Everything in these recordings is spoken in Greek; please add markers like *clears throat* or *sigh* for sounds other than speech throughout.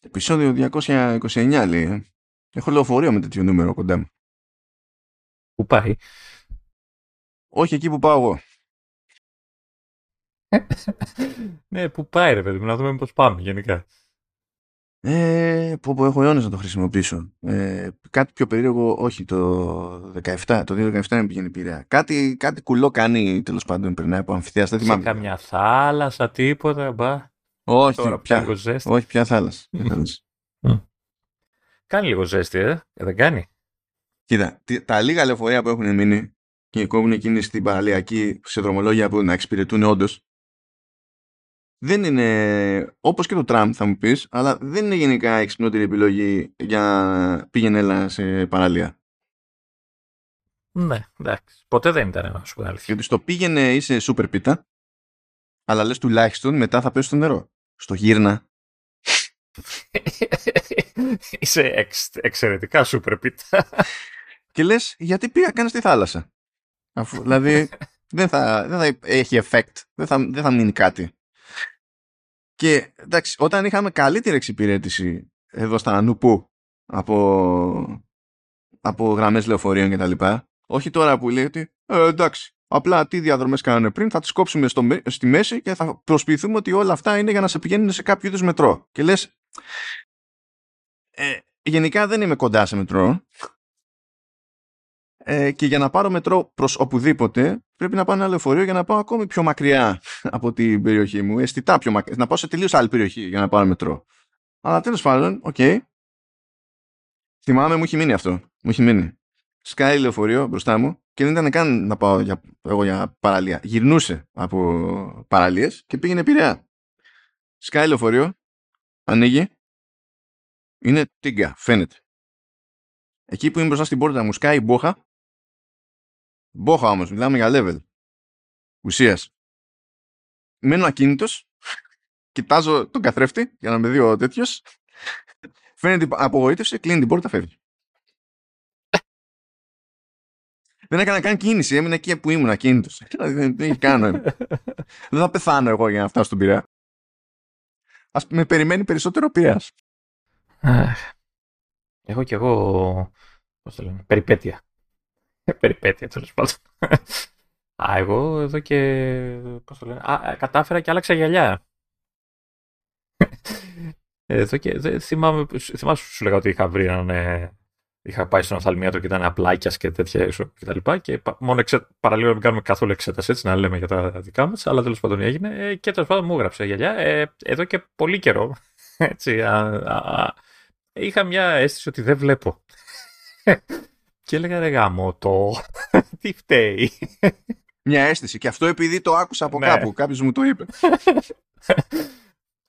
Επισόδιο 229 λέει. ε. Έχω λεωφορείο με τέτοιο νούμερο κοντά μου. Πού πάει; Όχι εκεί που πάω εγώ. *laughs* ναι, πού πάει ρε παιδί μου, να δούμε πώς πάμε γενικά. Ε, πω, πω, έχω αιώνες να το χρησιμοποιήσω. Ε, κάτι πιο περίεργο, όχι, το 17, το 2017 με πήγαινε πειραιά. Κάτι, κάτι κουλό κάνει, τέλος πάντων, περνάει από αμφιθέας, δεν Σε θυμάμαι. καμιά θάλασσα, τίποτα, μπα. Όχι, Τώρα πια, λίγο ζέστη. όχι, πια θάλασσα. Πια θάλασσα. Κάνει λίγο ζέστη, ε. ε δεν κάνει. Κοίτα, τι- τα λίγα λεωφορεία που έχουν μείνει και κόβουν εκείνη στην παραλιακή σε δρομολόγια που να εξυπηρετούν όντως. Δεν είναι όπως και το τραμ θα μου πεις, αλλά δεν είναι γενικά η εξυπνότερη επιλογή για πήγαινε έλα σε παραλία. Ναι, εντάξει. Ποτέ δεν ήταν, να σου πω την αλήθεια. Γιατί στο πήγαινε είσαι σούπερ πίτα, αλλά λες τουλάχιστον μετά θα πέσει στο νερό. Στο γύρνα. *laughs* Είσαι εξ, εξαιρετικά σούπερ πίτα. Και λες γιατί πήγα καν στη θάλασσα. Αφού, δηλαδή δεν θα, δεν θα έχει effect, δεν θα, δεν θα μείνει κάτι. Και εντάξει, όταν είχαμε καλύτερη εξυπηρέτηση εδώ στα Νουπού από, από γραμμές λεωφορείων και τα λοιπά, όχι τώρα που λέει ότι ε, εντάξει, απλά τι διαδρομές κάνανε πριν, θα τις κόψουμε στο, μέ- στη μέση και θα προσποιηθούμε ότι όλα αυτά είναι για να σε πηγαίνουν σε κάποιο είδους μετρό. Και λες, ε, γενικά δεν είμαι κοντά σε μετρό, ε, και για να πάρω μετρό προς οπουδήποτε πρέπει να πάω ένα λεωφορείο για να πάω ακόμη πιο μακριά από την περιοχή μου, αισθητά πιο μακριά, να πάω σε τελείως άλλη περιοχή για να πάρω μετρό. Αλλά τέλος πάντων, οκ. Θυμάμαι, μου έχει μείνει αυτό. Μου έχει μείνει. Σκάει λεωφορείο μπροστά μου και δεν ήταν καν να πάω για, εγώ για παραλία. Γυρνούσε από παραλίες και πήγαινε Πειραιά. Σκάει λεωφορείο, ανοίγει, είναι τίγκα, φαίνεται. Εκεί που είμαι μπροστά στην πόρτα μου σκάει μπόχα. Μπόχα όμως, μιλάμε για level. Ουσίας. Μένω ακίνητος. Κοιτάζω τον καθρέφτη για να με δει ο τέτοιος. Φαίνεται απογοήτευση, κλείνει την πόρτα, φεύγει. Δεν έκανα καν κίνηση, έμεινα εκεί που ήμουν ακίνητος. Δηλαδή, δεν δεν έχει καν νόημα. Δεν θα πεθάνω εγώ για να φτάσω στον Πειραιά. Ας με περιμένει περισσότερο Πειραιάς. Αχ. Έχω κι εγώ. Πώς το λένε, περιπέτεια. περιπέτεια, τέλος πάντων. Α, εγώ εδώ και. Πώς το λένε. Α, κατάφερα και άλλαξα γυαλιά. εδώ και. Δεν θυμάμαι, θυμάσαι που σου λέγα ότι είχα βρει έναν. Ε, Είχα πάει στον οφθαλμίατρο και ήταν απλάκιας και τέτοια ίσο και τα λοιπά. Και πα- μόνο εξε... παραλίγο να μην κάνουμε καθόλου εξέταση έτσι, να λέμε για τα δικά μας. Αλλά τέλος πάντων έγινε. Ε, Και τέλος πάντων μου έγραψε γυαλιά ε, εδώ και πολύ καιρό. *laughs* Έτσι, α, α, α, είχα μια αίσθηση ότι δεν βλέπω. *laughs* και έλεγα ρε γάμο το. *laughs* Τι φταίει. Μια αίσθηση. Και αυτό επειδή το άκουσα από Ναι. κάπου. Κάποιος μου το είπε.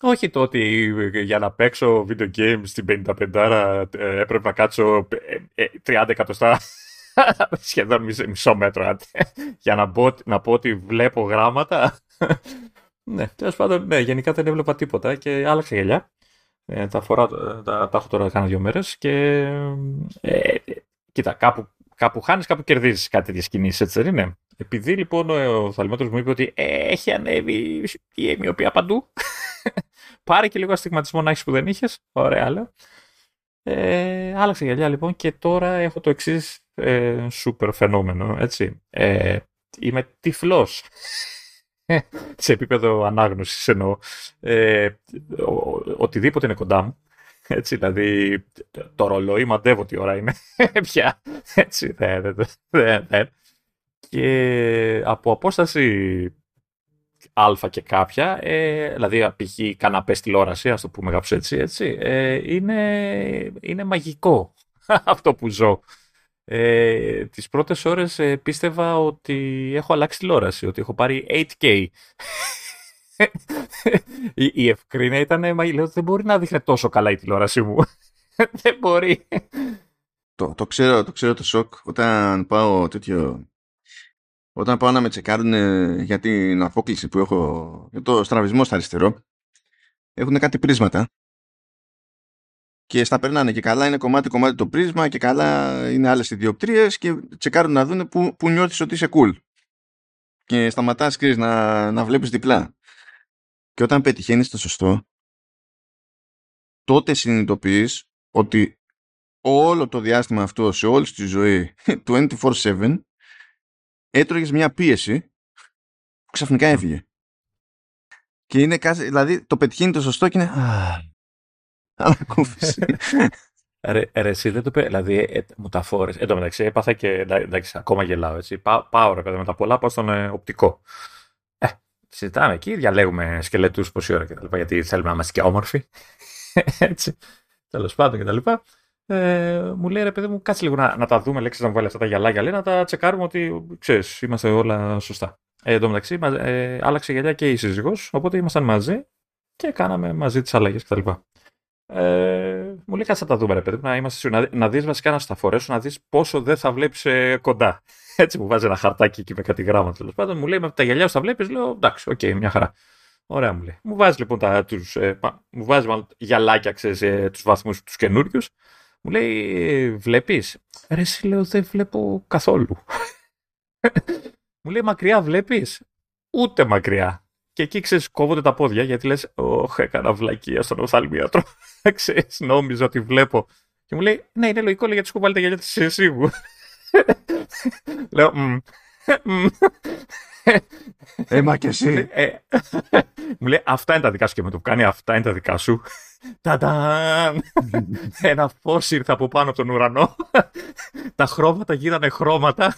Όχι το ότι για να παίξω video games στην 55 ε, έπρεπε να κάτσω ε, ε, 30 εκατοστά *laughs* σχεδόν μισό, μισό μέτρο άντε, για να, πω, να πω ότι βλέπω γράμματα. ναι, τέλος πάντων, ναι, γενικά δεν έβλεπα τίποτα και άλλαξα γυαλιά. Ε, τα, φοράω, ε, τα, τα έχω τώρα κάνα δύο μέρες και ε, ε, κοίτα, κάπου, κάπου χάνεις, κάπου κερδίζεις κάτι τέτοιες κινήσεις, έτσι δεν είναι. Επειδή λοιπόν ο, ο θαλμάτος μου είπε ότι ε, έχει ανέβει η μοιοπία παντού, πάρε και λίγο αστιγματισμό να έχεις που δεν είχες, ωραία λέω. Ε, άλλαξε γυαλιά λοιπόν και τώρα έχω το εξής ε, σούπερ φαινόμενο, έτσι. Ε, είμαι τυφλός. *laughs* σε επίπεδο ανάγνωσης εννοώ. Ε, ο- ο- οτιδήποτε είναι κοντά μου. Έτσι, δηλαδή το ρολόι μαντεύω τι ώρα είναι *laughs* πια. Έτσι, δεν, δεν, δεν, δεν. Και από απόσταση α και κάποια, ε, δηλαδή π.χ. καναπές τηλεόραση, ας το πούμε κάπως έτσι, έτσι ε, είναι, είναι μαγικό *laughs* αυτό που ζω. Ε, τις πρώτες ώρες ε, πίστευα ότι έχω αλλάξει τηλεόραση, ότι έχω πάρει 8K. η, η ευκρίνεια ήταν, μα λέω, δεν μπορεί να δείχνει τόσο καλά η τηλεόρασή μου. *laughs* δεν μπορεί. Το, το, ξέρω, το ξέρω το σοκ όταν πάω τέτοιο. Όταν πάω να με τσεκάρουν ε, για την απόκληση που έχω για το στραβισμό στα αριστερό έχουν κάτι πρίσματα. Και στα περνάνε και καλά είναι κομμάτι-κομμάτι το πρίσμα και καλά είναι άλλες ιδιοκτρίες και τσεκάρουν να δουν που, που νιώθεις ότι είσαι cool. Και σταματάς ξέρεις, να, να βλέπεις διπλά. Και όταν πετυχαίνεις το σωστό τότε συνειδητοποιείς ότι όλο το διάστημα αυτό σε όλη τη ζωή *laughs* 24-7 έτρωγες μια πίεση που ξαφνικά έφυγε. Και είναι κάτι, δηλαδή το πετυχαίνει το σωστό και είναι ανακούφιση. *laughs* Ρε, ρε, εσύ δεν το πει. Δηλαδή, ε, μου τα φόρες. Εν τω μεταξύ, έπαθα και. Εντάξει, ακόμα γελάω έτσι. Πά, πάω ρε παιδί με τα πολλά, πάω στον ε, οπτικό. Ε, συζητάμε εκεί, διαλέγουμε σκελετούς πόση ώρα κτλ. Γιατί θέλουμε να είμαστε και όμορφοι. *laughs* έτσι. Τέλος πάντων κτλ. Ε, μου λέει ρε παιδί μου, κάτσε λίγο να, να τα δούμε, λέξεις να μου βάλει αυτά τα γυαλάκια, λέει, να τα τσεκάρουμε ότι ξέρεις, είμαστε όλα σωστά. Ε, εν τω μεταξύ, ε, άλλαξε γυαλιά και η σύζυγος, οπότε ήμασταν μαζί και κάναμε μαζί τις αλλαγές κτλ. Ε, μου λέει κάτσε να τα δούμε, ρε παιδί μου, να, είμαστε, να, να δεις βασικά να στα φορέσω, να δεις πόσο δεν θα βλέπεις ε, κοντά. *laughs* Έτσι μου βάζει ένα χαρτάκι εκεί με κάτι γράμμα τέλος πάντων. Μου λέει με τα γυαλιά σου τα βλέπεις, λέω εντάξει, OK, okay, μια χαρά. Ωραία μου λέει. Μου βάζει λοιπόν τα, τους, ε, μου βάζει μάλλον γυαλάκια, ξέρεις, ε, τους βαθμούς τους καινούριους. Μου λέει, βλέπεις; Ρε, εσύ λέω, δεν βλέπω καθόλου. *laughs* μου λέει, μακριά βλέπεις; Ούτε μακριά. Και εκεί ξέρεις, κόβονται τα πόδια γιατί λες: Όχι, έκανα βλακεία στον οφθαλμίατρο. *laughs* ξέρεις, νόμιζα ότι βλέπω. Και μου λέει: Ναι, είναι λογικό, λέει, γιατί σου βάλει τα γυαλιά της εσύ *laughs* Λέω: Ε, μα και εσύ. Ε, μου λέει: Αυτά είναι τα δικά σου και με το που κάνει αυτά είναι τα δικά σου. Ταντάν! Ένα φω ήρθε από πάνω από τον ουρανό. Τα χρώματα γίνανε χρώματα.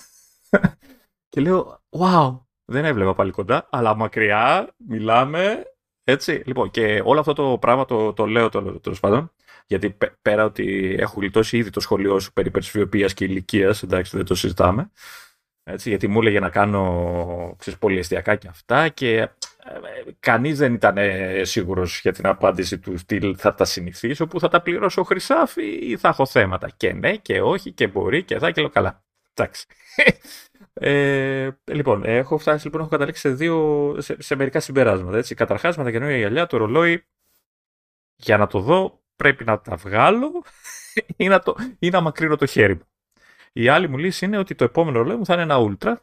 Και λέω: Wow, δεν έβλεπα πάλι κοντά, αλλά μακριά μιλάμε. Έτσι. Λοιπόν, και όλο αυτό το πράγμα το, το λέω τέλος πάντων. Γιατί πέρα ότι έχω γλιτώσει ήδη το σχολείο σου περί περισφυοποίηση και ηλικίας, εντάξει, δεν το συζητάμε. Έτσι, γιατί μου έλεγε να κάνω ξέρεις, πολυεστιακά και αυτά και ε, κανείς δεν ήταν ε, σίγουρος για την απάντηση του στυλ θα τα συνηθίσω που θα τα πληρώσω χρυσάφι ή θα έχω θέματα. Και ναι και όχι και μπορεί και θα και λέω καλά. Εντάξει. Ε, λοιπόν, έχω φτάσει, λοιπόν, έχω καταλήξει σε, δύο, σε, σε μερικά συμπεράσματα. Έτσι. Καταρχάς, με τα καινούργια γυαλιά, το ρολόι, για να το δω, πρέπει να τα βγάλω ή να, το, ή να μακρύνω το χέρι μου. Η άλλη μου λύση είναι ότι το επόμενο ρολόι μου θα είναι ένα ultra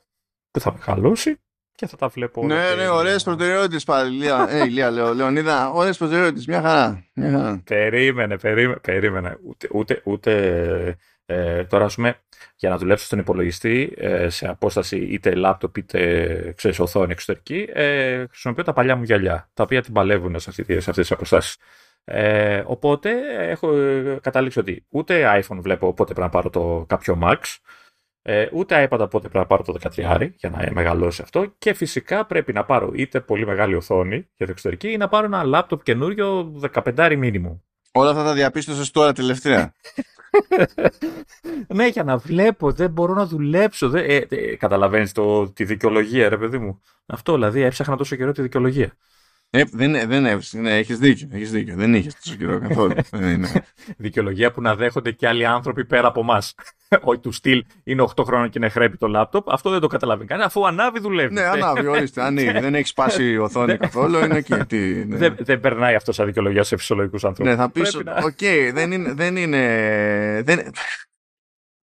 που θα μεγαλώσει και θα τα βλέπω. Ναι, ναι, ωραίες προτεραιότητες πάλι. Λία, ε, Λία, λέω, Λεωνίδα, ωραίες προτεραιότητες. Μια χαρά. Μια χαρά. Περίμενε, περίμενε. περίμενε. Ούτε, ούτε, ούτε ε, τώρα, ας πούμε, για να δουλέψω στον υπολογιστή ε, σε απόσταση είτε λάπτοπ είτε ξέρεις, οθόνη εξωτερική, ε, χρησιμοποιώ τα παλιά μου γυαλιά, τα οποία την παλεύουν σε, αυτή, σε αυτές τις αποστάσεις. Ε, οπότε έχω καταλήξει ότι ούτε iPhone βλέπω οπότε πρέπει να πάρω το κάποιο Max, ε, ούτε iPad οπότε πρέπει να πάρω το 13 για να μεγαλώσει αυτό και φυσικά πρέπει να πάρω είτε πολύ μεγάλη οθόνη για το εξωτερική ή να πάρω ένα λάπτοπ καινούριο 15 μήνυμου. Όλα αυτά τα διαπίστωσες τώρα τελευταία. *laughs* ναι, για να βλέπω, δεν μπορώ να δουλέψω. Δεν, ε, ε, καταλαβαίνεις το, τη δικαιολογία, ρε παιδί μου. Αυτό δηλαδή, έψαχνα τόσο καιρό τη δικαιολογία. Ε, δεν, δεν ναι, έχεις δίκιο, έχεις δίκιο. Δεν είχες τόσο καιρό καθόλου. *laughs* Δικαιολογία που να δέχονται και άλλοι άνθρωποι πέρα από εμά. *laughs* Όχι του στυλ είναι 8 χρόνια και είναι χρέπει το λάπτοπ. Αυτό δεν το καταλαβαίνει κανένα, αφού ανάβει δουλεύει. Ναι, ανάβει, ορίστε. Ανοίγει. *laughs* δεν έχει σπάσει η οθόνη καθόλου. Είναι εκεί. Τι, ναι. δεν, δεν περνάει αυτό σαν δικαιολογία σε φυσιολογικούς ανθρώπους. Ναι, θα πεις. Οκ, δεν είναι. Δεν είναι δεν,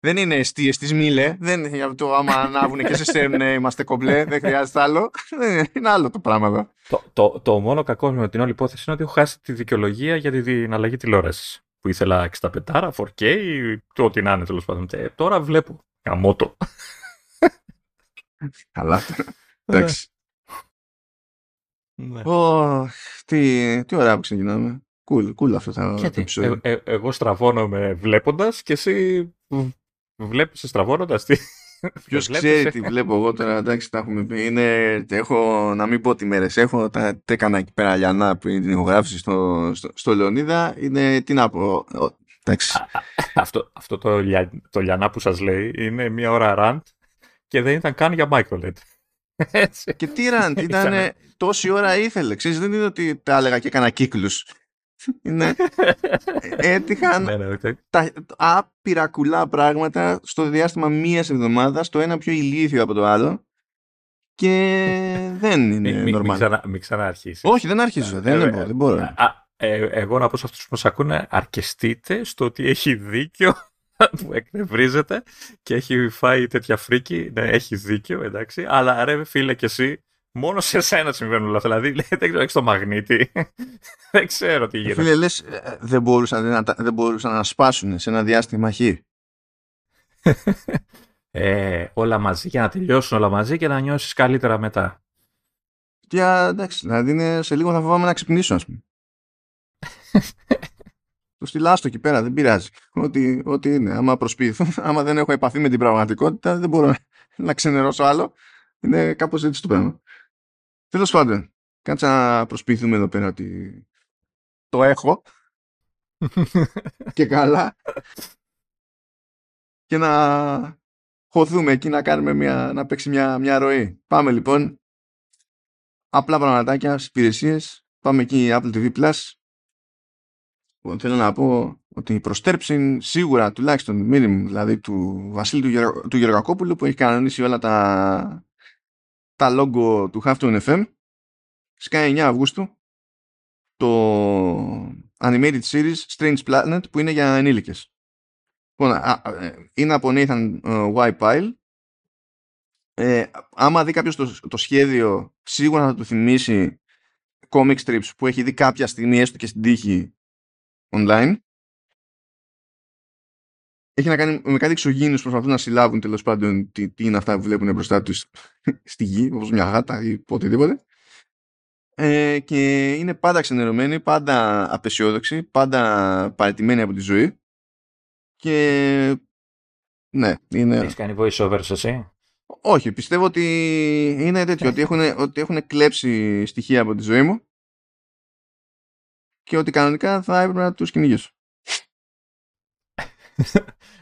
δεν είναι αιστείες της Μήλε. Δεν είναι για το άμα ανάβουν και σε σέρνουν είμαστε κομπλέ. Δεν χρειάζεται άλλο. Είναι άλλο το πράγμα εδώ. Το, το, το μόνο κακό με την όλη υπόθεση είναι ότι έχω χάσει τη δικαιολογία για την αλλαγή τηλεόρασης. Που ήθελα 65, 4K, το ό,τι να είναι τέλος πάντων. Ε, τώρα βλέπω. Καμότο. *laughs* Καλά. Εντάξει. Ναι. Oh, τι, τι ωραία που ξεκινάμε. Cool, cool αυτό θα Γιατί, ε, ε, εγώ στραβώνομαι βλέποντας και εσύ Βλέπεις στραβώνοντας τι; *laughs* Ποιος ξέρει τι βλέπω εγώ τώρα, *laughs* εντάξει, τα έχουμε πει. Είναι, έχω, να μην πω τι μέρες έχω, τα έκανα εκεί πέρα λιανά που είναι την ηχογράφηση στο, στο, στο Λεωνίδα. Είναι, τι να πω, εντάξει. αυτό αυτό το, το λιανά που σας λέει είναι μία ώρα ραντ και δεν ήταν καν για microLED. *laughs* και τι ραντ, ήταν τόση ώρα ήθελε. Ξέρεις, δεν είναι ότι τα έλεγα και έκανα κύκλους είναι, έτυχαν ναι, ναι, τα άπειρα κουλά πράγματα στο διάστημα μίας εβδομάδας, το ένα πιο ηλίθιο από το άλλο. Και δεν είναι μη, νορμάλ. Μην ξαναρχίσεις. Όχι, δεν αρχίζω. Δεν, ε, μπορώ. Δεν μπορώ. Ε, εγώ να πω σε αυτούς που μας ακούνε, αρκεστείτε στο ότι έχει δίκιο *laughs* που εκνευρίζεται και έχει φάει τέτοια φρίκη. Ναι, έχει δίκιο, εντάξει. Αλλά ρε, φίλε, και εσύ Μόνο σε σένα συμβαίνουν όλα αυτά. Δηλαδή, δεν ξέρω, έχεις το μαγνήτη. *laughs* δεν ξέρω τι γίνεται. Φίλε, λες, ε, δεν, μπορούσαν να, δεν μπορούσαν να σπάσουν σε ένα διάστημα χ. *laughs* ε, όλα μαζί για να τελειώσουν όλα μαζί και να νιώσεις καλύτερα μετά. Και εντάξει, δηλαδή είναι, σε λίγο θα φοβάμαι να ξυπνήσω, ας πούμε. *laughs* το στυλάστο εκεί πέρα, δεν πειράζει. Ό,τι, ό,τι είναι. Άμα προσποιηθώ, άμα δεν έχω επαφή με την πραγματικότητα, δεν μπορώ να ξενερώσω άλλο. Είναι κάπως έτσι το πράγμα. Τέλος πάντων, κάτσα να προσποιηθούμε εδώ πέρα ότι το έχω *laughs* και καλά και να χωθούμε εκεί να κάνουμε μια, να παίξει μια, μια ροή. Πάμε λοιπόν. Απλά πραγματάκια στις υπηρεσίες. Πάμε εκεί Apple TV Plus. Λοιπόν, θέλω να πω ότι η προστέρψη σίγουρα τουλάχιστον minimum δηλαδή του Βασίλη του, του Γεωργακόπουλου που έχει κανονίσει όλα τα, τα logo του Halftone FM σκάει 9 Αυγούστου το animated series Strange Planet που είναι για ενήλικες. Λοιπόν, ε, είναι από Nathan Y. Pyle. Ε, άμα δει κάποιος το, το σχέδιο σίγουρα θα του θυμίσει comic strips που έχει δει κάποια στιγμή έστω και στην τύχη online έχει να κάνει με κάτι εξωγήινους που προσπαθούν να συλλάβουν τέλος πάντων τι, τι, είναι αυτά που βλέπουν μπροστά τους *laughs* στη γη, όπως μια γάτα ή οτιδήποτε. Ε, και είναι πάντα ξενερωμένοι, πάντα απεσιόδοξοι, πάντα παραιτημένοι από τη ζωή. Και ναι, είναι... Έχεις κάνει voice εσύ; Όχι, πιστεύω ότι είναι τέτοιο, ότι έχουν, ότι έχουν κλέψει στοιχεία από τη ζωή μου και ότι κανονικά θα έπρεπε να τους κυνηγήσω.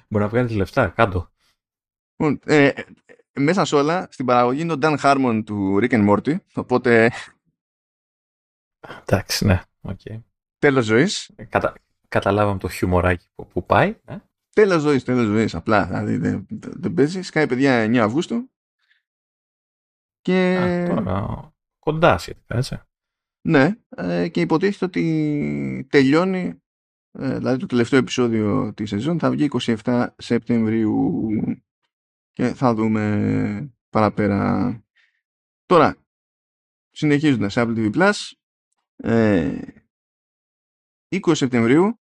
Μπορεί να βγάλει λεφτά κάτω. Λοιπόν, ε, ε, μέσα σε όλα, στην παραγωγή είναι ο Dan Harmon του Rick and Morty, οπότε... Εντάξει, ναι, Okay. Τέλος ζωής. Ε, κατα... Καταλάβαμε το χιουμοράκι που, που πάει. Ε; Τέλος ζωής, τέλος ζωής, απλά. Δηλαδή δεν, δεν παίζει. Σκάει παιδιά 9 Αυγούστου. Και... Α, τώρα, κοντά σχετικά, έτσι. Ναι, ε, και υποτίθεται ότι τελειώνει ε, δηλαδή το τελευταίο επεισόδιο της σεζόν θα βγει 27 Σεπτεμβρίου και θα δούμε παραπέρα. Τώρα, συνεχίζοντας σε Apple TV Plus, ε, 20 Σεπτεμβρίου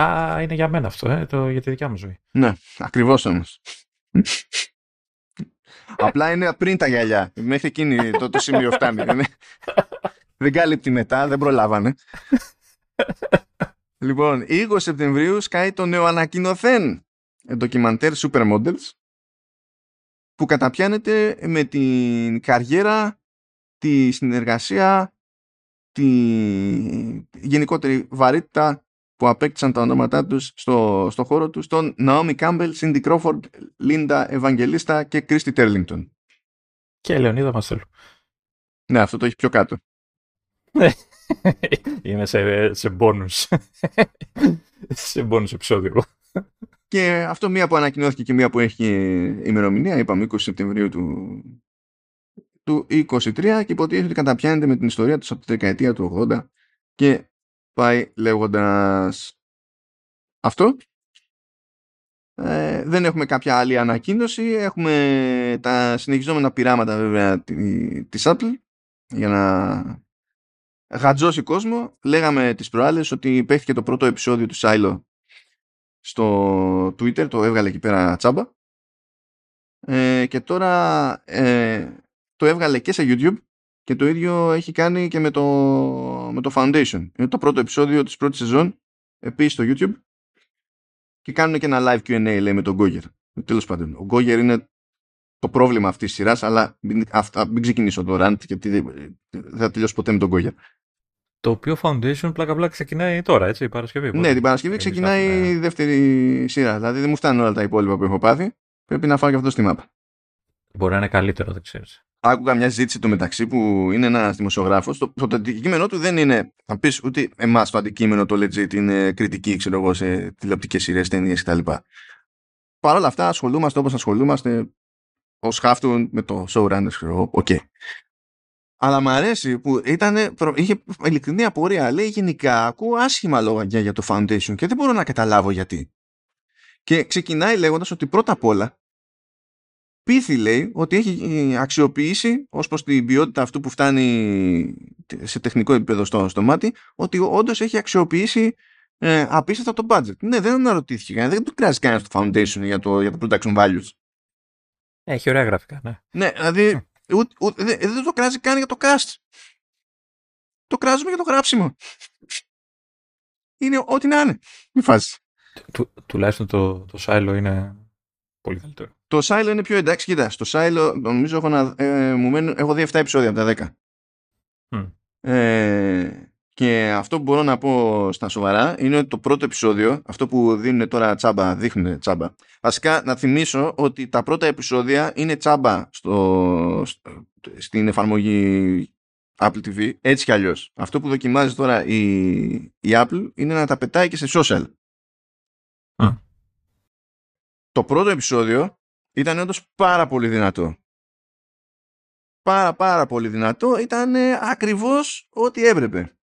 Α, είναι για μένα αυτό, ε, το, για τη δικιά μου ζωή. Ναι, ακριβώς όμως. Απλά είναι πριν τα γυαλιά. Μέχρι εκείνη το, το σημείο φτάνει. δεν κάλυπτει μετά, δεν προλάβανε. Λοιπόν, 20 Σεπτεμβρίου σκάει το νεοανακοινωθέν ντοκιμαντέρ Supermodels που καταπιάνεται με την καριέρα, τη συνεργασία, τη γενικότερη βαρύτητα που απέκτησαν τα ονόματά τους στο, στο χώρο τους τον Naomi Campbell, Cindy Crawford, Linda Ευαγγελίστα και Christy Turlington. Και Λεωνίδα Μασέλου. Ναι, αυτό το έχει πιο κάτω. *laughs* Ναι. *laughs* Είναι σε, σε bonus. *laughs* σε bonus επεισόδιο. Και αυτό μία που ανακοινώθηκε και μία που έχει ημερομηνία, είπαμε 20 Σεπτεμβρίου του, του 23 και υποτίθεται ότι καταπιάνεται με την ιστορία τους από τη δεκαετία του 80 και πάει λέγοντας αυτό. Ε, δεν έχουμε κάποια άλλη ανακοίνωση. Έχουμε τα συνεχιζόμενα πειράματα βέβαια της Apple για να γατζώσει κόσμο. Λέγαμε τις προάλλες ότι παίχθηκε το πρώτο επεισόδιο του Σάιλο στο Twitter, το έβγαλε εκεί πέρα τσάμπα. Ε, και τώρα ε, το έβγαλε και σε YouTube και το ίδιο έχει κάνει και με το, με το Foundation. Είναι το πρώτο επεισόδιο της πρώτης σεζόν επίσης στο YouTube και κάνουν και ένα live Q&A λέει με τον Γκόγερ. Τέλος πάντων, ο Γκόγερ είναι το πρόβλημα αυτής της σειράς αλλά μην, μην ξεκινήσω το rant γιατί δεν θα τελειώσει ποτέ με τον Γκόγερ. Το οποίο Foundation πλάκα πλάκα ξεκινάει τώρα, έτσι, η Παρασκευή. Ναι, την Παρασκευή ξεκινάει η δεύτερη σειρά. Δηλαδή δεν μου φτάνουν όλα τα υπόλοιπα που έχω πάθει. Πρέπει να φάω και αυτό στη μάπα. Μπορεί να είναι καλύτερο, δεν ξέρεις. Άκουγα μια ζήτηση του μεταξύ που είναι ένας δημοσιογράφος. Το, το, αντικείμενό του δεν είναι. Θα πεις ότι εμάς το αντικείμενο το legit είναι κριτική, ξέρω εγώ, σε τηλεοπτικές σειρές, ταινίες κτλ. Παρ' όλα αυτά ασχολούμαστε όπως ασχολούμαστε ως χάφτουν με το showrunners, ξέρω εγώ. Οκ. Okay. Αλλά μου αρέσει που ήταν, είχε ειλικρινή απορία. Λέει γενικά ακούω άσχημα λόγια για το Foundation και δεν μπορώ να καταλάβω γιατί. Και ξεκινάει λέγοντας ότι πρώτα απ' όλα πείθει λέει ότι έχει αξιοποιήσει ως προς την ποιότητα αυτού που φτάνει σε τεχνικό επίπεδο στο, στο μάτι ότι όντως έχει αξιοποιήσει ε, απίστευτα το budget. Ναι, δεν αναρωτήθηκε κανένα, δεν του κράζει κανένας το foundation για το, για το production values. Έχει ωραία γραφικά, ναι. Ναι, δηλαδή ούτε, ούτε, δεν, δεν το κράζει καν για το cast. Το κράζουμε για το γράψιμο. Είναι ό,τι να είναι. Μη φάση. Του, τουλάχιστον το, το Silo είναι πολύ καλύτερο. Το Silo είναι πιο εντάξει. Κοίτα, στο Silo νομίζω έχω, να, ε, μου μένουν, έχω δει 7 επεισόδια από τα 10. Mm. Ε, και αυτό που μπορώ να πω στα σοβαρά είναι ότι το πρώτο επεισόδιο, αυτό που δίνουν τώρα τσάμπα, δείχνουν τσάμπα. Βασικά να θυμίσω ότι τα πρώτα επεισόδια είναι τσάμπα στο, στην εφαρμογή Apple TV, έτσι κι αλλιώς. Αυτό που δοκιμάζει τώρα η, η Apple είναι να τα πετάει και σε social. Το πρώτο επεισόδιο ήταν όντως πάρα πολύ δυνατό. Πάρα πάρα πολύ δυνατό. Ήταν ακριβώς ό,τι έπρεπε.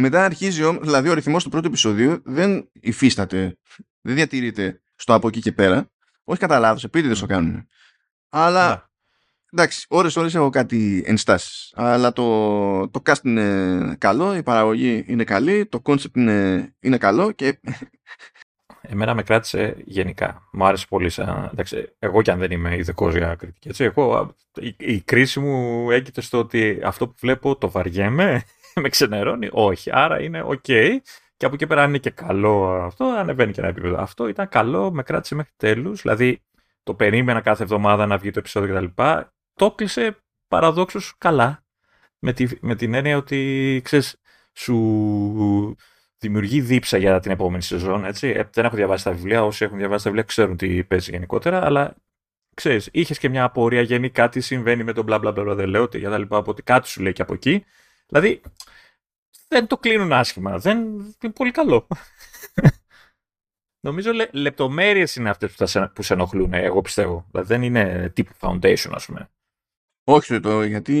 Μετά αρχίζει, δηλαδή ο ρυθμός του πρώτου επεισοδίου δεν υφίσταται, δεν διατηρείται στο από εκεί και πέρα. Όχι κατά λάθος, επίτηδες το κάνουν. Αλλά ναι. εντάξει, ώρες ώρες έχω κάτι ενστάσεις. Αλλά το, το cast είναι καλό, η παραγωγή είναι καλή, το concept είναι, είναι καλό και... *laughs* Εμένα με κράτησε γενικά. Μου άρεσε πολύ σαν... Εντάξει, εγώ κι αν δεν είμαι ειδικός για κριτική. Έτσι, εγώ, η, η κρίση μου έγκυται στο ότι αυτό που βλέπω το βαριέμαι *laughs* με ξενερώνει. Όχι. Άρα είναι οκ. Και από εκεί πέρα αν είναι και καλό αυτό, ανεβαίνει και ένα επίπεδο. Αυτό ήταν καλό, με κράτησε μέχρι τέλους. Δηλαδή το περίμενα κάθε εβδομάδα να βγει το επεισόδιο κτλ. Το κλείσε παραδόξως καλά. Με, τη, με την έννοια ότι ξέρεις, σου δημιουργεί δίψα για την επόμενη σεζόν. Έτσι. Ε, δεν έχω διαβάσει τα βιβλία. Όσοι έχουν διαβάσει τα βιβλία ξέρουν τι παίζει γενικότερα. Αλλά ξέρεις, είχες και μια απορία γενικά τι συμβαίνει με τον μπλα μπλα μπλα. Δεν λέω ότι για τα λοιπά. Ότι κάτι σου λέει και από εκεί. Δηλαδή, δεν το κλείνουν άσχημα. Δεν... Είναι πολύ καλό. *laughs* Νομίζω λε, λεπτομέρειες είναι αυτές που, σε, που σε ενοχλούν, εγώ πιστεύω. Δηλαδή δεν είναι τύπου foundation, ας πούμε. Όχι, το, γιατί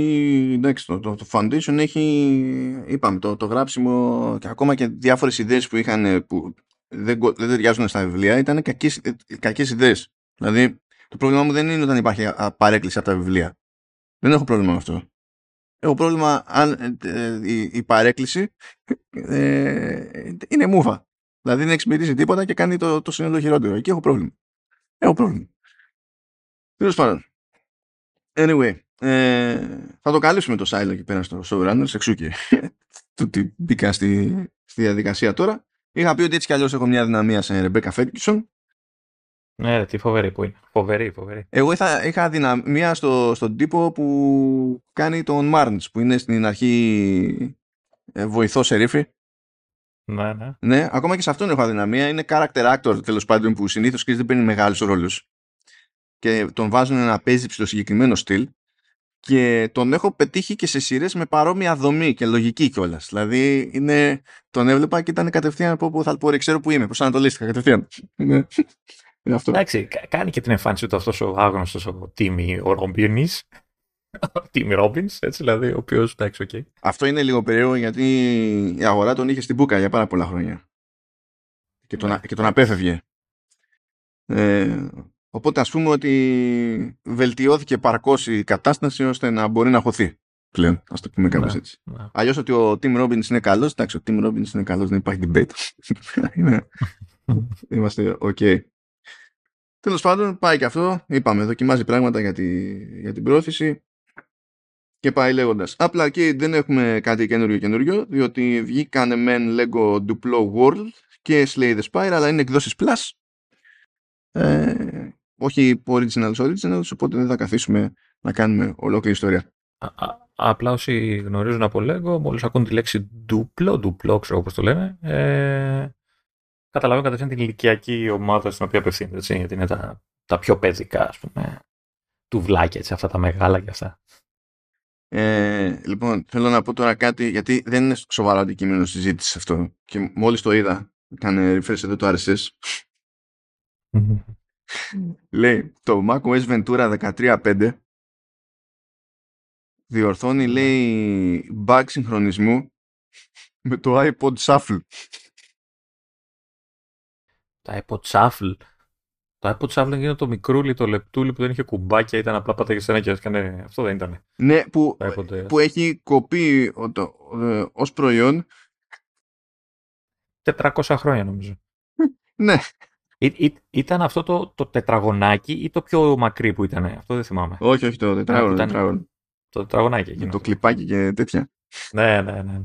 εντάξει, το, το, το, foundation έχει, είπαμε, το, το γράψιμο και ακόμα και διάφορες ιδέες που είχαν που δεν, δεν ταιριάζουν στα βιβλία ήταν κακές, κακές ιδέες. Δηλαδή, το πρόβλημά μου δεν είναι όταν υπάρχει παρέκκληση από τα βιβλία. Δεν έχω πρόβλημα με αυτό. Έχω πρόβλημα αν ε, ε, η, η παρέκκληση ε, είναι μούφα. Δηλαδή δεν εξυπηρετήσει τίποτα και κάνει το, το σύνολο χειρότερο. Εκεί έχω πρόβλημα. Έχω πρόβλημα. Τέλος πάντων. Anyway, ε, θα το καλύψουμε το Silo εκεί πέρα στο Showrunners, εξού και *laughs* ότι μπήκα στη, στη διαδικασία τώρα. Είχα πει ότι έτσι κι αλλιώς έχω μια δυναμία σε Rebecca Ferguson ναι, τι φοβερή που είναι. Φοβερή, φοβερή. Εγώ είχα, είχα δυναμία στο, στον τύπο που κάνει τον Μάρντς, που είναι στην αρχή ε, βοηθός σερίφη. Ναι, ναι. Ναι, ακόμα και σε αυτόν έχω αδυναμία. Είναι character actor τέλος πάντων που συνήθως και δεν παίρνει μεγάλους ρόλους. Και τον βάζουν να παίζει στο συγκεκριμένο στυλ. Και τον έχω πετύχει και σε σειρές με παρόμοια δομή και λογική κιόλας. Δηλαδή είναι, τον έβλεπα και ήταν κατευθείαν από όπου θα πω, ξέρω που είμαι. Προσανατολίστηκα κατευθείαν. *laughs* Ναι. Αυτό. Εντάξει, κάνει και την εμφάνιση του αυτός ο άγνωστος ο Τίμι ο Ρομπίνη. Tim Robbins, έτσι δηλαδή, ο οποίος εντάξει, OK. Okay. Αυτό είναι λίγο περίεργο γιατί η αγορά τον είχε στην μπούκα για πάρα πολλά χρόνια. Και τον, ναι. και τον απέφευγε. Ε, οπότε ας πούμε ότι βελτιώθηκε επαρκώς η κατάσταση ώστε να μπορεί να χωθεί πλέον, ας το πούμε κάπως ναι, έτσι. Ναι. Αλλιώς ότι ο Tim Robbins είναι καλός, εντάξει ο Tim Robbins είναι καλός, δεν υπάρχει debate. *laughs* *laughs* Είμαστε ok. Τέλος πάντων, πάει και αυτό. Είπαμε, δοκιμάζει πράγματα για, τη, για την πρόθεση και πάει λέγοντας. Απλά εκεί δεν έχουμε κάτι καινούριο καινούριο, διότι βγήκανε μεν Lego Duplo World και Slay the Spire, αλλά είναι εκδόσεις Plus. Ε, όχι originals originals, οπότε δεν θα καθίσουμε να κάνουμε ολόκληρη ιστορία. απλά όσοι γνωρίζουν από Lego, μόλις ακούν τη λέξη Duplo, Duplo, ξέρω πώς το λένε, ε, καταλαβαίνω κατευθείαν την ηλικιακή ομάδα στην οποία απευθύνεται, έτσι, γιατί είναι τα, τα πιο παιδικά, ας πούμε, του βλάκια, έτσι, αυτά τα μεγάλα και αυτά. Ε, λοιπόν, θέλω να πω τώρα κάτι, γιατί δεν είναι σοβαρό αντικείμενο συζήτηση αυτό. Και μόλις το είδα, κάνε refresh εδώ το RSS. λέει, το macOS Ventura 13.5 διορθώνει, λέει, bug συγχρονισμού με το iPod Shuffle τα iPod Shuffle. Το iPod Shuffle είναι το μικρούλι, το λεπτούλι που δεν είχε κουμπάκια, ήταν απλά πάταγες ένα και έκανε. Αυτό δεν ήταν. Ναι, που, Το iPod, που έχει κοπεί ο- το- ε, ως προϊόν. 400 χρόνια νομίζω. *laughs* Ναι, Ή- ή- ήταν αυτό το, το τετραγωνάκι ή το πιο μακρύ που ήταν. Αυτό δεν θυμάμαι. όχι, όχι το τετράγωνο. ήταν- τετράγωνο. Το τετραγωνάκι Με εκείνο. το κλιπάκι και τέτοια. Ναι, ναι, ναι.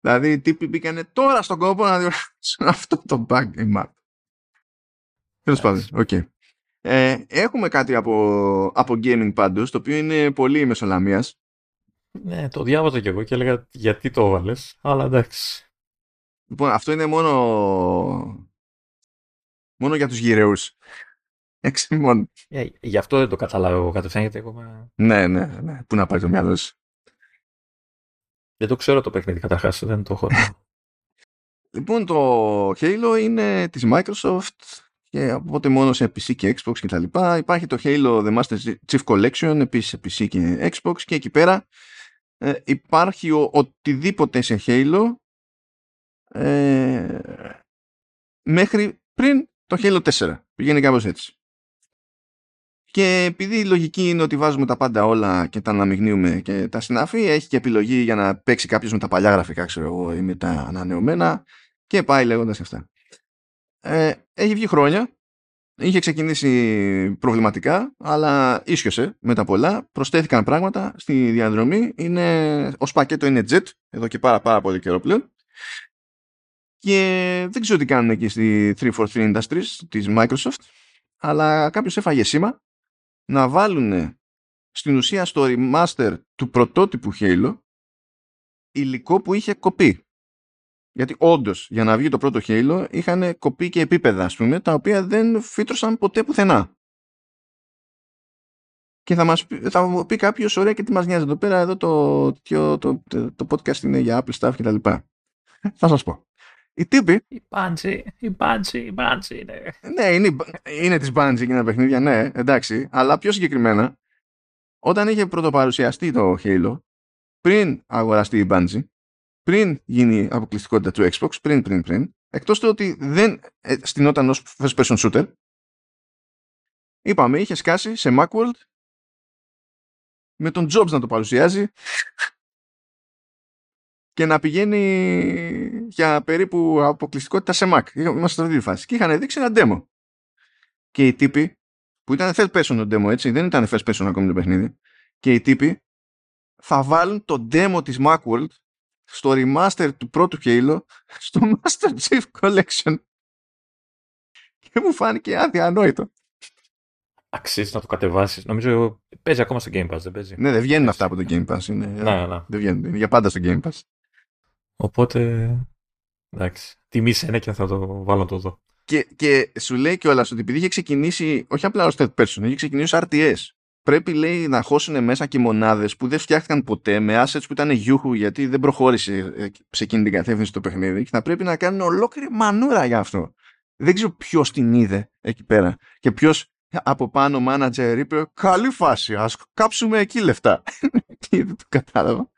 Ναι. Δηλαδή οι τύποι μπήκανε τώρα στον κόπο να διορθώσουν *laughs* αυτό το bug η map. Τέλος πάντων, οκ. Ε, έχουμε κάτι από, από gaming πάντως, το οποίο είναι πολύ μεσολαμίας. Ναι, το διάβαζα κι εγώ και έλεγα γιατί το έβαλες. Αλλά εντάξει. Λοιπόν, αυτό είναι μόνο, μόνο για τους γυρεούς. *laughs* Έξι μόνο. Ε, γι' αυτό δεν το καταλάβω κατευθείαν γιατί εγώ είμαι- Ναι, ναι, ναι. Πού να πάει το μυαλό σου. Δεν το ξέρω το παιχνίδι καταρχάς. Δεν το έχω. *laughs* Λοιπόν, το Halo είναι της Microsoft και οπότε μόνο σε PC και Xbox και τα λοιπά. Υπάρχει το Halo The Master Chief Collection επίσης σε PC και Xbox και εκεί πέρα ε, υπάρχει ο, οτιδήποτε σε Halo ε, μέχρι πριν το Halo 4. Πηγαίνει κάπως έτσι. Και επειδή η λογική είναι ότι βάζουμε τα πάντα όλα και τα αναμειγνύουμε και τα συναφή, έχει και επιλογή για να παίξει κάποιος με τα παλιά γραφικά, ξέρω εγώ, ή με τα ανανεωμένα και πάει λέγοντας αυτά. Ε, έχει βγει χρόνια, είχε ξεκινήσει προβληματικά, αλλά ίσιοσε με τα πολλά, προσθέθηκαν πράγματα στη διαδρομή, είναι, ως πακέτο είναι jet, εδώ και πάρα πάρα πολύ καιρό πλέον, και δεν ξέρω τι κάνουν εκεί στη 343 Industries της Microsoft, αλλά κάποιος έφαγε σήμα να βάλουν στην ουσία στο remaster του πρωτότυπου Halo υλικό που είχε κοπεί. Γιατί όντως για να βγει το πρώτο Halo είχαν κοπεί και επίπεδα, ας πούμε, τα οποία δεν φύτρωσαν ποτέ πουθενά. Και θα, μας, πει- θα μου πει κάποιος, ωραία και τι μας νοιάζει εδώ πέρα, εδώ το, το, το, το, το podcast είναι για Apple stuff κτλ. θα σας πω. Οι τύποι, Η Bungie, η Bungie, η Bungie, ναι. ναι, είναι, είναι της Bungie εκείνα τα παιχνίδια, ναι, εντάξει, αλλά πιο συγκεκριμένα, όταν είχε πρωτοπαρουσιαστεί το Halo, πριν αγοραστεί η Bungie, πριν γίνει αποκλειστικότητα του Xbox, πριν, πριν, πριν, εκτός του ότι δεν ε, στηνόταν ως first person shooter, είπαμε, είχε σκάσει σε Macworld με τον Jobs να το παρουσιάζει και να πηγαίνει για περίπου αποκλειστικότητα σε Mac. Είμαστε σε αυτή τη φάση. Και είχαν δείξει ένα demo. Και οι τύποι, που ήταν third person το demo, έτσι, δεν ήταν first person ακόμη το παιχνίδι, και οι τύποι θα βάλουν το demo της Macworld στο remaster του πρώτου Halo στο *laughs* Master Chief Collection. Και μου φάνηκε αδιανόητο. Αξίζει να το κατεβάσεις. Νομίζω παίζει ακόμα στο Game Pass, δεν παίζει; Ναι, δεν βγαίνουν αυτά από το Game Pass. Είναι, Ναι, ναι. Δεν βγαίνουν. Είναι για πάντα στο Game Pass. Οπότε. Εντάξει. Τιμή ένα και θα το βάλω να το δω. Και, και σου λέει κιόλας ότι επειδή είχε ξεκινήσει, όχι απλά ως third person, είχε ξεκινήσει ως RTS. Πρέπει, λέει, να χώσουν μέσα και μονάδες που δεν φτιάχτηκαν ποτέ με assets που ήταν γιούχου γιατί δεν προχώρησε ε, σε εκείνη την κατεύθυνση το παιχνίδι και θα πρέπει να κάνουν ολόκληρη μανούρα για αυτό. Δεν ξέρω ποιος την είδε εκεί πέρα και ποιος από πάνω manager είπε Καλή φάση, ας κάψουμε εκεί λεφτά. *laughs* και δεν το κατάλαβα.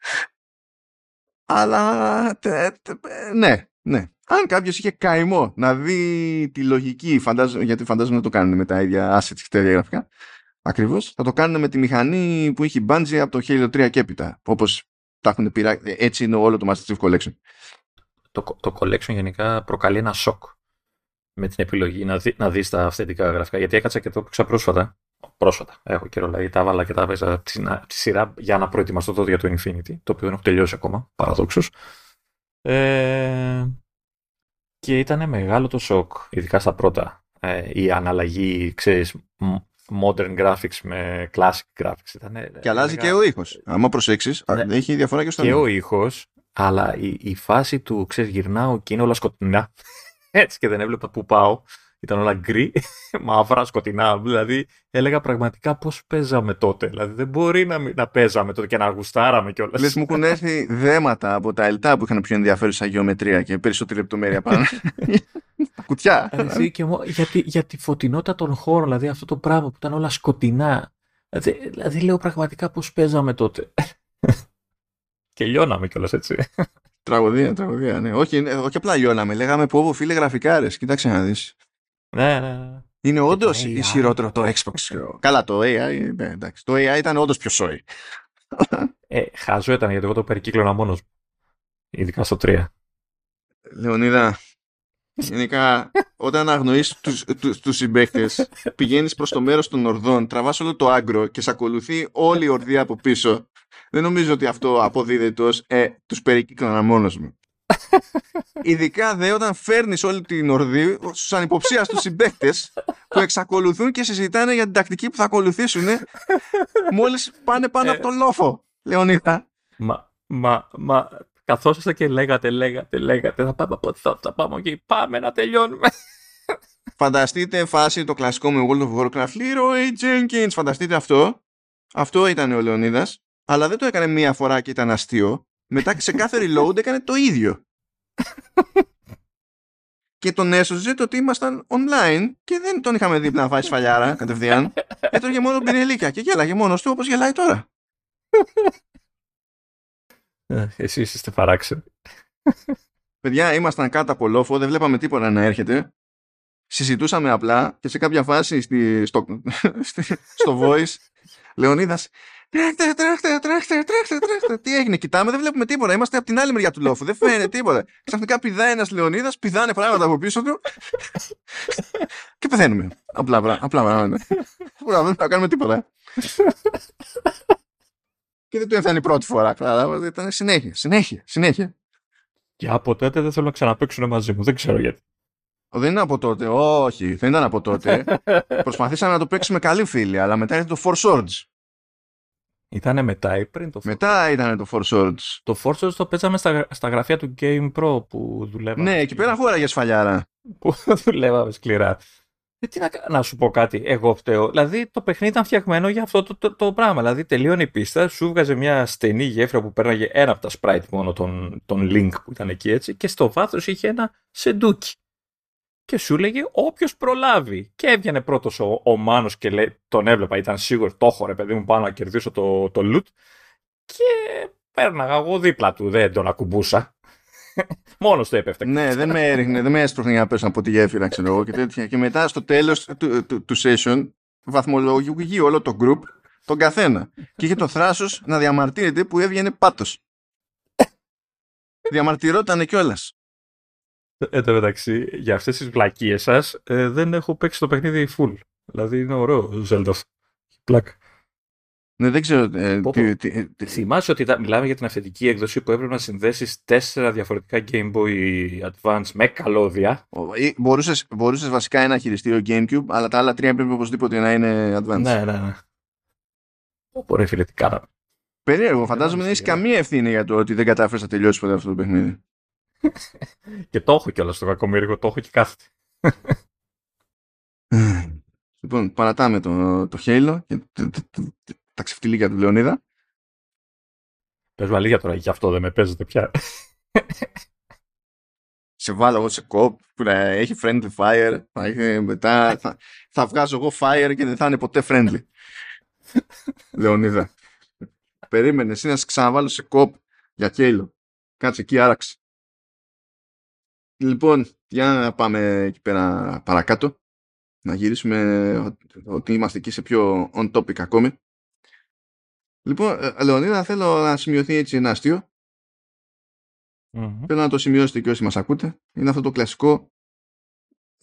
Αλλά τε- τε- ναι, ναι. Αν κάποιος είχε καημό να δει τη λογική, φαντάζομαι, γιατί φαντάζομαι να το κάνουν με τα ίδια assets και τα ίδια γραφικά, ακριβώς, θα το κάνουν με τη μηχανή που έχει η Bungie από το Halo 3 και έπειτα. Όπως τα έχουν πειρά... Έτσι είναι όλο το Master Chief Collection. Το, το collection γενικά προκαλεί ένα σοκ με την επιλογή να, δει, να δεις τα αυθεντικά γραφικά. Γιατί έκατσα και το έπαιξα πρόσφατα. Πρόσφατα. Έχω καιρό, δηλαδή τα έβαλα και τα έπαιζα από τη, τη σειρά για να προετοιμαστώ τότε για το Infinity, το οποίο δεν έχω τελειώσει ακόμα, παραδόξως. Ε, και ήταν μεγάλο το σοκ, ειδικά στα πρώτα. Ε, η αναλλαγή, ξέρεις, modern graphics με classic graphics. Ήτανε, Και αλλάζει έλεγα- και ο ήχος. Αν προσέξεις, Ναι. έχει διαφορά και στο και ήχο. ο ήχος, αλλά η, η φάση του, ξέρεις, γυρνάω και είναι όλα σκοτεινά. *laughs* Έτσι και δεν έβλεπα που πάω. Ήταν όλα γκρι, *laughs* μαύρα, σκοτεινά. Δηλαδή έλεγα πραγματικά πώς παίζαμε τότε. Δηλαδή δεν μπορεί να, μην- να παίζαμε τότε και να γουστάραμε κιόλας. Λες μου έχουν έρθει δέματα από τα ελτά που είχαν πιο ενδιαφέρουσα γεωμετρία και περισσότερη λεπτομέρεια πάνω. *laughs* τα κουτιά. Δηλαδή, και μου- για, τη, για τη φωτεινότητα των χώρων, δηλαδή αυτό το πράγμα που ήταν όλα σκοτεινά. Δηλαδή, δηλαδή λέω πραγματικά πώς παίζαμε τότε. *laughs* και λιώναμε κιόλας έτσι. Τραγωδία, τραγωδία. Ναι. Όχι, ναι, όχι απλά λιώναμε. Λέγαμε πω, πω φίλε γραφικάρες. Κοίταξε να δεις. Ναι, ναι, ναι. Είναι όντως AI. ισχυρότερο το Xbox. Καλά, το AI, ναι, εντάξει. Το AI ήταν όντως πιο σόι. Ε, χάζο ήταν γιατί εγώ το περικύκλωνα μόνος μου. Ειδικά στο 3. Λεωνίδα, γενικά όταν αγνοείς τους, τους, τους συμπαίκτες πηγαίνεις προς το μέρος των ορδών τραβάς όλο το άγκρο και σε ακολουθεί όλη η ορδία από πίσω δεν νομίζω ότι αυτό αποδίδεται ως ε, τους περικύκλωνα μόνος μου. Ειδικά δε όταν φέρνεις όλη την ορδή στους ανυποψίαστους συμπαίκτες που εξακολουθούν και συζητάνε για την τακτική που θα ακολουθήσουν μόλις πάνε πάνω Ε. από τον λόφο. Λεωνίδα. Μα, μα, μα, καθόσαστε και λέγατε, λέγατε, λέγατε, θα πάμε από εδώ, θα πάμε εκεί, πάμε να τελειώνουμε. Φανταστείτε φάση το κλασικό με World of Warcraft Leroy Jenkins. Φανταστείτε αυτό. Αυτό ήταν ο Λεωνίδας. Αλλά δεν το έκανε μία φορά και ήταν αστείο. Μετά σε κάθε reload έκανε το ίδιο. και τον έσωζε το ότι ήμασταν online και δεν τον είχαμε δίπλα να φάει σφαλιάρα κατευθείαν. Έτρωγε μόνο πινελίκια και γέλαγε μόνος του όπως γελάει τώρα. Ε, Εσείς είστε παράξενοι. Παιδιά, ήμασταν κάτω από λόφο, δεν βλέπαμε τίποτα να έρχεται. Συζητούσαμε απλά και σε κάποια φάση στη, στο, *laughs* στη- στο voice, Λεωνίδας, τρέχτε, τρέχτε, τρέχτε, τρέχτε, τρέχτε. Τι έγινε, κοιτάμε, δεν βλέπουμε τίποτα. Είμαστε από την άλλη μεριά του λόφου, δεν φαίνεται τίποτα. Ξαφνικά πηδάει ένας Λεωνίδας, πηδάνε πράγματα από πίσω του και πεθαίνουμε. Απλά, πρα- απλά πράγματα. Πουρα, δεν θα κάνουμε τίποτα. και δεν του έφτανε η πρώτη φορά, κατάλαβα. Ήταν συνέχεια, συνέχεια, συνέχεια. Και από τότε δεν θέλω να ξαναπαίξουν μαζί μου, δεν ξέρω γιατί. Δεν είναι από τότε. Όχι, δεν ήταν από τότε. *laughs* Προσπαθήσαμε να το παίξουμε καλοί φίλοι, αλλά μετά ήταν το Four Swords. Ήτανε μετά ή πριν το Force. Μετά ήταν το Four Swords. Το Force το παίζαμε στα, στα γραφεία του Game Pro που δουλεύαμε. Ναι, εκεί πέρα χώραγε σφαλιάρα. Που *laughs* δουλεύαμε σκληρά. Ε, τι να, κα- να σου πω κάτι, εγώ φταίω. Δηλαδή το παιχνίδι ήταν φτιαγμένο για αυτό το, το, το πράγμα. Δηλαδή τελείωνε η πίστα, σου βγάζε μια στενή γέφυρα που πέρναγε ένα από τα sprite μόνο, τον, τον Link που ήταν εκεί έτσι, και στο βάθος είχε ένα σεντούκι. Και σου έλεγε όποιος προλάβει. Και έβγαινε πρώτος ο, ο Μάνος και λέει, τον έβλεπα, ήταν σίγουρος, το έχω ρε παιδί μου, πάω να κερδίσω το, το loot. Και πέρναγα εγώ δίπλα του, δεν τον ακουμπούσα. *laughs* Μόνος του έπεφτε. ναι, δεν με έριχνε, δεν με έσπρωχνε για να πέσω από τη γέφυρα, ξέρω εγώ και τέτοια. Και μετά στο τέλος του, του, του session βαθμολογεί όλο το group τον καθένα. Και είχε το θράσος να διαμαρτύρεται που έβγαινε πάτος. *laughs* Διαμαρτυρότανε κιόλας. Εν τω μεταξύ, για αυτές τις βλακίες σας, ε, δεν έχω παίξει το παιχνίδι full. Δηλαδή είναι ωραίο Zelda. αυτό. Πλάκα. Ναι, δεν ξέρω. Ε, Πω, τι, πω. τι, τι- Θυμάσαι ότι ήταν- μιλάμε για την αυθεντική έκδοση που έπρεπε να συνδέσεις τέσσερα διαφορετικά Game Boy Advance με καλώδια; Ο- ή Μπορούσες, μπορούσες βασικά ένα χειριστήριο GameCube, αλλά τα άλλα τρία πρέπει οπωσδήποτε να είναι advanced. Ναι, ναι, ναι. Πω ρε φίλε, τι κάναμε. Περίεργο, φαντάζομαι δεν έχεις σιγά. καμία ευθύνη για το ότι δεν κατάφερες να τελειώσεις ποτέ αυτό το παιχνίδι. Και το έχω κιόλας στο κακομίρικο, το έχω και κάθεται. λοιπόν, παρατάμε το, το Halo και т- т- τ- τ- τα ξεφτιλίκια του Λεωνίδα. Πες μου αλήθεια τώρα, γι' αυτό δεν με παίζετε πια. Σε βάλω εγώ σε κοπ που να έχει friendly fire. Θα έχει μετά θα, θα βγάζω εγώ fire και δεν θα είναι ποτέ friendly. Λεωνίδα. Περίμενε εσύ να σε ξαναβάλω σε κοπ για Halo. Κάτσε εκεί άραξε. Λοιπόν, για να πάμε εκεί πέρα παρακάτω. Να γυρίσουμε ο- ότι είμαστε εκεί σε πιο on topic ακόμη. Λοιπόν, ε, Λεωνίδα, θέλω να σημειωθεί έτσι ένα αστείο. Μμμ. Θέλω να το σημειώσετε και όσοι μας ακούτε. Είναι αυτό το κλασικό.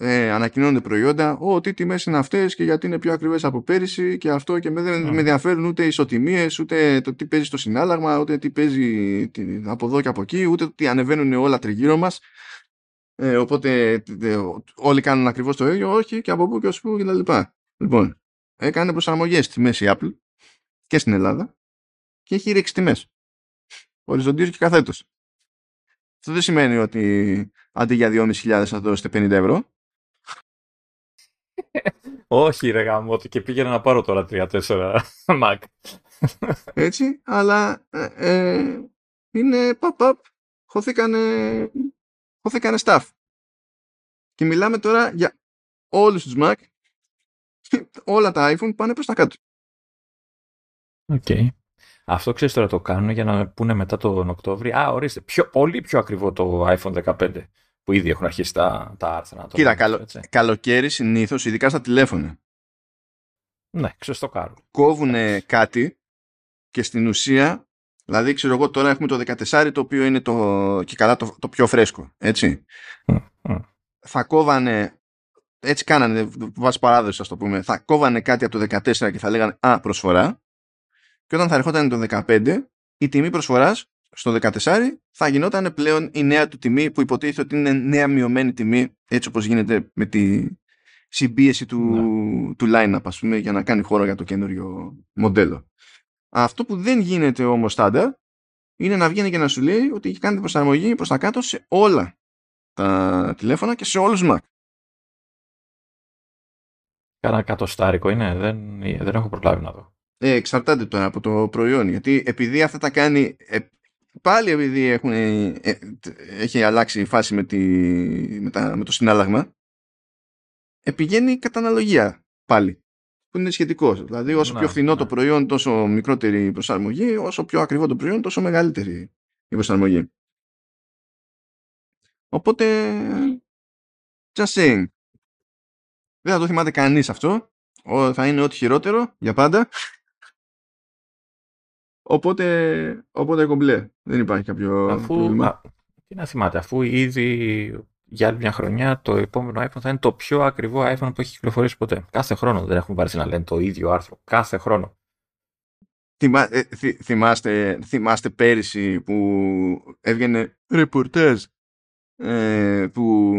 Ε, ανακοινώνονται προϊόντα. Ω, τι τιμές είναι αυτές και γιατί είναι πιο ακριβές από πέρυσι και αυτό και με, δεν Mm. με ενδιαφέρουν ούτε οι ισοτιμίες, ούτε το τι παίζει στο συνάλλαγμα, ούτε τι παίζει τι- από εδώ και από εκεί, ούτε το τι ανεβαίνουν όλα τριγύρω μας. Ε, οπότε ε, όλοι κάνουν ακριβώς το ίδιο, όχι και από πού και ως πού και τα λοιπά. Λοιπόν, έκανε προσαρμογές στη μέση Apple και στην Ελλάδα και έχει ρίξει τιμές. Οριζοντίως και καθέτως. Αυτό δεν σημαίνει ότι αντί για 2.500 θα δώσετε 50 ευρώ. Όχι ρε γάμο, ότι και πήγαινα να πάρω τώρα 3-4 *laughs* Mac. Έτσι, αλλά ε, ε, είναι pop-up. Χωθήκανε, χωθήκανε staff. Και μιλάμε τώρα για όλους τους Mac. και *laughs* Όλα τα iPhone πάνε προς τα κάτω. Οκ. Αυτό ξέρεις τώρα το κάνουν για να πούνε μετά τον Οκτώβρη. Α, ορίστε, πιο, πολύ πιο ακριβό το iPhone 15. που ήδη έχουν αρχίσει τα, τα άρθρα. Κοίτα, καλο, καλοκαίρι συνήθως, ειδικά στα τηλέφωνα. Ναι, ξεστοκάρουν. Κόβουν κάτι και στην ουσία, δηλαδή ξέρω εγώ τώρα έχουμε το 14 το οποίο είναι το, και καλά το, το πιο φρέσκο, έτσι. Θα κόβανε, έτσι κάνανε βάσει παράδοση ας το πούμε, θα κόβανε κάτι από το 14 και θα λέγανε α προσφορά και όταν θα ερχόταν το 15 η τιμή προσφοράς στο 14 θα γινόταν πλέον η νέα του τιμή που υποτίθεται ότι είναι νέα μειωμένη τιμή έτσι όπως γίνεται με τη συμπίεση του, ναι. του line-up ας πούμε για να κάνει χώρο για το καινούριο μοντέλο. Αυτό που δεν γίνεται όμως στάνταρ είναι να βγαίνει και να σου λέει ότι έχει κάνει προσαρμογή προς τα κάτω σε όλα τα τηλέφωνα και σε όλους Mac. Κάνα κατοστάρικο είναι, δεν, δεν έχω προλάβει να δω. Ε, εξαρτάται τώρα από το προϊόν. Γιατί επειδή αυτά τα κάνει. Ε, πάλι επειδή έχουν, ε, έχει αλλάξει η φάση με, τη, με, τα, με το συνάλλαγμα, ε, πηγαίνει κατά αναλογία πάλι. Που είναι σχετικό. Δηλαδή, όσο πιο φθηνό το προϊόν, τόσο μικρότερη προσαρμογή, όσο πιο ακριβό το προϊόν, τόσο μεγαλύτερη η προσαρμογή. Οπότε, just saying. Δεν θα το θυμάται κανείς αυτό. Θα είναι ό,τι χειρότερο για πάντα. Οπότε, οπότε κομπλέ. Δεν υπάρχει κάποιο αφού, πρόβλημα. Α, τι να θυμάται, αφού ήδη για άλλη μια χρονιά το επόμενο iPhone θα είναι το πιο ακριβό iPhone που έχει κυκλοφορήσει ποτέ. Κάθε χρόνο δεν έχουν πάρει να λένε το ίδιο άρθρο. Κάθε χρόνο. Θυμά, ε, θυ, θυμάστε, θυμάστε πέρυσι που έβγαινε ρεπορτάζ ε, που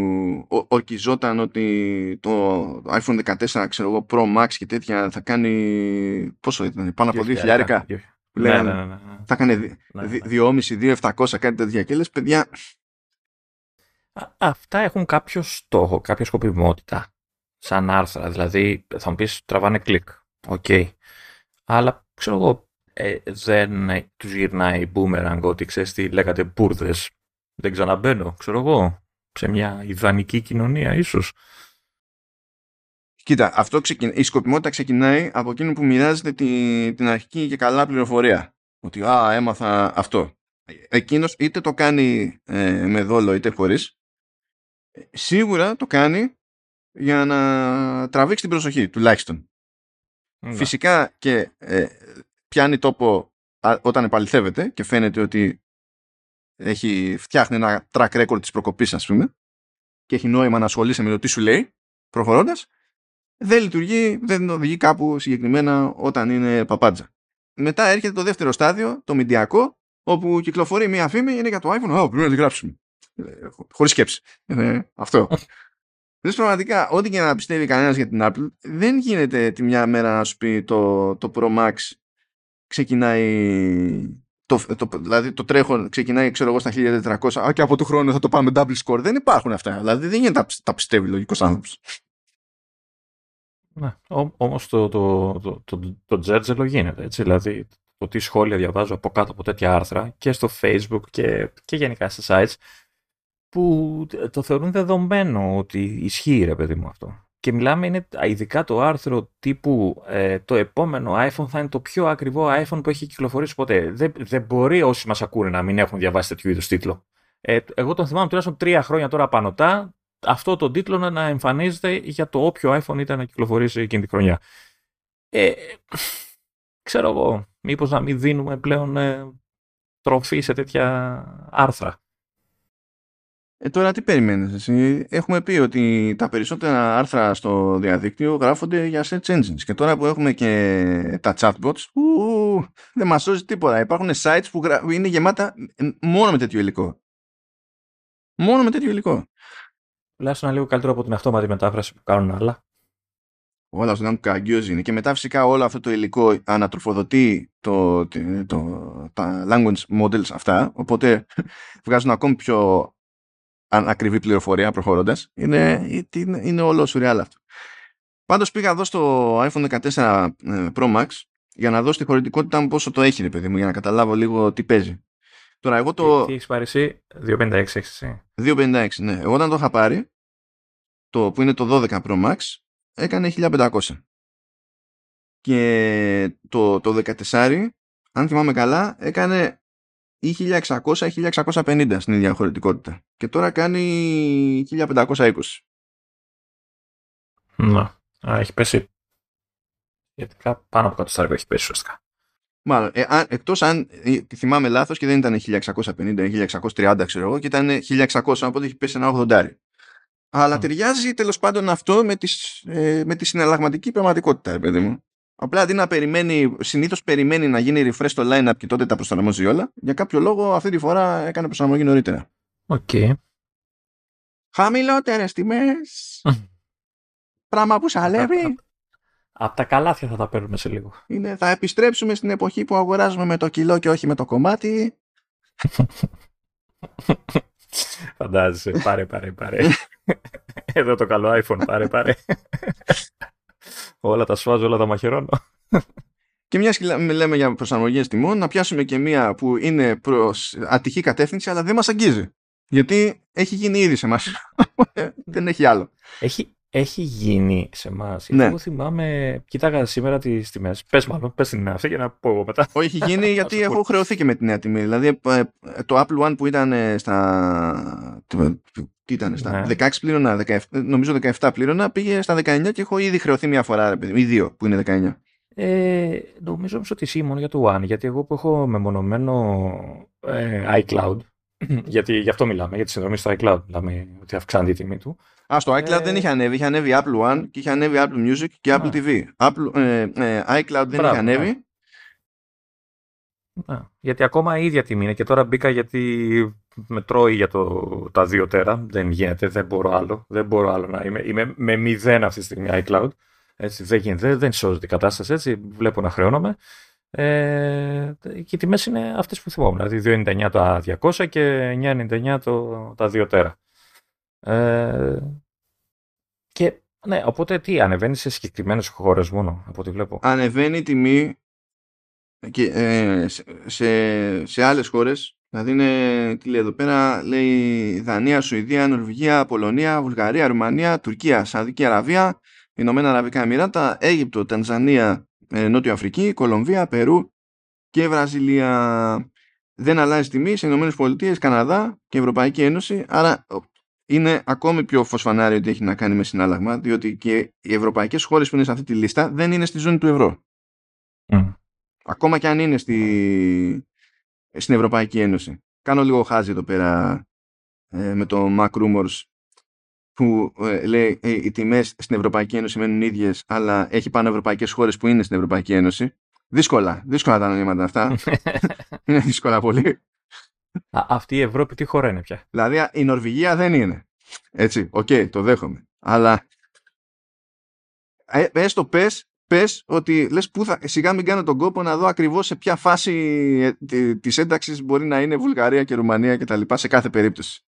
ορκιζόταν ότι το iPhone 14 ξέρω εγώ Pro Max και τέτοια θα κάνει πόσο ήταν πάνω από 2.000 που ναι, ναι, ναι, ναι, θα έκανε 2.500-2.700 κάτι τέτοια και λες παιδιά αυτά έχουν κάποιο στόχο, κάποια σκοπιμότητα. Σαν άρθρα, δηλαδή θα μου πεις τραβάνε κλικ, οκ. Αλλά ξέρω εγώ ε, δεν τους γυρνάει boomerang ότι ξέρεις τι λέγατε μπουρδες. Δεν ξαναμπαίνω, ξέρω εγώ. Σε μια ιδανική κοινωνία ίσως. Κοίτα, αυτό ξεκινά, η σκοπιμότητα ξεκινάει από εκείνο που μοιράζεται τη, την αρχική και καλά πληροφορία. Ότι α, έμαθα αυτό. Εκείνος είτε το κάνει ε, με δόλο είτε χωρίς, σίγουρα το κάνει για να τραβήξει την προσοχή, τουλάχιστον. Ναι. Φυσικά και ε, πιάνει τόπο όταν επαληθεύεται και φαίνεται ότι έχει φτιάχνει ένα track record της προκοπής, ας πούμε, και έχει νόημα να ασχολείσαι με το τι σου λέει, προχωρώντας, δεν λειτουργεί, δεν οδηγεί κάπου συγκεκριμένα όταν είναι παπάντζα. Μετά έρχεται το δεύτερο στάδιο, το μηντιακό, όπου κυκλοφορεί μια φήμη, είναι για το iPhone, oh, πρέπει να τη γράψουμε. Ε, Χωρίς σκέψη. Ε, αυτό. Δηλαδή πραγματικά, ό,τι και να πιστεύει κανένας για την Apple, δεν γίνεται τη μια μέρα να σου πει το, το Pro Max ξεκινάει. Το, το, δηλαδή το τρέχον ξεκινάει ξέρω εγώ στα 1400 α, και από του χρόνου θα το πάμε double score δεν υπάρχουν αυτά δηλαδή δεν γίνεται τα, τα πιστεύει λογικός άνθρωπος ναι, όμως το, το, το, το, το τζέρτζελο γίνεται, έτσι, δηλαδή το τι σχόλια διαβάζω από κάτω από τέτοια άρθρα και στο facebook και, και γενικά στα sites που το θεωρούν δεδομένο ότι ισχύει ρε παιδί μου αυτό. Και μιλάμε είναι ειδικά το άρθρο τύπου ε, το επόμενο iPhone θα είναι το πιο ακριβό iPhone που έχει κυκλοφορήσει ποτέ. Δεν, δεν μπορεί όσοι μας ακούνε να μην έχουν διαβάσει τέτοιου είδους τίτλο. Ε, εγώ τον θυμάμαι τουλάχιστον τρία χρόνια τώρα πανωτά αυτό το τίτλο να εμφανίζεται για το όποιο iPhone ήταν να κυκλοφορήσει εκείνη τη χρονιά. Ε, ξέρω εγώ, μήπως να μην δίνουμε πλέον ε, τροφή σε τέτοια άρθρα. Ε, τώρα τι περιμένεις εσύ; Έχουμε πει ότι τα περισσότερα άρθρα στο διαδίκτυο γράφονται για search engines και τώρα που έχουμε και τα chatbots ου, δεν μας σώζει τίποτα. Υπάρχουν sites που είναι γεμάτα μόνο με τέτοιο υλικό. Μόνο με τέτοιο υλικό. Τουλάχιστον είναι λίγο καλύτερο από την αυτόματη μετάφραση που κάνουν άλλα. Όλα αυτό κάνουν καγκιόζι είναι. Και μετά φυσικά όλο αυτό το υλικό ανατροφοδοτεί το, το, το, τα language models αυτά. Οπότε *laughs* βγάζουν ακόμη πιο ακριβή πληροφορία προχωρώντας. Είναι, είναι, είναι όλο σουρεάλ αυτό. Πάντως πήγα εδώ στο iPhone 14 ε, Pro Max για να δω στη χωρητικότητά μου πόσο το έχει, ρε παιδί μου, για να καταλάβω λίγο τι παίζει. Τώρα, εγώ το... Τι, έχεις πάρει εσύ, 256 έχεις εσύ. 256, ναι. Εγώ όταν το είχα πάρει, το, που είναι το 12 Pro Max, έκανε 1500. Και το, το 14, αν θυμάμαι καλά, έκανε ή 1600 ή 1650 στην ίδια χωρητικότητα. Και τώρα κάνει 1520. Να. Α, έχει πέσει. Γιατί πάνω από κάτω έχει πέσει ουσιαστικά. Μάλλον, ε, αν, εκτός αν ε, θυμάμαι λάθος και δεν ήταν 1650 ή 1630 ξέρω εγώ και ήταν 1600 οπότε έχει πέσει ένα 80. Αλλά mm. ταιριάζει τέλος πάντων αυτό με, τις, ε, με τη συναλλαγματική πραγματικότητα, ρε παιδί μου. Απλά αντί να περιμένει, συνήθως περιμένει να γίνει refresh το line-up και τότε τα προσαρμόζει όλα, για κάποιο λόγο αυτή τη φορά έκανε προσαρμογή νωρίτερα. OK. Okay. Χαμηλότερες τιμές. Πράγμα που σαλεύει. Από τα καλάθια θα τα παίρνουμε σε λίγο. Είναι, θα επιστρέψουμε στην εποχή που αγοράζουμε με το κιλό και όχι με το κομμάτι. *laughs* Φαντάζεσαι. Πάρε, πάρε, πάρε. *laughs* Εδώ το καλό iPhone. Πάρε, πάρε. *laughs* όλα τα σφάζω, όλα τα μαχαιρώνω. Και μιας και λέμε για προσαρμογές τιμών, να πιάσουμε και μια που είναι προς ατυχή κατεύθυνση, αλλά δεν μας αγγίζει. Γιατί έχει γίνει ήδη σε εμάς. *laughs* δεν έχει άλλο. Έχει, έχει γίνει σε εμάς; Ναι. Εγώ θυμάμαι, κοίταγα σήμερα τις τιμές. Πες μάλλον, πες την αυτή για να πω εγώ μετά. Όχι, έχει γίνει *laughs* γιατί έχω χρεωθεί και με τη νέα τιμή. Δηλαδή ε, το Apple One που ήταν ε, στα. Τι ήταν, στα ναι. 16 πλήρωνα, 17, νομίζω 17 πλήρωνα, πήγε στα 19 και έχω ήδη χρεωθεί μια φορά, ή δύο που είναι 19. Ε, νομίζω όμως ότι εσύ μόνο για το One, γιατί εγώ που έχω μεμονωμένο ε, iCloud, *clears throat* γιατί γι' αυτό μιλάμε, για τη συνδρομή στο iCloud, μιλάμε ότι αυξάνει τη τιμή του. Α, στο iCloud ε... δεν είχε ανέβει. Είχε ανέβει Apple One και είχε ανέβει Apple Music και Apple TV. Apple, ε, ε, iCloud δεν Μπράβο, είχε ανέβει. Ναι. Γιατί ακόμα η ίδια τιμή είναι και τώρα μπήκα γιατί με τρώει για το, τα δύο τέρα. Δεν γίνεται, δεν μπορώ άλλο. Δεν μπορώ άλλο να είμαι. Είμαι με μηδέn αυτή τη στιγμή iCloud. Έτσι, δεν γίνεται, δεν σώζεται η κατάσταση έτσι. Βλέπω να χρεώνομαι. Ε, και οι τιμές είναι αυτές που θυμόμουν. Δηλαδή 2,99 τα 200 και 9,99 το, τα 2 τέρα. Ε, και ναι, οπότε τι, ανεβαίνει σε συγκεκριμένες χώρες μόνο, από ό,τι βλέπω. Ανεβαίνει η τιμή και, ε, σε, σε άλλες χώρες. Δηλαδή είναι, τι λέει εδώ πέρα, λέει Δανία, Σουηδία, Νορβηγία, Πολωνία, Βουλγαρία, Ρουμανία, Τουρκία, Σαουδική Αραβία, Ηνωμένα Αραβικά Εμμυράτα, Αίγυπτο, Τανζανία, ε, Νότιο Αφρική, Κολομβία, Περού και Βραζιλία. Δεν αλλάζει τιμή σε Ηνωμένες Πολιτείες, Καναδά και Ευρωπαϊκή Ένωση. Άρα είναι ακόμη πιο φωσφανάρι ότι έχει να κάνει με συνάλλαγμα, διότι και οι ευρωπαϊκές χώρες που είναι σε αυτή τη λίστα δεν είναι στη ζώνη του ευρώ. Ακόμα και αν είναι στη, στην Ευρωπαϊκή Ένωση. Κάνω λίγο χάζι εδώ πέρα ε, με το Mac Rumors που ε, λέει ε, οι τιμές στην Ευρωπαϊκή Ένωση μένουν ίδιες αλλά έχει πάνω ευρωπαϊκές χώρες που είναι στην Ευρωπαϊκή Ένωση. Δύσκολα, δύσκολα τα νοήματα αυτά. *laughs* είναι δύσκολα πολύ. Α, αυτή η Ευρώπη τι χώρα είναι πια; Δηλαδή η Νορβηγία δεν είναι. Έτσι, OK, okay, το δέχομαι. Αλλά ε, έστω πες, πες ότι λες που θα, σιγά μην κάνω τον κόπο να δω ακριβώς σε ποια φάση ε, της ένταξης μπορεί να είναι Βουλγαρία και Ρουμανία και τα λοιπά σε κάθε περίπτωση.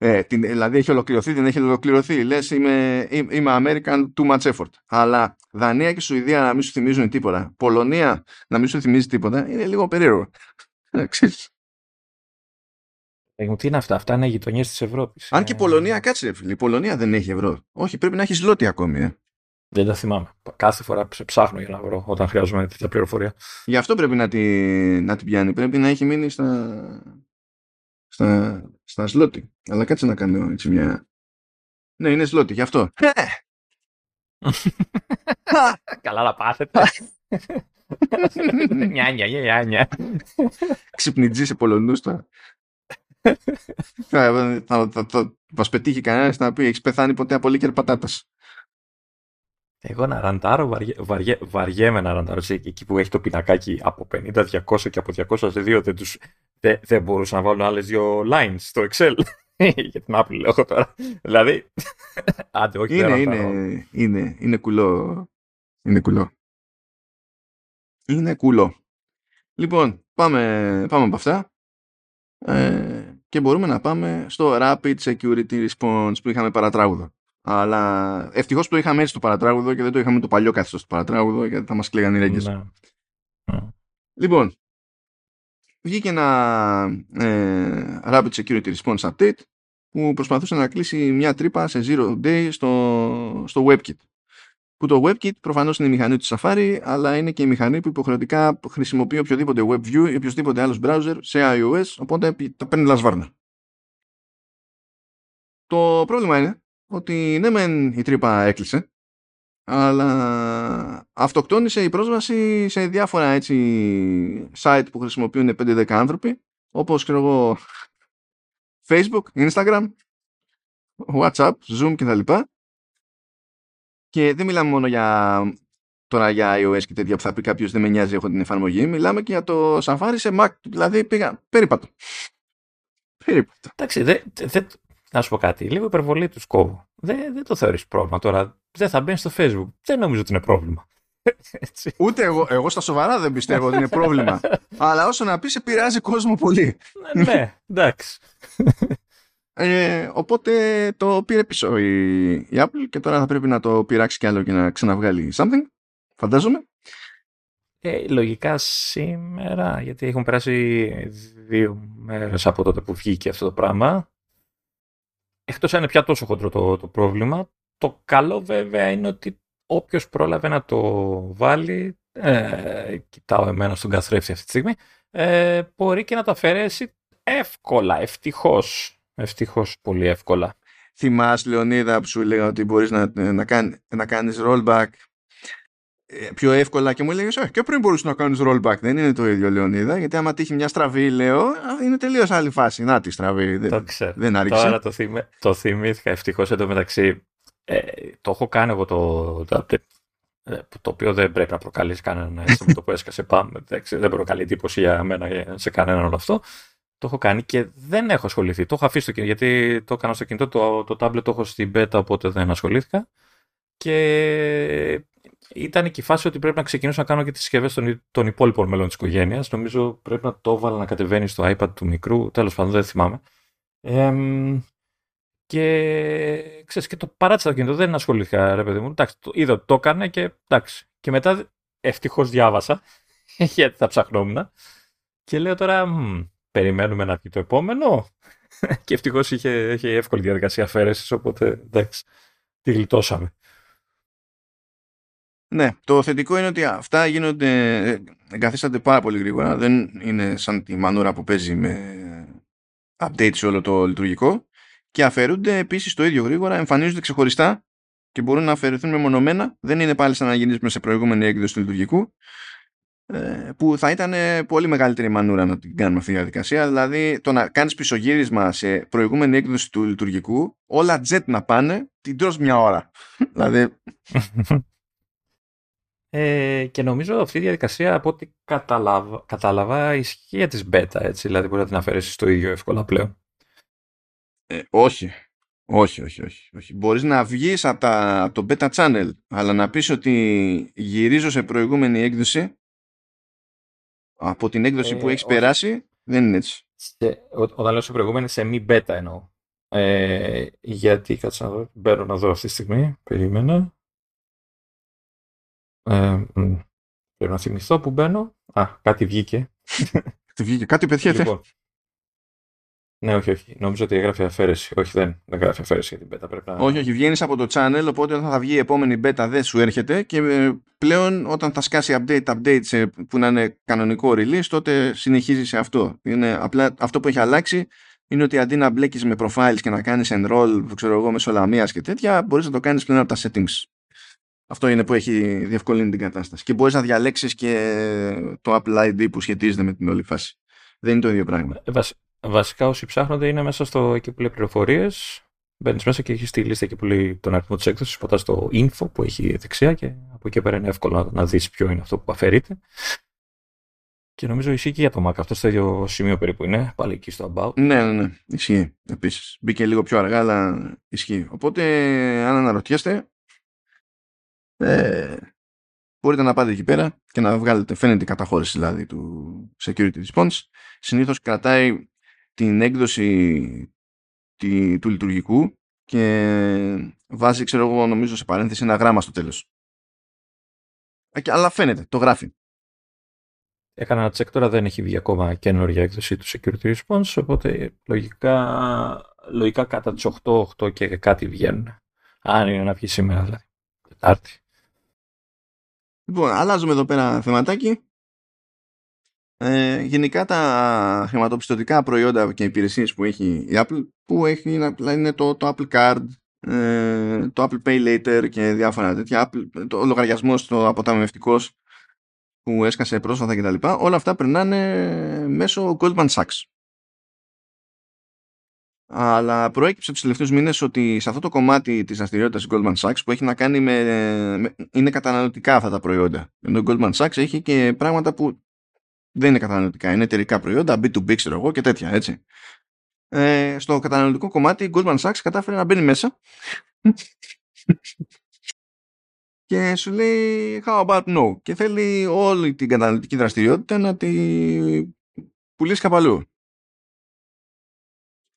Ε, την, δηλαδή έχει ολοκληρωθεί, δεν έχει ολοκληρωθεί. Λες είμαι, είμαι American too much effort. Αλλά Δανία και Σουηδία να μην σου θυμίζουν τίποτα. Πολωνία να μην σου θυμίζει τίποτα. Είναι λίγο περίεργο. *laughs* Ε, ε, τι είναι αυτά, αυτά είναι γειτονιές της Ευρώπης. Αν και η ε, Πολωνία, κάτσε φίλε. Η Πολωνία δεν έχει ευρώ. Όχι, πρέπει να έχεις ζλότη ακόμη. Ε. Δεν τα θυμάμαι. Κάθε φορά ψάχνω για να βρω όταν χρειάζομαι τέτοια πληροφορία. Γι' αυτό πρέπει να, τη, να την πιάνει. Πρέπει να έχει μείνει στα, στα, στα σλότη. Αλλά κάτσε να κάνω έτσι μια. Ναι, είναι σλότη, γι' αυτό. Καλά να πάθετε. Νιάνια, *laughs* νιάνια. Ξυπνητζή σε Πολωνούς τώρα θα, θα, θα, θα μας πετύχει κανένας να πει έχεις πεθάνει ποτέ από λίκερ πατάτας. Εγώ να ραντάρω, βαριέ, βαριέ, βαριέμαι να ραντάρω εκεί που έχει το πινακάκι από 50, 200 και από 200 σε 2 δεν, τους, δεν, δεν μπορούσαν να βάλουν άλλες δύο lines στο Excel. *laughs* Για την Apple λέω τώρα. δηλαδή, *laughs* άντε όχι είναι, είναι, είναι, είναι κουλό. Είναι κουλό. Είναι κουλό. Λοιπόν, πάμε, πάμε από αυτά. Ε, και μπορούμε να πάμε στο Rapid Security Response που είχαμε παρατράγουδο. Αλλά ευτυχώς που το είχαμε έτσι το παρατράγουδο και δεν το είχαμε το παλιό καθεστώς στο παρατράγουδο γιατί θα μας κλαίγαν οι ρέγγες. Ναι. Λοιπόν, βγήκε ένα ε, Rapid Security Response Update που προσπαθούσε να κλείσει μια τρύπα σε zero day στο, στο WebKit. Που το WebKit προφανώς είναι η μηχανή του Safari, αλλά είναι και η μηχανή που υποχρεωτικά χρησιμοποιεί οποιοδήποτε WebView ή οποιοδήποτε άλλος browser σε iOS, οπότε το παίρνει λασβάρνα. Το πρόβλημα είναι ότι ναι μεν η τρύπα έκλεισε, αλλά αυτοκτόνησε η πρόσβαση σε διάφορα έτσι site που χρησιμοποιούν 5-10 άνθρωποι, όπως ξέρω εγώ Facebook, Instagram, WhatsApp, Zoom κτλ. Και δεν μιλάμε μόνο για τώρα για iOS και τέτοια που θα πει κάποιος δεν με νοιάζει, έχω την εφαρμογή. Μιλάμε και για το Safari σε Mac. Δηλαδή πήγα περίπατο. Περίπατο. Εντάξει, δε, δε, να σου πω κάτι. Λίγο υπερβολή τους κόβου. Δεν, δεν το θεωρείς πρόβλημα τώρα. Δεν θα μπαίνεις στο Facebook. Δεν νομίζω ότι είναι πρόβλημα. *laughs* Έτσι. Ούτε εγώ, εγώ στα σοβαρά δεν πιστεύω ότι είναι πρόβλημα. *laughs* Αλλά όσο να πεις, επηρεάζει κόσμο πολύ. ναι, ναι εντάξει. *laughs* Ε, οπότε το πήρε πίσω η, η Apple και τώρα θα πρέπει να το πειράξει κι άλλο και να ξαναβγάλει something. Φαντάζομαι. Ε, λογικά σήμερα, γιατί έχουν περάσει δύο μέρες από τότε που βγήκε αυτό το πράγμα. Εκτός αν είναι πια τόσο χοντρό το, το πρόβλημα, το καλό βέβαια είναι ότι όποιος πρόλαβε να το βάλει, ε, κοιτάω εμένα στον καθρέφτη αυτή τη στιγμή, ε, μπορεί και να το αφαιρέσει εύκολα, ευτυχώς. Ευτυχώς πολύ εύκολα. Θυμάσαι, Λεωνίδα, που σου έλεγα ότι μπορείς να, να, κάνει, να κάνεις rollback; Ε, πιο εύκολα και μου έλεγες Όχι, και πριν μπορούσες να κάνεις rollback. Δεν είναι το ίδιο, Λεωνίδα, γιατί άμα τύχει μια στραβή, λέω, είναι τελείως άλλη φάση. Να τη στραβή. Το ξέρω. Δεν άρχισε. Τώρα το, θυμ, το θυμήθηκα ευτυχώς εντωμεταξύ. Ε, το έχω κάνει εγώ το, το update ε, το οποίο δεν πρέπει να προκαλείς κανένα με το που έσκασε πάμε. Δεν προκαλεί εντύπωση για μένα σε κανέναν όλο αυτό το έχω κάνει και δεν έχω ασχοληθεί. Το έχω αφήσει το κινητό, γιατί το έκανα στο κινητό, το, το tablet το έχω στην beta, οπότε δεν ασχολήθηκα. Και ήταν και η φάση ότι πρέπει να ξεκινήσω να κάνω και τις συσκευές των, των υπόλοιπων μελών της οικογένειας. Νομίζω πρέπει να το έβαλα να κατεβαίνει στο iPad του μικρού. Τέλος πάντων, δεν θυμάμαι. Ε, και ξέρεις, και το παράτησα το κινητό, δεν ασχολήθηκα, ρε παιδί μου. Εντάξει, το, είδα ότι το έκανε και εντάξει. Και μετά ευτυχώς διάβασα, *laughs* γιατί θα ψαχνόμουν. Και λέω τώρα, περιμένουμε να πει το επόμενο. *laughs* και ευτυχώς είχε, είχε εύκολη διαδικασία αφαίρεσης, οπότε εντάξει, τη γλιτώσαμε. Ναι, το θετικό είναι ότι αυτά γίνονται, εγκαθίστανται πάρα πολύ γρήγορα. Δεν είναι σαν τη μανούρα που παίζει με update σε όλο το λειτουργικό. Και αφαιρούνται επίσης το ίδιο γρήγορα, εμφανίζονται ξεχωριστά και μπορούν να αφαιρεθούν μεμονωμένα. Δεν είναι πάλι σαν να γυρίσουμε σε προηγούμενη έκδοση του λειτουργικού. Ε, που θα ήταν πολύ μεγαλύτερη μανούρα να την κάνουμε αυτή τη διαδικασία. Δηλαδή το να κάνεις πισωγύρισμα σε προηγούμενη έκδοση του λειτουργικού, όλα jet να πάνε, την τρως μια ώρα. *laughs* δηλαδή... Ε, και νομίζω αυτή η διαδικασία από ό,τι κατάλαβα, κατάλαβα ισχύει για τις beta, έτσι, δηλαδή μπορεί να την αφαιρέσεις το ίδιο εύκολα πλέον. Ε, όχι. Όχι, όχι, όχι, όχι. Μπορείς να βγεις από, το beta channel, αλλά να πεις ότι γυρίζω σε προηγούμενη έκδοση από την έκδοση που ε, έχεις περάσει, δεν είναι έτσι. Σε, όταν λέω σε προηγούμενη, σε μη beta εννοώ. Ε, γιατί, κάτσε να δω, μπαίνω να δω αυτή τη στιγμή, περίμενα. Ε, πρέπει να θυμηθώ που μπαίνω. Α, κάτι βγήκε. Κάτι βγήκε, κάτι πετιέται. Λοιπόν, ναι, όχι, όχι. Νόμιζα ότι έγραφε αφαίρεση. Όχι, δεν, δεν γράφει αφαίρεση για την beta. Πρέπει να... Όχι, όχι. Βγαίνεις από το channel, οπότε όταν θα βγει η επόμενη beta δεν σου έρχεται και ε, πλέον όταν θα σκάσει update, update σε, που να είναι κανονικό release, τότε συνεχίζει σε αυτό. Είναι, απλά αυτό που έχει αλλάξει είναι ότι αντί να μπλέκεις με profiles και να κάνεις enroll, ξέρω εγώ, μεσολαμία και τέτοια, μπορείς να το κάνεις πλέον από τα settings. Αυτό είναι που έχει διευκολύνει την κατάσταση. Και μπορείς να διαλέξεις και το Apple ID που σχετίζεται με την όλη φάση. Δεν είναι το ίδιο πράγμα. Ε, Βασικά όσοι ψάχνονται είναι μέσα στο εκεί που λέει πληροφορίες. Μπαίνεις μέσα και έχεις τη λίστα εκεί που λέει τον αριθμό της έκδοσης. Ποτά στο info που έχει δεξιά και από εκεί πέρα είναι εύκολο να δεις ποιο είναι αυτό που αφαιρείται. Και νομίζω ισχύει και για το Mac. Αυτό στο ίδιο σημείο περίπου είναι. Πάλι εκεί στο About. Ναι, ναι, ναι. Ισχύει. Επίσης. Μπήκε λίγο πιο αργά, αλλά ισχύει. Οπότε, αν αναρωτιέστε, ε, μπορείτε να πάτε εκεί πέρα και να βγάλετε. Φαίνεται η καταχώρηση δηλαδή του security response. Συνήθως κρατάει την έκδοση του λειτουργικού και βάζει, ξέρω εγώ, νομίζω σε παρένθεση ένα γράμμα στο τέλος. Ε, αλλά φαίνεται, το γράφει. Έκανα ένα check τώρα, δεν έχει βγει ακόμα καινούργια έκδοση του Security Response, οπότε λογικά, λογικά κατά τις 8, 8 και κάτι βγαίνουν. Αν είναι να βγει σήμερα δηλαδή. Τετάρτη. Λοιπόν, αλλάζουμε εδώ πέρα θεματάκι. Ε, γενικά τα χρηματοπιστωτικά προϊόντα και υπηρεσίες που έχει η Apple που έχει είναι το, το Apple Card ε, το Apple Pay Later και διάφορα τέτοια Apple, το λογαριασμός το αποταμιευτικός που έσκασε πρόσφατα κτλ. Όλα αυτά περνάνε μέσω Goldman Sachs. Αλλά προέκυψε τους τελευταίους μήνες ότι σε αυτό το κομμάτι της δραστηριότητας Goldman Sachs που έχει να κάνει με, με, είναι καταναλωτικά αυτά τα προϊόντα. Ενώ Goldman Sachs έχει και πράγματα που δεν είναι καταναλωτικά, είναι εταιρικά προϊόντα, B2B ξέρω εγώ και τέτοια έτσι. Ε, στο καταναλωτικό κομμάτι η Goldman Sachs κατάφερε να μπαίνει μέσα *laughs* και σου λέει how about no; Και θέλει όλη την καταναλωτική δραστηριότητα να τη πουλήσει κάπου αλλού.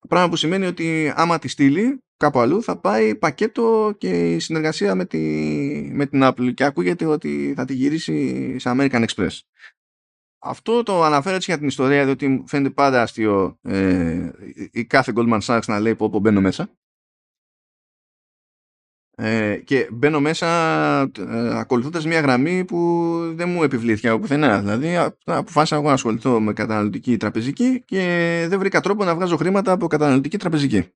Πράγμα που σημαίνει ότι άμα τη στείλει κάπου αλλού θα πάει πακέτο και συνεργασία με, τη, με την Apple και ακούγεται ότι θα τη γυρίσει σε American Express. Αυτό το αναφέρω έτσι για την ιστορία διότι φαίνεται πάντα αστείο ε, η κάθε Goldman Sachs να λέει πω, πω μπαίνω μέσα ε, και μπαίνω μέσα ε, ακολουθώντας μια γραμμή που δεν μου επιβλήθηκε από πουθενά. Δηλαδή αποφάσισα εγώ να ασχοληθώ με καταναλωτική τραπεζική και δεν βρήκα τρόπο να βγάζω χρήματα από καταναλωτική τραπεζική.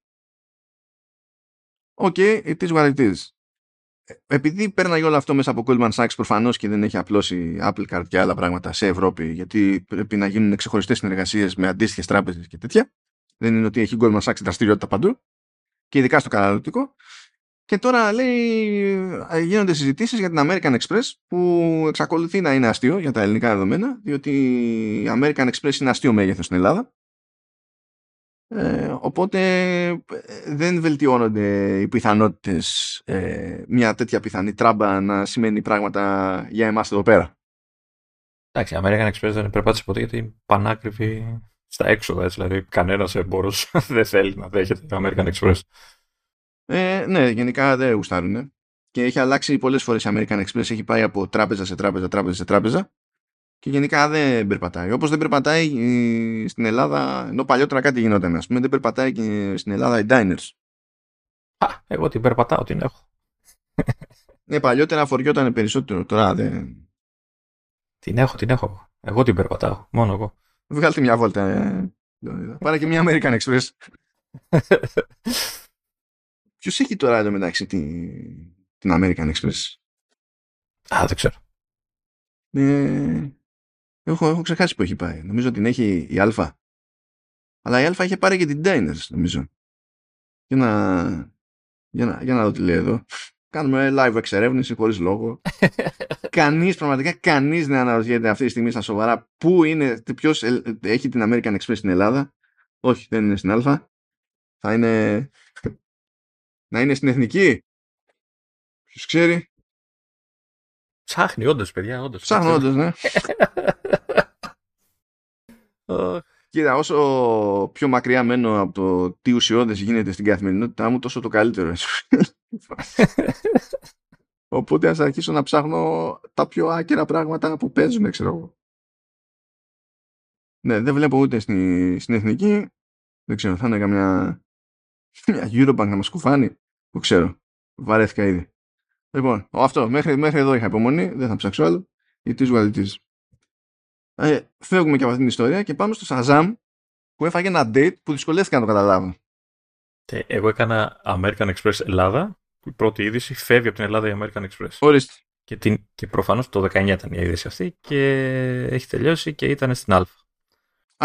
OK, okay, it is what it is. Επειδή πέρναγε όλο αυτό μέσα από Goldman Sachs προφανώς και δεν έχει απλώσει Apple Card και άλλα πράγματα σε Ευρώπη, γιατί πρέπει να γίνουν ξεχωριστές συνεργασίες με αντίστοιχες τράπεζες και τέτοια. Δεν είναι ότι έχει Goldman Sachs δραστηριότητα παντού, και ειδικά στο καταναλωτικό. Και τώρα λέει, γίνονται συζητήσεις για την American Express που εξακολουθεί να είναι αστείο για τα ελληνικά δεδομένα διότι η American Express είναι αστείο μέγεθος στην Ελλάδα ε, οπότε ε, δεν βελτιώνονται οι πιθανότητες ε, μια τέτοια πιθανή τράμπα να σημαίνει πράγματα για εμάς εδώ πέρα. Εντάξει, η American Express δεν περπάτησε ποτέ γιατί είναι πανάκριβη στα έξοδα, έτσι, δηλαδή κανένας εμπόρος *laughs* δεν θέλει να δέχεται το American Express. Ε, ναι, γενικά δεν γουστάρουν. Και έχει αλλάξει πολλές φορές η American Express. Έχει πάει από τράπεζα σε τράπεζα, τράπεζα σε τράπεζα. Και γενικά δεν περπατάει. Όπως δεν περπατάει στην Ελλάδα, ενώ παλιότερα κάτι γινόταν, ας πούμε, δεν περπατάει και στην Ελλάδα οι diners. Α, εγώ την περπατάω, την έχω. Ναι, παλιότερα φοριόταν περισσότερο. Τώρα δεν. Την έχω, την έχω. Εγώ την περπατάω. Μόνο εγώ. Βγάλτε μια βόλτα. Ε. Πάρε και μια American Express. *laughs* Ποιος έχει τώρα εδώ μεταξύ την, την American Express; Α, δεν ξέρω. Ε, έχω, έχω ξεχάσει που έχει πάει. Νομίζω την έχει η Α. Αλλά η Α είχε πάρει και την Diners, νομίζω. Για να, για να, για να δω τι λέει εδώ. Κάνουμε live εξερεύνηση χωρίς λόγο. *laughs* κανείς, πραγματικά κανείς δεν αναρωτιέται αυτή τη στιγμή στα σοβαρά πού είναι, ποιος έχει την American Express στην Ελλάδα. Όχι, δεν είναι στην Α. Θα είναι να είναι στην εθνική. Ποιος ξέρει. Ψάχνει, όντως, παιδιά, όντως. Ψάχνει, όντως, ναι. Κοίτα, όσο πιο μακριά μένω από το τι ουσιώδες γίνεται στην καθημερινότητά μου, τόσο το καλύτερο. *laughs* Οπότε ας αρχίσω να ψάχνω τα πιο άκυρα πράγματα που παίζουν, ξέρω εγώ. Ναι, δεν βλέπω ούτε στην, στην εθνική. Δεν ξέρω, θα είναι καμιά *laughs* μια Eurobank να μας κουφάνει. Που ξέρω. Βαρέθηκα ήδη. Λοιπόν, αυτό. Μέχρι, μέχρι εδώ είχα υπομονή. Δεν θα ψάξω άλλο. It is what it is. Ε, φεύγουμε και από αυτήν την ιστορία και πάμε στο Shazam που έφαγε ένα date που δυσκολεύτηκα να το καταλάβω. Ε, εγώ έκανα American Express Ελλάδα. Η πρώτη είδηση φεύγει από την Ελλάδα η American Express. Ορίστε. Και, την, και προφανώς το 19 ήταν η είδηση αυτή και έχει τελειώσει και ήταν στην Α.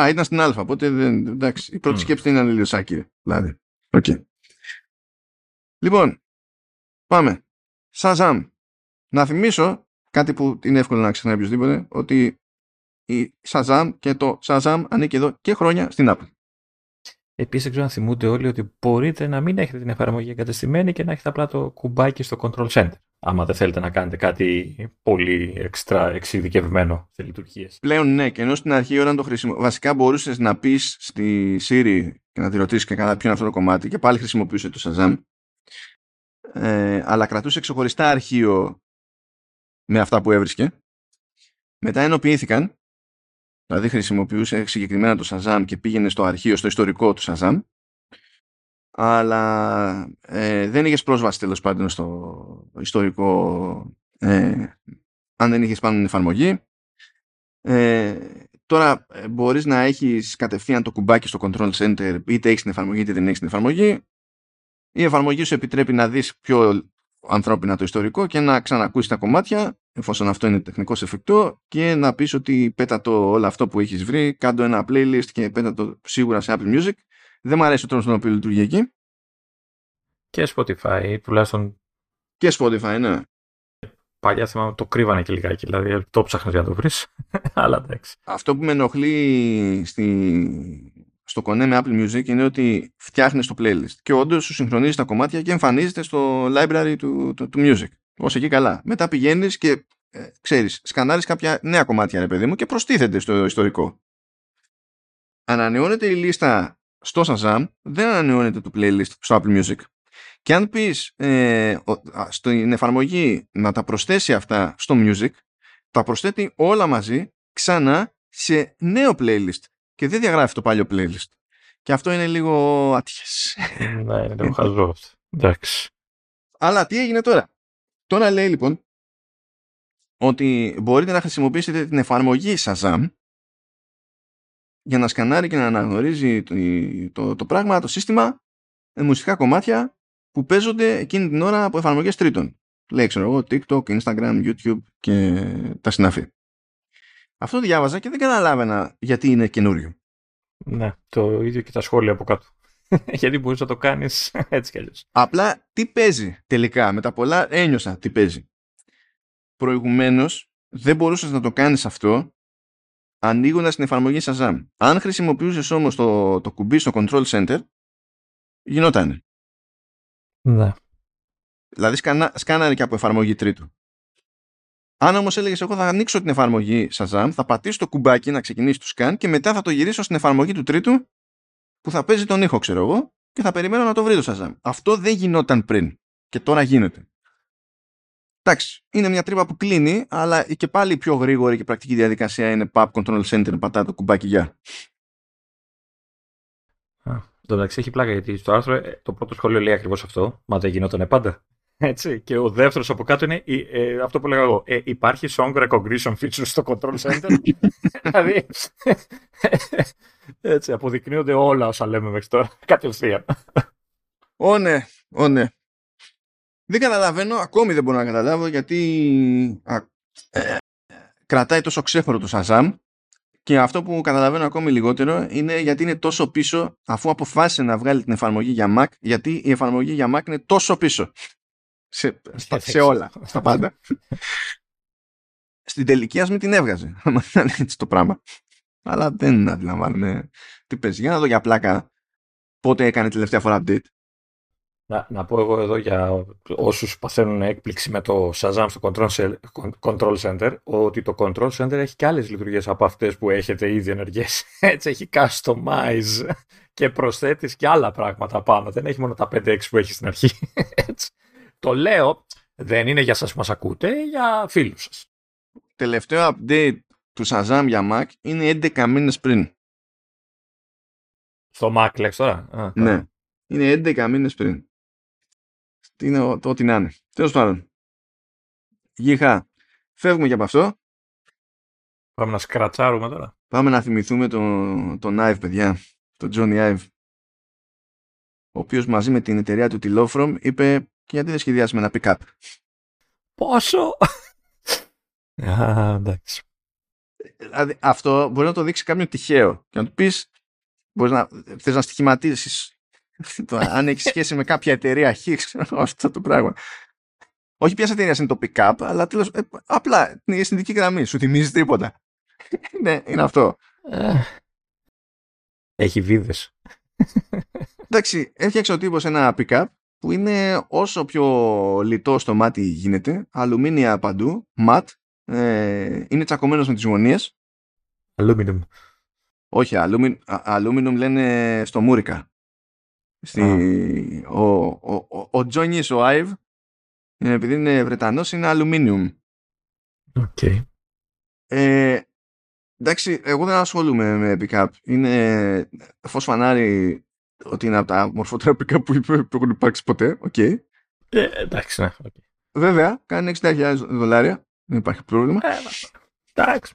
Α, ήταν στην Α, οπότε δεν, εντάξει, η πρώτη mm. σκέψη είναι λίγο σάκυρη. Δηλαδή. Okay. Λοιπόν, πάμε. Σαζάμ. Να θυμίσω κάτι που είναι εύκολο να ξεχνάει οποιοδήποτε, ότι η Shazam και το Shazam ανήκει εδώ και χρόνια στην Apple. Επίσης, δεν ξέρω αν θυμούνται όλοι ότι μπορείτε να μην έχετε την εφαρμογή εγκατεστημένη και να έχετε απλά το κουμπάκι στο Control Center. Άμα δεν θέλετε να κάνετε κάτι πολύ εξτρά εξειδικευμένο σε λειτουργίες. Πλέον ναι, και ενώ στην αρχή όταν το χρησιμοποιεί. Βασικά μπορούσες να πεις στη Siri και να τη ρωτήσεις και καλά ποιο είναι αυτό το κομμάτι και πάλι χρησιμοποιούσε το Shazam. Ε, αλλά κρατούσε ξεχωριστά αρχείο με αυτά που έβρισκε. Μετά ενοποιήθηκαν Δηλαδή χρησιμοποιούσε συγκεκριμένα το Shazam και πήγαινε στο αρχείο, στο ιστορικό του Shazam. Αλλά ε, δεν είχες πρόσβαση τέλος πάντων στο ιστορικό ε, αν δεν είχες πάνω την εφαρμογή. Ε, τώρα ε, μπορείς να έχεις κατευθείαν το κουμπάκι στο Control Center είτε έχεις την εφαρμογή είτε δεν έχεις την εφαρμογή. Η εφαρμογή σου επιτρέπει να δεις πιο ανθρώπινα το ιστορικό και να ξανακούσεις τα κομμάτια εφόσον αυτό είναι τεχνικός εφικτό και να πεις ότι πέτα το όλο αυτό που έχεις βρει, κάντο ένα playlist και πέτα το σίγουρα σε Apple Music. Δεν μου αρέσει ο τρόπος στον οποίο λειτουργεί εκεί. Και Spotify, τουλάχιστον. Και Spotify, ναι. Παλιά θυμάμαι το κρύβανε και λιγάκι, δηλαδή το ψάχνεις για να το βρεις. *laughs* Αλλά εντάξει. Αυτό που με ενοχλεί στη... στο κονέ με Apple Music είναι ότι φτιάχνεις το playlist και όντως σου συγχρονίζει τα κομμάτια και εμφανίζεται στο library του, του, του music. Ω εκεί καλά. Μετά πηγαίνεις και ε, ξέρεις, σκανάρεις κάποια νέα κομμάτια, ρε παιδί μου, και προστίθεται στο ιστορικό. Ανανεώνεται η λίστα στο Shazam, δεν ανανεώνεται το playlist στο Apple Music. Και αν πεις ε, στην εφαρμογή να τα προσθέσει αυτά στο Music, τα προσθέτει όλα μαζί ξανά σε νέο playlist και δεν διαγράφει το παλιό playlist. Και αυτό είναι λίγο άτυχες. ναι, είναι λίγο χαζό Εντάξει. Αλλά τι έγινε τώρα; Τώρα λέει λοιπόν ότι μπορείτε να χρησιμοποιήσετε την εφαρμογή Shazam για να σκανάρει και να αναγνωρίζει το, το, το πράγμα, το σύστημα, ε, μουσικά κομμάτια που παίζονται εκείνη την ώρα από εφαρμογές τρίτων. Λέει, ξέρω εγώ, TikTok, Instagram, YouTube και τα συναφή. Αυτό διάβαζα και δεν καταλάβαινα γιατί είναι καινούριο. Ναι, το ίδιο και τα σχόλια από κάτω. *laughs* γιατί μπορείς να το κάνεις *laughs* έτσι κι αλλιώς. Απλά τι παίζει τελικά. Με τα πολλά ένιωσα τι παίζει. Προηγουμένως δεν μπορούσες να το κάνεις αυτό ανοίγοντας την εφαρμογή Shazam. Αν χρησιμοποιούσες όμως το, το κουμπί στο Control Center γινότανε. Ναι. Δηλαδή σκανα, σκάναρε και από εφαρμογή τρίτου. Αν όμως έλεγες, Εγώ θα ανοίξω την εφαρμογή Shazam, θα πατήσω το κουμπάκι να ξεκινήσει το scan και μετά θα το γυρίσω στην εφαρμογή του τρίτου που θα παίζει τον ήχο, ξέρω εγώ, και θα περιμένω να το βρει το Shazam. Αυτό δεν γινόταν πριν. Και τώρα γίνεται. Εντάξει, είναι μια τρύπα που κλείνει, αλλά και πάλι η πιο γρήγορη και πρακτική διαδικασία είναι pub control center, πατά το κουμπάκι για. Το μεταξύ έχει πλάκα γιατί στο άρθρο ε, το πρώτο σχόλιο λέει ακριβώς αυτό. Μα δεν γινόταν πάντα. Έτσι. Και ο δεύτερος από κάτω είναι ε, αυτό που λέγα εγώ. Ε, υπάρχει song recognition feature στο control center. *laughs* δηλαδή. έτσι, αποδεικνύονται όλα όσα λέμε μέχρι τώρα. Κατευθείαν. Ω ναι, ω ναι. Δεν καταλαβαίνω, ακόμη δεν μπορώ να καταλάβω γιατί ε, κρατάει τόσο ξέχωρο το Shazam και αυτό που καταλαβαίνω ακόμη λιγότερο είναι γιατί είναι τόσο πίσω αφού αποφάσισε να βγάλει την εφαρμογή για Mac γιατί η εφαρμογή για Mac είναι τόσο πίσω σε, σε όλα, στα *laughs* πάντα. Στην τελική ας μην την έβγαζε *laughs* αν ήταν έτσι το πράγμα. Αλλά δεν αντιλαμβάνομαι τι παίζει. Για να δω για πλάκα πότε έκανε τελευταία φορά update. Να, να πω εγώ εδώ για όσους παθαίνουν έκπληξη με το Shazam στο Control, control Center ότι το Control Center έχει και άλλες λειτουργίες από αυτές που έχετε ήδη ενεργές. *laughs* Έτσι έχει customize και προσθέτεις και άλλα πράγματα πάνω. Δεν έχει μόνο τα 5-6 που έχει στην αρχή. Έτσι. Το λέω δεν είναι για σας που μας ακούτε, για φίλους σας. Τελευταίο update του Shazam για Mac είναι 11 μήνες πριν. Στο Mac λέξ τώρα. ναι. Είναι 11 μήνες πριν. Τι είναι το ό,τι να είναι. Τέλος πάντων. Γεια. Φεύγουμε και από αυτό. Πάμε να σκρατσάρουμε τώρα. Πάμε να θυμηθούμε τον, τον Ive, παιδιά. Τον Johnny Ive. Ο οποίος μαζί με την εταιρεία του τη Lawfrom είπε και γιατί δεν σχεδιάσουμε ένα pick-up; Πόσο! Α, εντάξει. Δηλαδή, αυτό μπορεί να το δείξει κάποιον τυχαίο. Και να του πεις, μπορείς να, θες να στοιχηματίσεις *laughs* αν έχεις σχέση με κάποια εταιρεία χ, αυτό το πράγμα. Όχι ποιας εταιρείας είναι το pick-up, αλλά τέλος, ε, απλά την συνδική γραμμή. Σου θυμίζει τίποτα. *laughs* ναι, είναι αυτό. Έχει βίδες. Εντάξει, έφτιαξε ο τύπος ένα pick-up που είναι όσο πιο λιτό στο μάτι γίνεται, αλουμίνια παντού, ματ, ε, είναι τσακωμένος με τις γωνίες. Aluminum. Όχι, aluminum λένε στο 'Murica. Στη, ο, ο, ο, ο Τζόνις, ο Άιβ, επειδή είναι Βρετανός, είναι aluminium. OK. Ε, εντάξει, εγώ δεν ασχολούμαι με pick-up. Είναι φως φανάρι ότι είναι από τα ομορφότερα pick-up που, που έχουν υπάρξει ποτέ. OK. Okay. Ε, εντάξει, ναι. Okay. Βέβαια, κάνει 60.000 δολάρια Δεν υπάρχει πρόβλημα. Ε, Εντάξει.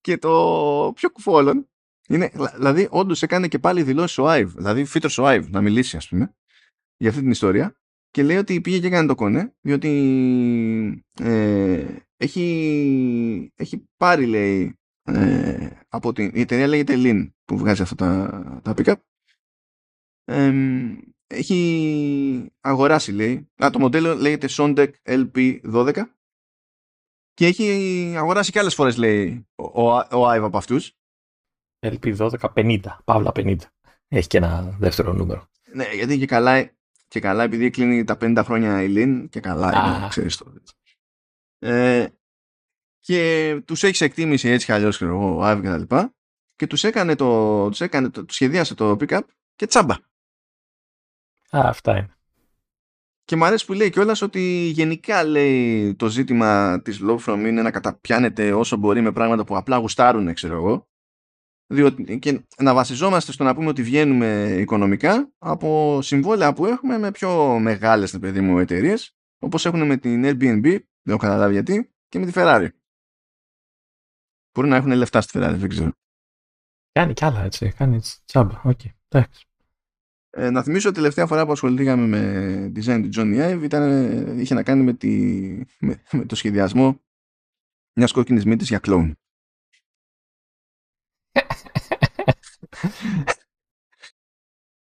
Και το πιο κουφό όλων είναι, δηλαδή, όντως έκανε και πάλι δηλώσεις ο Άιβ, δηλαδή φύτρο ο Άιβ να μιλήσει, ας πούμε, για αυτή την ιστορία. Και λέει ότι πήγε και έκανε το κονέ, διότι ε, έχει, έχει πάρει, λέει, ε, από την. Η εταιρεία λέγεται Linn που βγάζει αυτά τα, τα pick-up. Έχει αγοράσει, λέει. Α, το μοντέλο λέγεται Sondek LP12 και έχει αγοράσει και άλλες φορές, λέει, ο, ο, ο Άιβ από αυτούς. LP12 50, παύλα 50. Έχει και ένα δεύτερο νούμερο. Ναι, γιατί και καλά, και καλά επειδή κλείνει τα 50 χρόνια η Lean και καλά είναι, ξέρεις το. Ε, και τους έχεις σε εκτίμηση έτσι κι αλλιώς ξέρω εγώ, ο Άιβ και τα λοιπά και τους έκανε το, τους έκανε το, τους σχεδίασε το pick-up και τσάμπα. Α, αυτά είναι. Και μου αρέσει που λέει κιόλας ότι γενικά λέει το ζήτημα της Love From είναι να καταπιάνεται όσο μπορεί με πράγματα που απλά γουστάρουν, ξέρω εγώ. Διότι, και να βασιζόμαστε στο να πούμε ότι βγαίνουμε οικονομικά από συμβόλαια που έχουμε με πιο μεγάλες παιδί μου εταιρείες, όπως έχουν με την Airbnb, δεν έχω καταλάβει γιατί, και με τη Ferrari. Μπορεί να έχουν λεφτά στη Ferrari, δεν ξέρω. Κάνει κι άλλα έτσι, κάνει τσάμπα, OK, okay. εντάξει. Ε, να θυμίσω ότι η τελευταία φορά που ασχοληθήκαμε με design του Jony Ive ήταν, είχε να κάνει με, τη, με, με το σχεδιασμό μιας κόκκινης μύτης για κλόουν.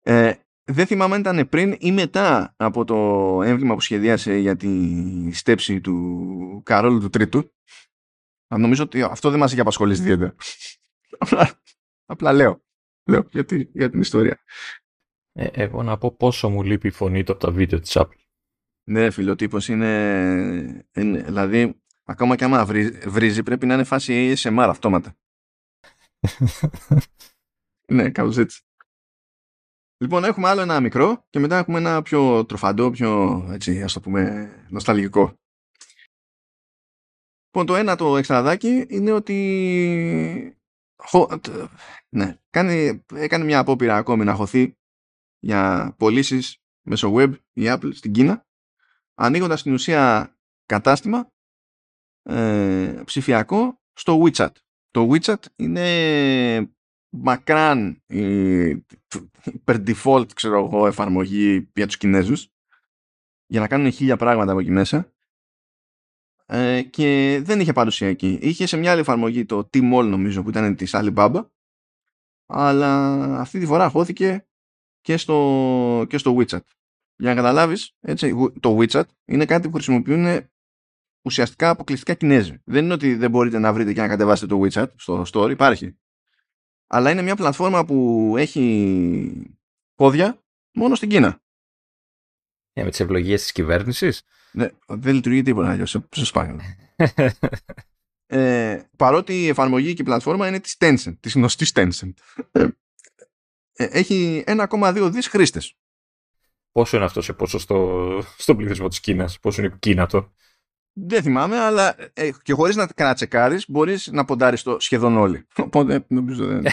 ε, δεν θυμάμαι αν ήταν πριν ή μετά από το έμβλημα που σχεδίασε για τη στέψη του Καρόλου του Τρίτου. Αν νομίζω ότι αυτό δεν μας έχει απασχολήσει ιδιαίτερα. απλά, απλά λέω. Λέω για, για την ιστορία. Ε, εγώ να πω πόσο μου λείπει η φωνή του από τα βίντεο της Apple. Ναι, φιλοτύπος είναι, είναι δηλαδή ακόμα και άμα βρίζει πρέπει να είναι φάση ASMR αυτόματα. *laughs* ναι, κάπως έτσι. Λοιπόν, έχουμε άλλο ένα μικρό και μετά έχουμε ένα πιο τροφαντό, πιο έτσι, ας το πούμε, νοσταλγικό. Λοιπόν, το ένα το εξτραδάκι είναι ότι ναι, κάνει, έκανε μια απόπειρα ακόμη να χωθεί για πωλήσεις μέσω web η Apple στην Κίνα ανοίγοντας στην ουσία κατάστημα ε, ψηφιακό στο WeChat. Το WeChat είναι μακράν η per default ξέρω εγώ εφαρμογή για τους Κινέζους για να κάνουν χίλια πράγματα από εκεί μέσα ε, και δεν είχε παρουσία εκεί. Είχε σε μια άλλη εφαρμογή το T-Mall νομίζω που ήταν της Alibaba αλλά αυτή τη φορά χώθηκε και στο, και στο WeChat. Για να καταλάβεις, έτσι, το WeChat είναι κάτι που χρησιμοποιούν ουσιαστικά αποκλειστικά Κινέζοι. Δεν είναι ότι δεν μπορείτε να βρείτε και να κατεβάσετε το WeChat στο store, υπάρχει. Αλλά είναι μια πλατφόρμα που έχει πόδια μόνο στην Κίνα. Για με τις ευλογίες της κυβέρνησης; Ναι, δεν λειτουργεί τίποτα αλλιώς, σε *laughs* ε, παρότι η εφαρμογή και η πλατφόρμα είναι της Tencent, της γνωστής Tencent. Ε, έχει 1,2 δις χρήστες. Πόσο είναι αυτό σε ποσοστό στον πληθυσμό της Κίνας, πόσο είναι Κίνα το. Δεν θυμάμαι, αλλά ε, και χωρίς να κανατσεκάρεις μπορείς να ποντάρεις το σχεδόν όλοι. *laughs* Οπότε νομίζω *laughs* δεν...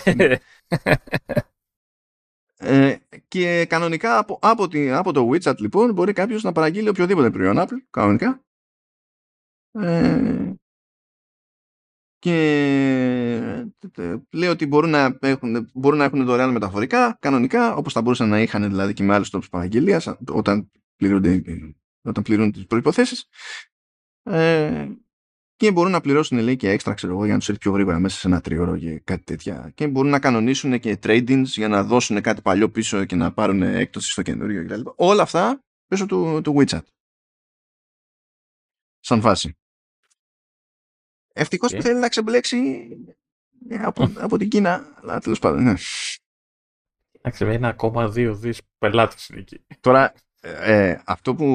ε, και κανονικά από, από, τη, από το WeChat λοιπόν μπορεί κάποιος να παραγγείλει οποιοδήποτε προϊόν Apple, κανονικά. Ε, και λέει ότι μπορούν να έχουν, μπορούν να έχουν δωρεάν μεταφορικά κανονικά όπως θα μπορούσαν να είχαν δηλαδή και με άλλους τρόπους παραγγελίας όταν, πληρούνται, όταν πληρούν τις προϋποθέσεις ε, και μπορούν να πληρώσουν λέει και έξτρα ξέρω εγώ για να τους έρθει πιο γρήγορα μέσα σε ένα τριώρο και κάτι τέτοια και μπορούν να κανονίσουν και trade για να δώσουν κάτι παλιό πίσω και να πάρουν έκπτωση στο καινούριο κτλ. Όλα αυτά μέσω του, του WeChat. Σαν φάση. Ευτυχώς που θέλει να ξεμπλέξει από, από την Κίνα. Αλλά τέλος πάντων, ναι. Εντάξει, 1,2 δις πελάτες είναι εκεί. Τώρα, ε, ε, αυτό που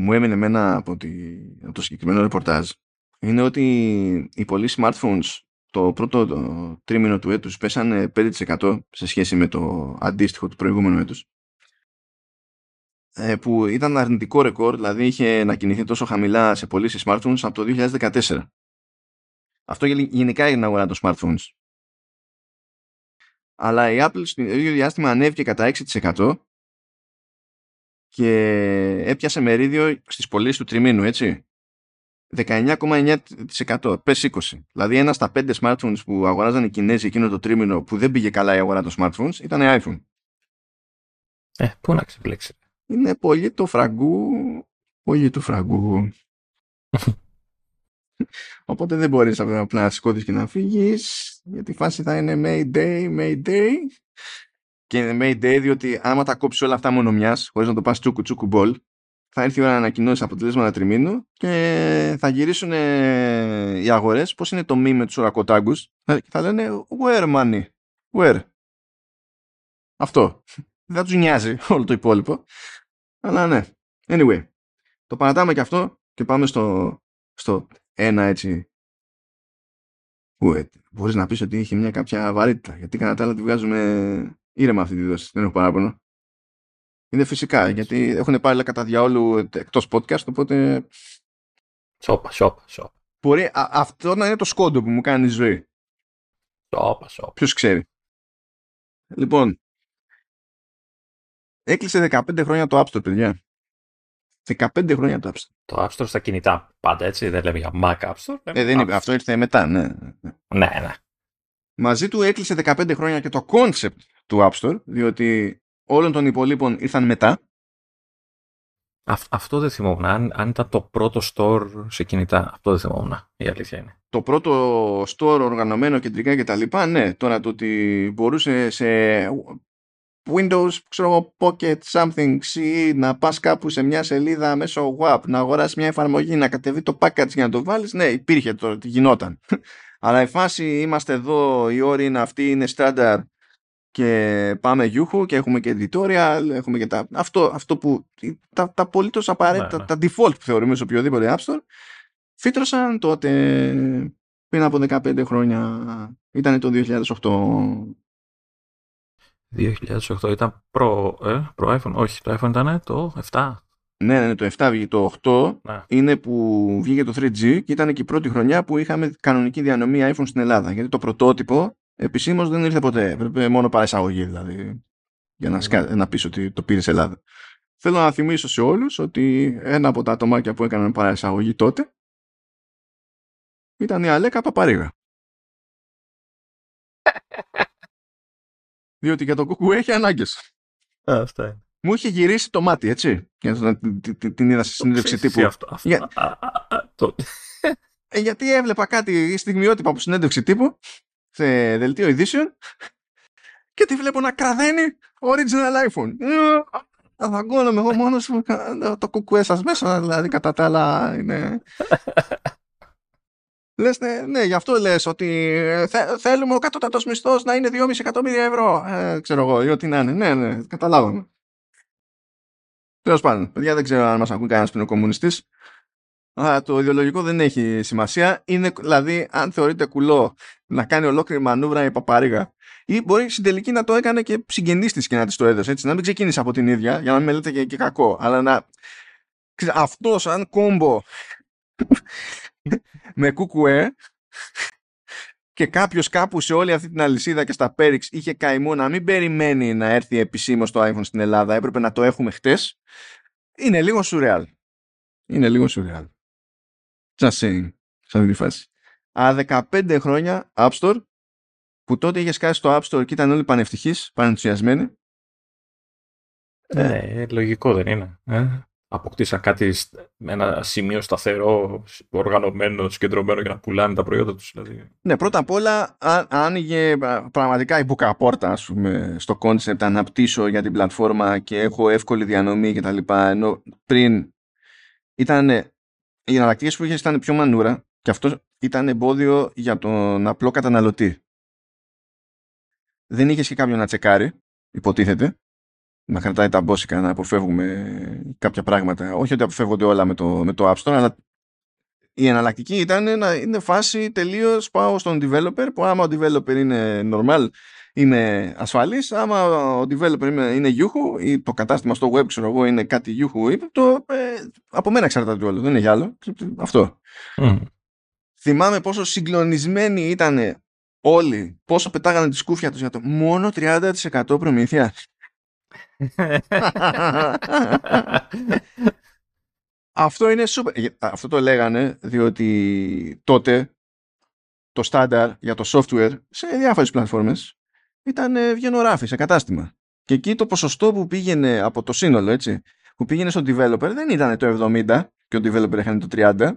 μου έμεινε εμένα από, τη, από το συγκεκριμένο ρεπορτάζ είναι ότι οι πολλοί smartphones το πρώτο το τρίμηνο του έτους πέσανε 5% σε σχέση με το αντίστοιχο του προηγούμενου έτους ε, που ήταν αρνητικό ρεκόρ, δηλαδή είχε να κινηθεί τόσο χαμηλά σε πωλήσεις smartphones από το 2014. Αυτό γενικά είναι αγορά των smartphones. Αλλά η Apple στο ίδιο διάστημα ανέβηκε κατά 6% και έπιασε μερίδιο στις πωλήσεις του τριμήνου, έτσι. 19,9%. Πες 20. Δηλαδή ένα στα πέντε smartphones που αγοράζαν οι Κινέζοι εκείνο το τρίμηνο που δεν πήγε καλά η αγορά των smartphones ήταν iPhone. Ε, πού να ξεπλέξει. Είναι πολύ το φραγκού. Πολύ του φραγκού. *laughs* Οπότε δεν μπορείς απλά να σηκώθεις και να φύγεις γιατί η φάση θα είναι Mayday, Mayday. Και είναι Mayday διότι άμα τα κόψεις όλα αυτά μόνο μιας χωρίς να το πας τσούκου τσούκου μπολ θα έρθει η ώρα να ανακοινώσεις αποτελέσματα τριμήνου και θα γυρίσουν οι αγορές. Πώς είναι το μη με τους ορακοτάγκους; Και θα λένε where money, where; Αυτό. Δεν θα τους νοιάζει όλο το υπόλοιπο. Αλλά ναι, anyway το παρατάμε και αυτό και πάμε στο, στο ένα έτσι που ε, μπορείς να πεις ότι είχε μια κάποια βαρύτητα γιατί κατά τα άλλα τη βγάζουμε ήρεμα αυτή τη δόση δεν έχω παράπονο είναι φυσικά γιατί έχουν πάρει κατά διαόλου εκτός podcast οπότε Σόπα, σόπα, σόπα. Μπορεί α, αυτό να είναι το σκόντο που μου κάνει η ζωή. Σόπα, σόπα. Ποιος ξέρει. Λοιπόν, έκλεισε 15 χρόνια το App Store, παιδιά. 15 χρόνια το App Store. Το App Store στα κινητά πάντα έτσι, δεν λέμε για Mac App Store. Ε, δεν είναι, αυτό ήρθε μετά, ναι. Ναι, ναι. Μαζί του έκλεισε 15 χρόνια και το concept του App Store, διότι όλων των υπολείπων ήρθαν μετά. Αυ- αυτό δεν θυμόμουν. Αν, αν ήταν το πρώτο store σε κινητά, αυτό δεν θυμόμουν. Η αλήθεια είναι. Το πρώτο store οργανωμένο κεντρικά και τα λοιπά, ναι. Τώρα το ότι μπορούσε σε Windows, ξέρω εγώ, Pocket, something, CE, να πας κάπου σε μια σελίδα μέσω WAP, να αγοράσεις μια εφαρμογή, να κατεβεί το package για να το βάλεις, ναι, υπήρχε το, γινόταν. *laughs* Αλλά η φάση, είμαστε εδώ, οι όροι είναι αυτοί, είναι standard και πάμε γιούχου και έχουμε και editorial, έχουμε και τα, αυτό, αυτό που, τα, τα απολύτως απαραίτητα, Ναι, ναι. τα default που θεωρούμε σε οποιοδήποτε App Store, φύτρωσαν τότε πριν από 15 χρόνια, ήταν το 2008. 2008 ήταν προ, ε, προ iPhone. Όχι, το iPhone ήταν το 7. Ναι, ναι, ναι, το 7 βγήκε. Το 8 Ναι. είναι που βγήκε το 3G και ήταν και η πρώτη χρονιά που είχαμε κανονική διανομή iPhone στην Ελλάδα. Γιατί το πρωτότυπο επισήμως δεν ήρθε ποτέ. Έπρεπε μόνο παραεισαγωγή δηλαδή. Για να, σκα... να πεις ότι το πήρες Ελλάδα. Θέλω να θυμίσω σε όλους ότι ένα από τα ατομάκια που έκαναν παραεισαγωγή τότε ήταν η Αλέκα Παπαρίγα. Διότι για το κουκού έχει ανάγκες. αυτά είναι. Μου είχε γυρίσει το μάτι, έτσι. Για να την, την, την είδα στη συνέντευξη τύπου. Αυτό, αυτό, Για- α, α, α, το- Ε, γιατί έβλεπα κάτι στιγμιότυπα από συνέντευξη τύπου σε δελτίο ειδήσεων και τη βλέπω να κραδένει original iPhone. Ε, Θα δαγκώνομαι εγώ μόνος μου κα- το κουκουέ σας μέσα, δηλαδή κατά τα άλλα είναι... Λες, ναι, ναι, γι' αυτό λες ότι ε, θε- θέλουμε ο κατώτατος μισθός να είναι 2,5 εκατομμύρια ευρώ. Ε, ξέρω εγώ, ή ό,τι να είναι. Ναι, ναι, καταλάβαμε. Τέλος πάντων, παιδιά, δεν ξέρω αν μας ακούει κανένας που είναι κομμουνιστής. Α, το ιδεολογικό δεν έχει σημασία. Είναι, δηλαδή, αν θεωρείται κουλό να κάνει ολόκληρη μανούβρα η παπαρίγα, ή μπορεί στην τελική να το έκανε και συγγενής της και να της το έδωσε. Έτσι, να μην ξεκίνησε από την ίδια, για να μην με λέτε και, και κακό. Αλλά να. Αυτός σαν κόμπο με κουκουέ και κάποιος κάπου σε όλη αυτή την αλυσίδα και στα Πέριξ είχε καημό να μην περιμένει να έρθει επισήμως το iPhone στην Ελλάδα, έπρεπε να το έχουμε χτες, είναι λίγο σουρεάλ. Είναι λίγο σουρεάλ. Just saying. Σε αυτή τη φάση. Α, 15 χρόνια App Store, που τότε είχες σκάσει το App Store και ήταν όλοι πανευτυχείς, πανενθουσιασμένοι. Ε. Ναι, λογικό δεν είναι. Ε; Αποκτήσαν κάτι σ- με ένα σημείο σταθερό, οργανωμένο, συγκεντρωμένο για να πουλάνε τα προϊόντα τους. Δηλαδή. Ναι, πρώτα απ' όλα α- άνοιγε α, πραγματικά η μπουκαπόρτα ας πούμε, στο concept αναπτύσσω για την πλατφόρμα και έχω εύκολη διανομή και τα λοιπά ενώ πριν ήταν οι εναλλακτικές που είχες ήταν πιο μανούρα και αυτός ήταν εμπόδιο για τον απλό καταναλωτή. Δεν είχες και κάποιον να τσεκάρει, υποτίθεται, να κρατάει τα μπόσικα, να αποφεύγουμε κάποια πράγματα. Όχι ότι αποφεύγονται όλα με το, με το App Store, αλλά η εναλλακτική ήταν να είναι φάση τελείως πάω στον developer που άμα ο developer είναι normal είναι ασφαλής άμα ο developer είναι, είναι Yahoo ή το κατάστημα στο web ξέρω εγώ είναι κάτι Yahoo ή το, ε, από μένα εξαρτάται όλο δεν είναι για άλλο αυτό Μμ. θυμάμαι πόσο συγκλονισμένοι ήταν όλοι πόσο πετάγανε τη σκούφια τους για το μόνο 30% προμήθεια Αυτό είναι super. Αυτό το λέγανε διότι τότε το στάνταρ για το software σε διάφορες πλατφόρμες ήταν ε, βγαινοράφη σε κατάστημα. Και εκεί το ποσοστό που πήγαινε από το σύνολο, έτσι, που πήγαινε στον developer δεν ήταν το 70 και ο developer έκανε το 30.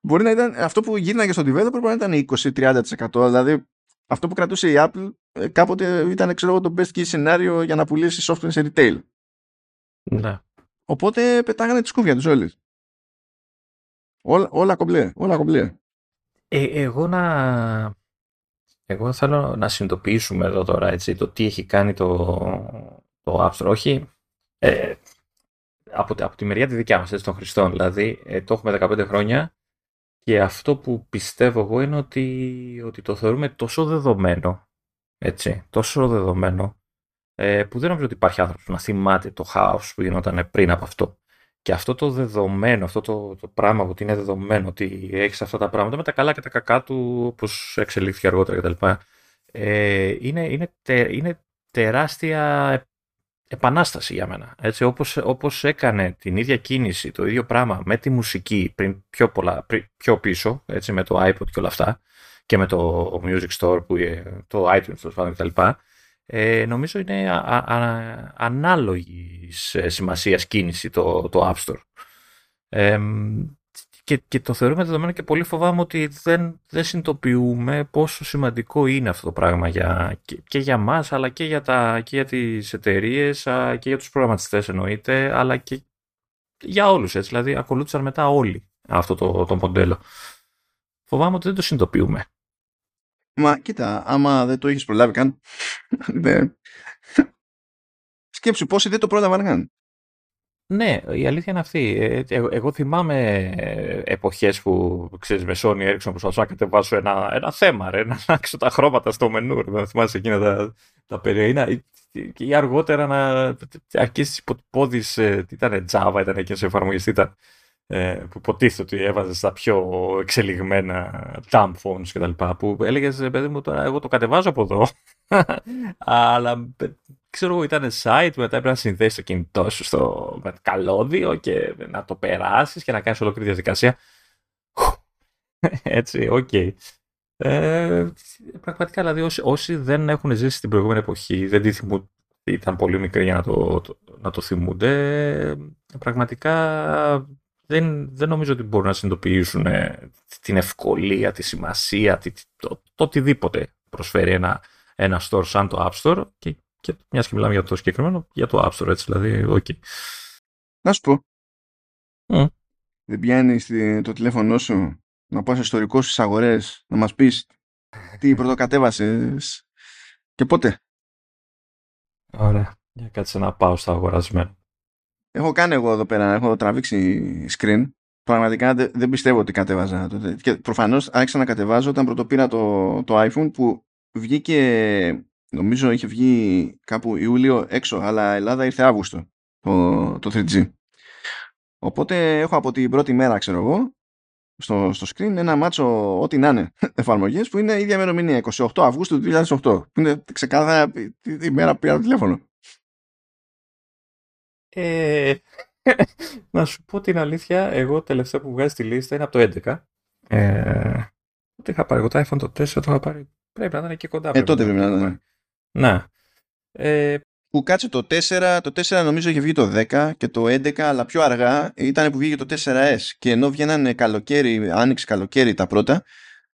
Μπορεί να ήταν, αυτό που γύρναγε στον developer μπορεί να ήταν 20-30%. Δηλαδή αυτό που κρατούσε η Apple ε, κάποτε ήταν ξέρω, το best case σενάριο για να πουλήσει software σε retail. Ναι. Οπότε πετάγανε τη σκούφια τους όλοι. Όλα, όλα κομπλέ, όλα κομπλέ. Ε, εγώ να... Εγώ θέλω να συνειδητοποιήσουμε εδώ τώρα έτσι, το τι έχει κάνει το, το App Store. Όχι ε, από, από τη μεριά τη δικιά μας, έτσι, των χρηστών. Δηλαδή, ε, το έχουμε 15 χρόνια και αυτό που πιστεύω εγώ είναι ότι, ότι το θεωρούμε τόσο δεδομένο, έτσι, τόσο δεδομένο, ε, που δεν νομίζω ότι υπάρχει άνθρωπος που να θυμάται το χάος που γινόταν πριν από αυτό. Και αυτό το δεδομένο, αυτό το, το πράγμα που είναι δεδομένο, ότι έχεις αυτά τα πράγματα με τα καλά και τα κακά του, όπως εξελίχθηκε αργότερα κτλ. Ε, είναι, είναι, είναι τεράστια επανάσταση για μένα. Έτσι, όπως, όπως έκανε την ίδια κίνηση, το ίδιο πράγμα με τη μουσική πριν πιο, πολλά, πιο πίσω, έτσι, με το iPod και όλα αυτά, και με το Music Store, που, το iTunes, το πάντων κτλ. Ε, νομίζω είναι α, α, ανάλογης σημασίας κίνηση το, το App Store. Ε, και, και το θεωρούμε δεδομένο και πολύ φοβάμαι ότι δεν, δεν συνειδητοποιούμε πόσο σημαντικό είναι αυτό το πράγμα για, και, για μας αλλά και για, τα, και για τις εταιρείες και για τους προγραμματιστές εννοείται αλλά και για όλους έτσι δηλαδή ακολούθησαν μετά όλοι αυτό το, το μοντέλο. Φοβάμαι ότι δεν το συνειδητοποιούμε. Μα κοίτα, άμα δεν το έχεις προλάβει καν, *laughs* σκέψου πόσοι δεν το πρόλαβαν καν. Ναι, η αλήθεια είναι αυτή. Ε, εγώ θυμάμαι εποχές που, ξέρεις, με Sony Ericsson προσπαθούσα να κατεβάσω ένα, ένα θέμα, ρε, *laughs* να αλλάξω τα χρώματα στο μενού, να θυμάσαι εκείνα τα, τα περίεργα. Και αργότερα να αρχίσεις υποτυπώδεις, ε, τι ήταν, Java ήταν εκείνες οι εφαρμογές, ήταν, ε, που υποτίθεται ότι έβαζες στα πιο εξελιγμένα dumb phones κτλ. Που έλεγες, παιδί μου, τώρα εγώ το κατεβάζω από εδώ. *laughs* Αλλά ξέρω εγώ, ήταν site, μετά έπρεπε να συνδέσεις το κινητό σου στο καλώδιο και να το περάσεις και να κάνεις ολόκληρη διαδικασία. Έτσι, OK. Okay. Ε, πραγματικά, δηλαδή, όσοι, όσοι, δεν έχουν ζήσει την προηγούμενη εποχή, δεν τη θυμούν, ήταν πολύ μικροί για να το, το, να το θυμούνται, πραγματικά δεν, δεν νομίζω ότι μπορούν να συνειδητοποιήσουν ε, την ευκολία, τη σημασία, το, το, το, οτιδήποτε προσφέρει ένα, ένα store σαν το App Store και, και μιας και μιλάμε για το συγκεκριμένο, για το App Store, έτσι, δηλαδή, okay. Να σου πω. Δεν πιάνει το τηλέφωνό σου να πας ιστορικό στις αγορές, να μας πεις τι πρωτοκατέβασες και πότε. Ωραία. Για κάτσε να πάω στα αγορασμένα. Έχω κάνει εγώ εδώ πέρα, έχω τραβήξει screen. Πραγματικά δεν πιστεύω ότι κατέβαζα. Και προφανώς άρχισα να κατεβάζω όταν πρωτοπήρα το, το iPhone που βγήκε, νομίζω είχε βγει κάπου Ιούλιο έξω, αλλά Ελλάδα ήρθε Αύγουστο το, το 3G. Οπότε έχω από την πρώτη μέρα, ξέρω εγώ, στο, στο screen ένα μάτσο ό,τι να είναι *laughs* εφαρμογές που είναι η ίδια ημερομηνία 28 Αυγούστου του 2008. Που είναι ξεκάθαρα τη μέρα που πήρα το τηλέφωνο. Ε, *laughs* να σου πω την αλήθεια, εγώ τελευταία που βγάζει τη λίστα είναι από το 11. Ε, τι είχα πάρει, εγώ το iPhone το 4 το είχα πάρει. Πρέπει να ήταν και κοντά. Ε, τότε πρέπει να ήταν. Να. Ε, που κάτσε το 4, το 4 νομίζω είχε βγει το 10 και το 11, αλλά πιο αργά ήταν που βγήκε το 4S. Και ενώ βγαίνανε καλοκαίρι, άνοιξε καλοκαίρι τα πρώτα,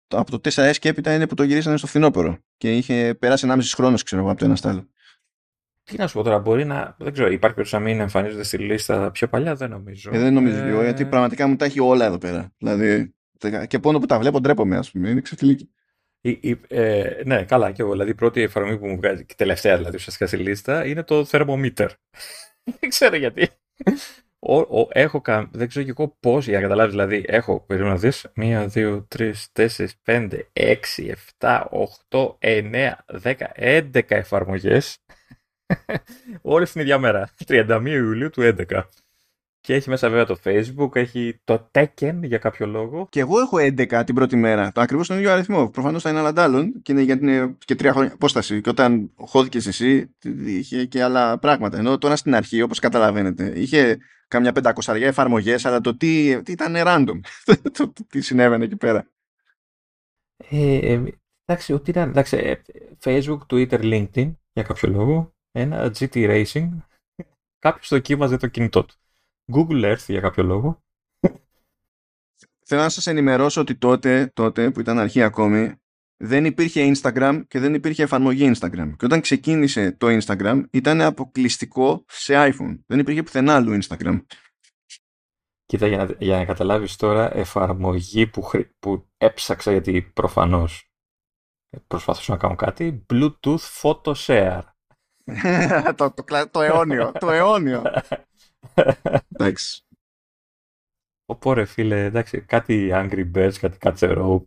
το, από το 4S και έπειτα είναι που το γυρίσανε στο φθινόπωρο. Και είχε περάσει 1,5 χρόνος, ξέρω εγώ, από το ένα στάλο. Τι να σου πω τώρα, μπορεί να. Δεν ξέρω, υπάρχει περίπτωση να μην εμφανίζονται στη λίστα πιο παλιά, δεν νομίζω. Ε, δεν νομίζω, ε... γιατί πραγματικά μου τα έχει όλα εδώ πέρα. Δηλαδή, και πόνο που τα βλέπω, ντρέπομαι, ας πούμε. Είναι ξεφυλίκη. ε, ναι, καλά, και εγώ. Δηλαδή, η πρώτη εφαρμογή που μου βγάζει, και τελευταία δηλαδή, ουσιαστικά στη λίστα, είναι το Thermometer. *laughs* δεν ξέρω γιατί. Ο, ο, έχω κα... Δεν ξέρω και εγώ πώς για να καταλάβεις. Δηλαδή, έχω περίπου να δεις. 1, 2, 3, 4, 5, 6, 7, 8, 9, 10, 11 εφαρμογές *laughs* Όλες την ίδια μέρα. 31 Ιουλίου του 11. Και έχει μέσα βέβαια το Facebook, έχει το Tekken για κάποιο λόγο. Και εγώ έχω 11 την πρώτη μέρα. Το ακριβώς τον ίδιο αριθμό. Προφανώς θα είναι άλλων και είναι για την και τρία χρόνια απόσταση. Και όταν χώθηκες εσύ, είχε και άλλα πράγματα. Ενώ τώρα στην αρχή, όπως καταλαβαίνετε, είχε κάμια πεντακοσαριά εφαρμογές, αλλά το τι, τι ήταν random, *laughs* το, τι συνέβαινε εκεί πέρα. Ε, ε, εντάξει, ό,τι ήταν, εντάξει, ε, Facebook, Twitter, LinkedIn, για κάποιο λόγο, ένα GT Racing, *laughs* κάποιος δοκίμαζε το κινητό του. Google Earth, για κάποιο λόγο. Θέλω να σας ενημερώσω ότι τότε, τότε που ήταν αρχή ακόμη, δεν υπήρχε Instagram και δεν υπήρχε εφαρμογή Instagram. Και όταν ξεκίνησε το Instagram ήταν αποκλειστικό σε iPhone. Δεν υπήρχε πουθενά άλλο Instagram. Κοίτα, για να, για να καταλάβεις τώρα, εφαρμογή που, που έψαξα γιατί προφανώς προσπαθούσα να κάνω κάτι, Bluetooth Photo Share. *laughs* το, το, το, αιώνιο, το αιώνιο. *laughs* εντάξει. Οπότε φίλε, εντάξει, κάτι Angry Birds, κάτι Catch Rope.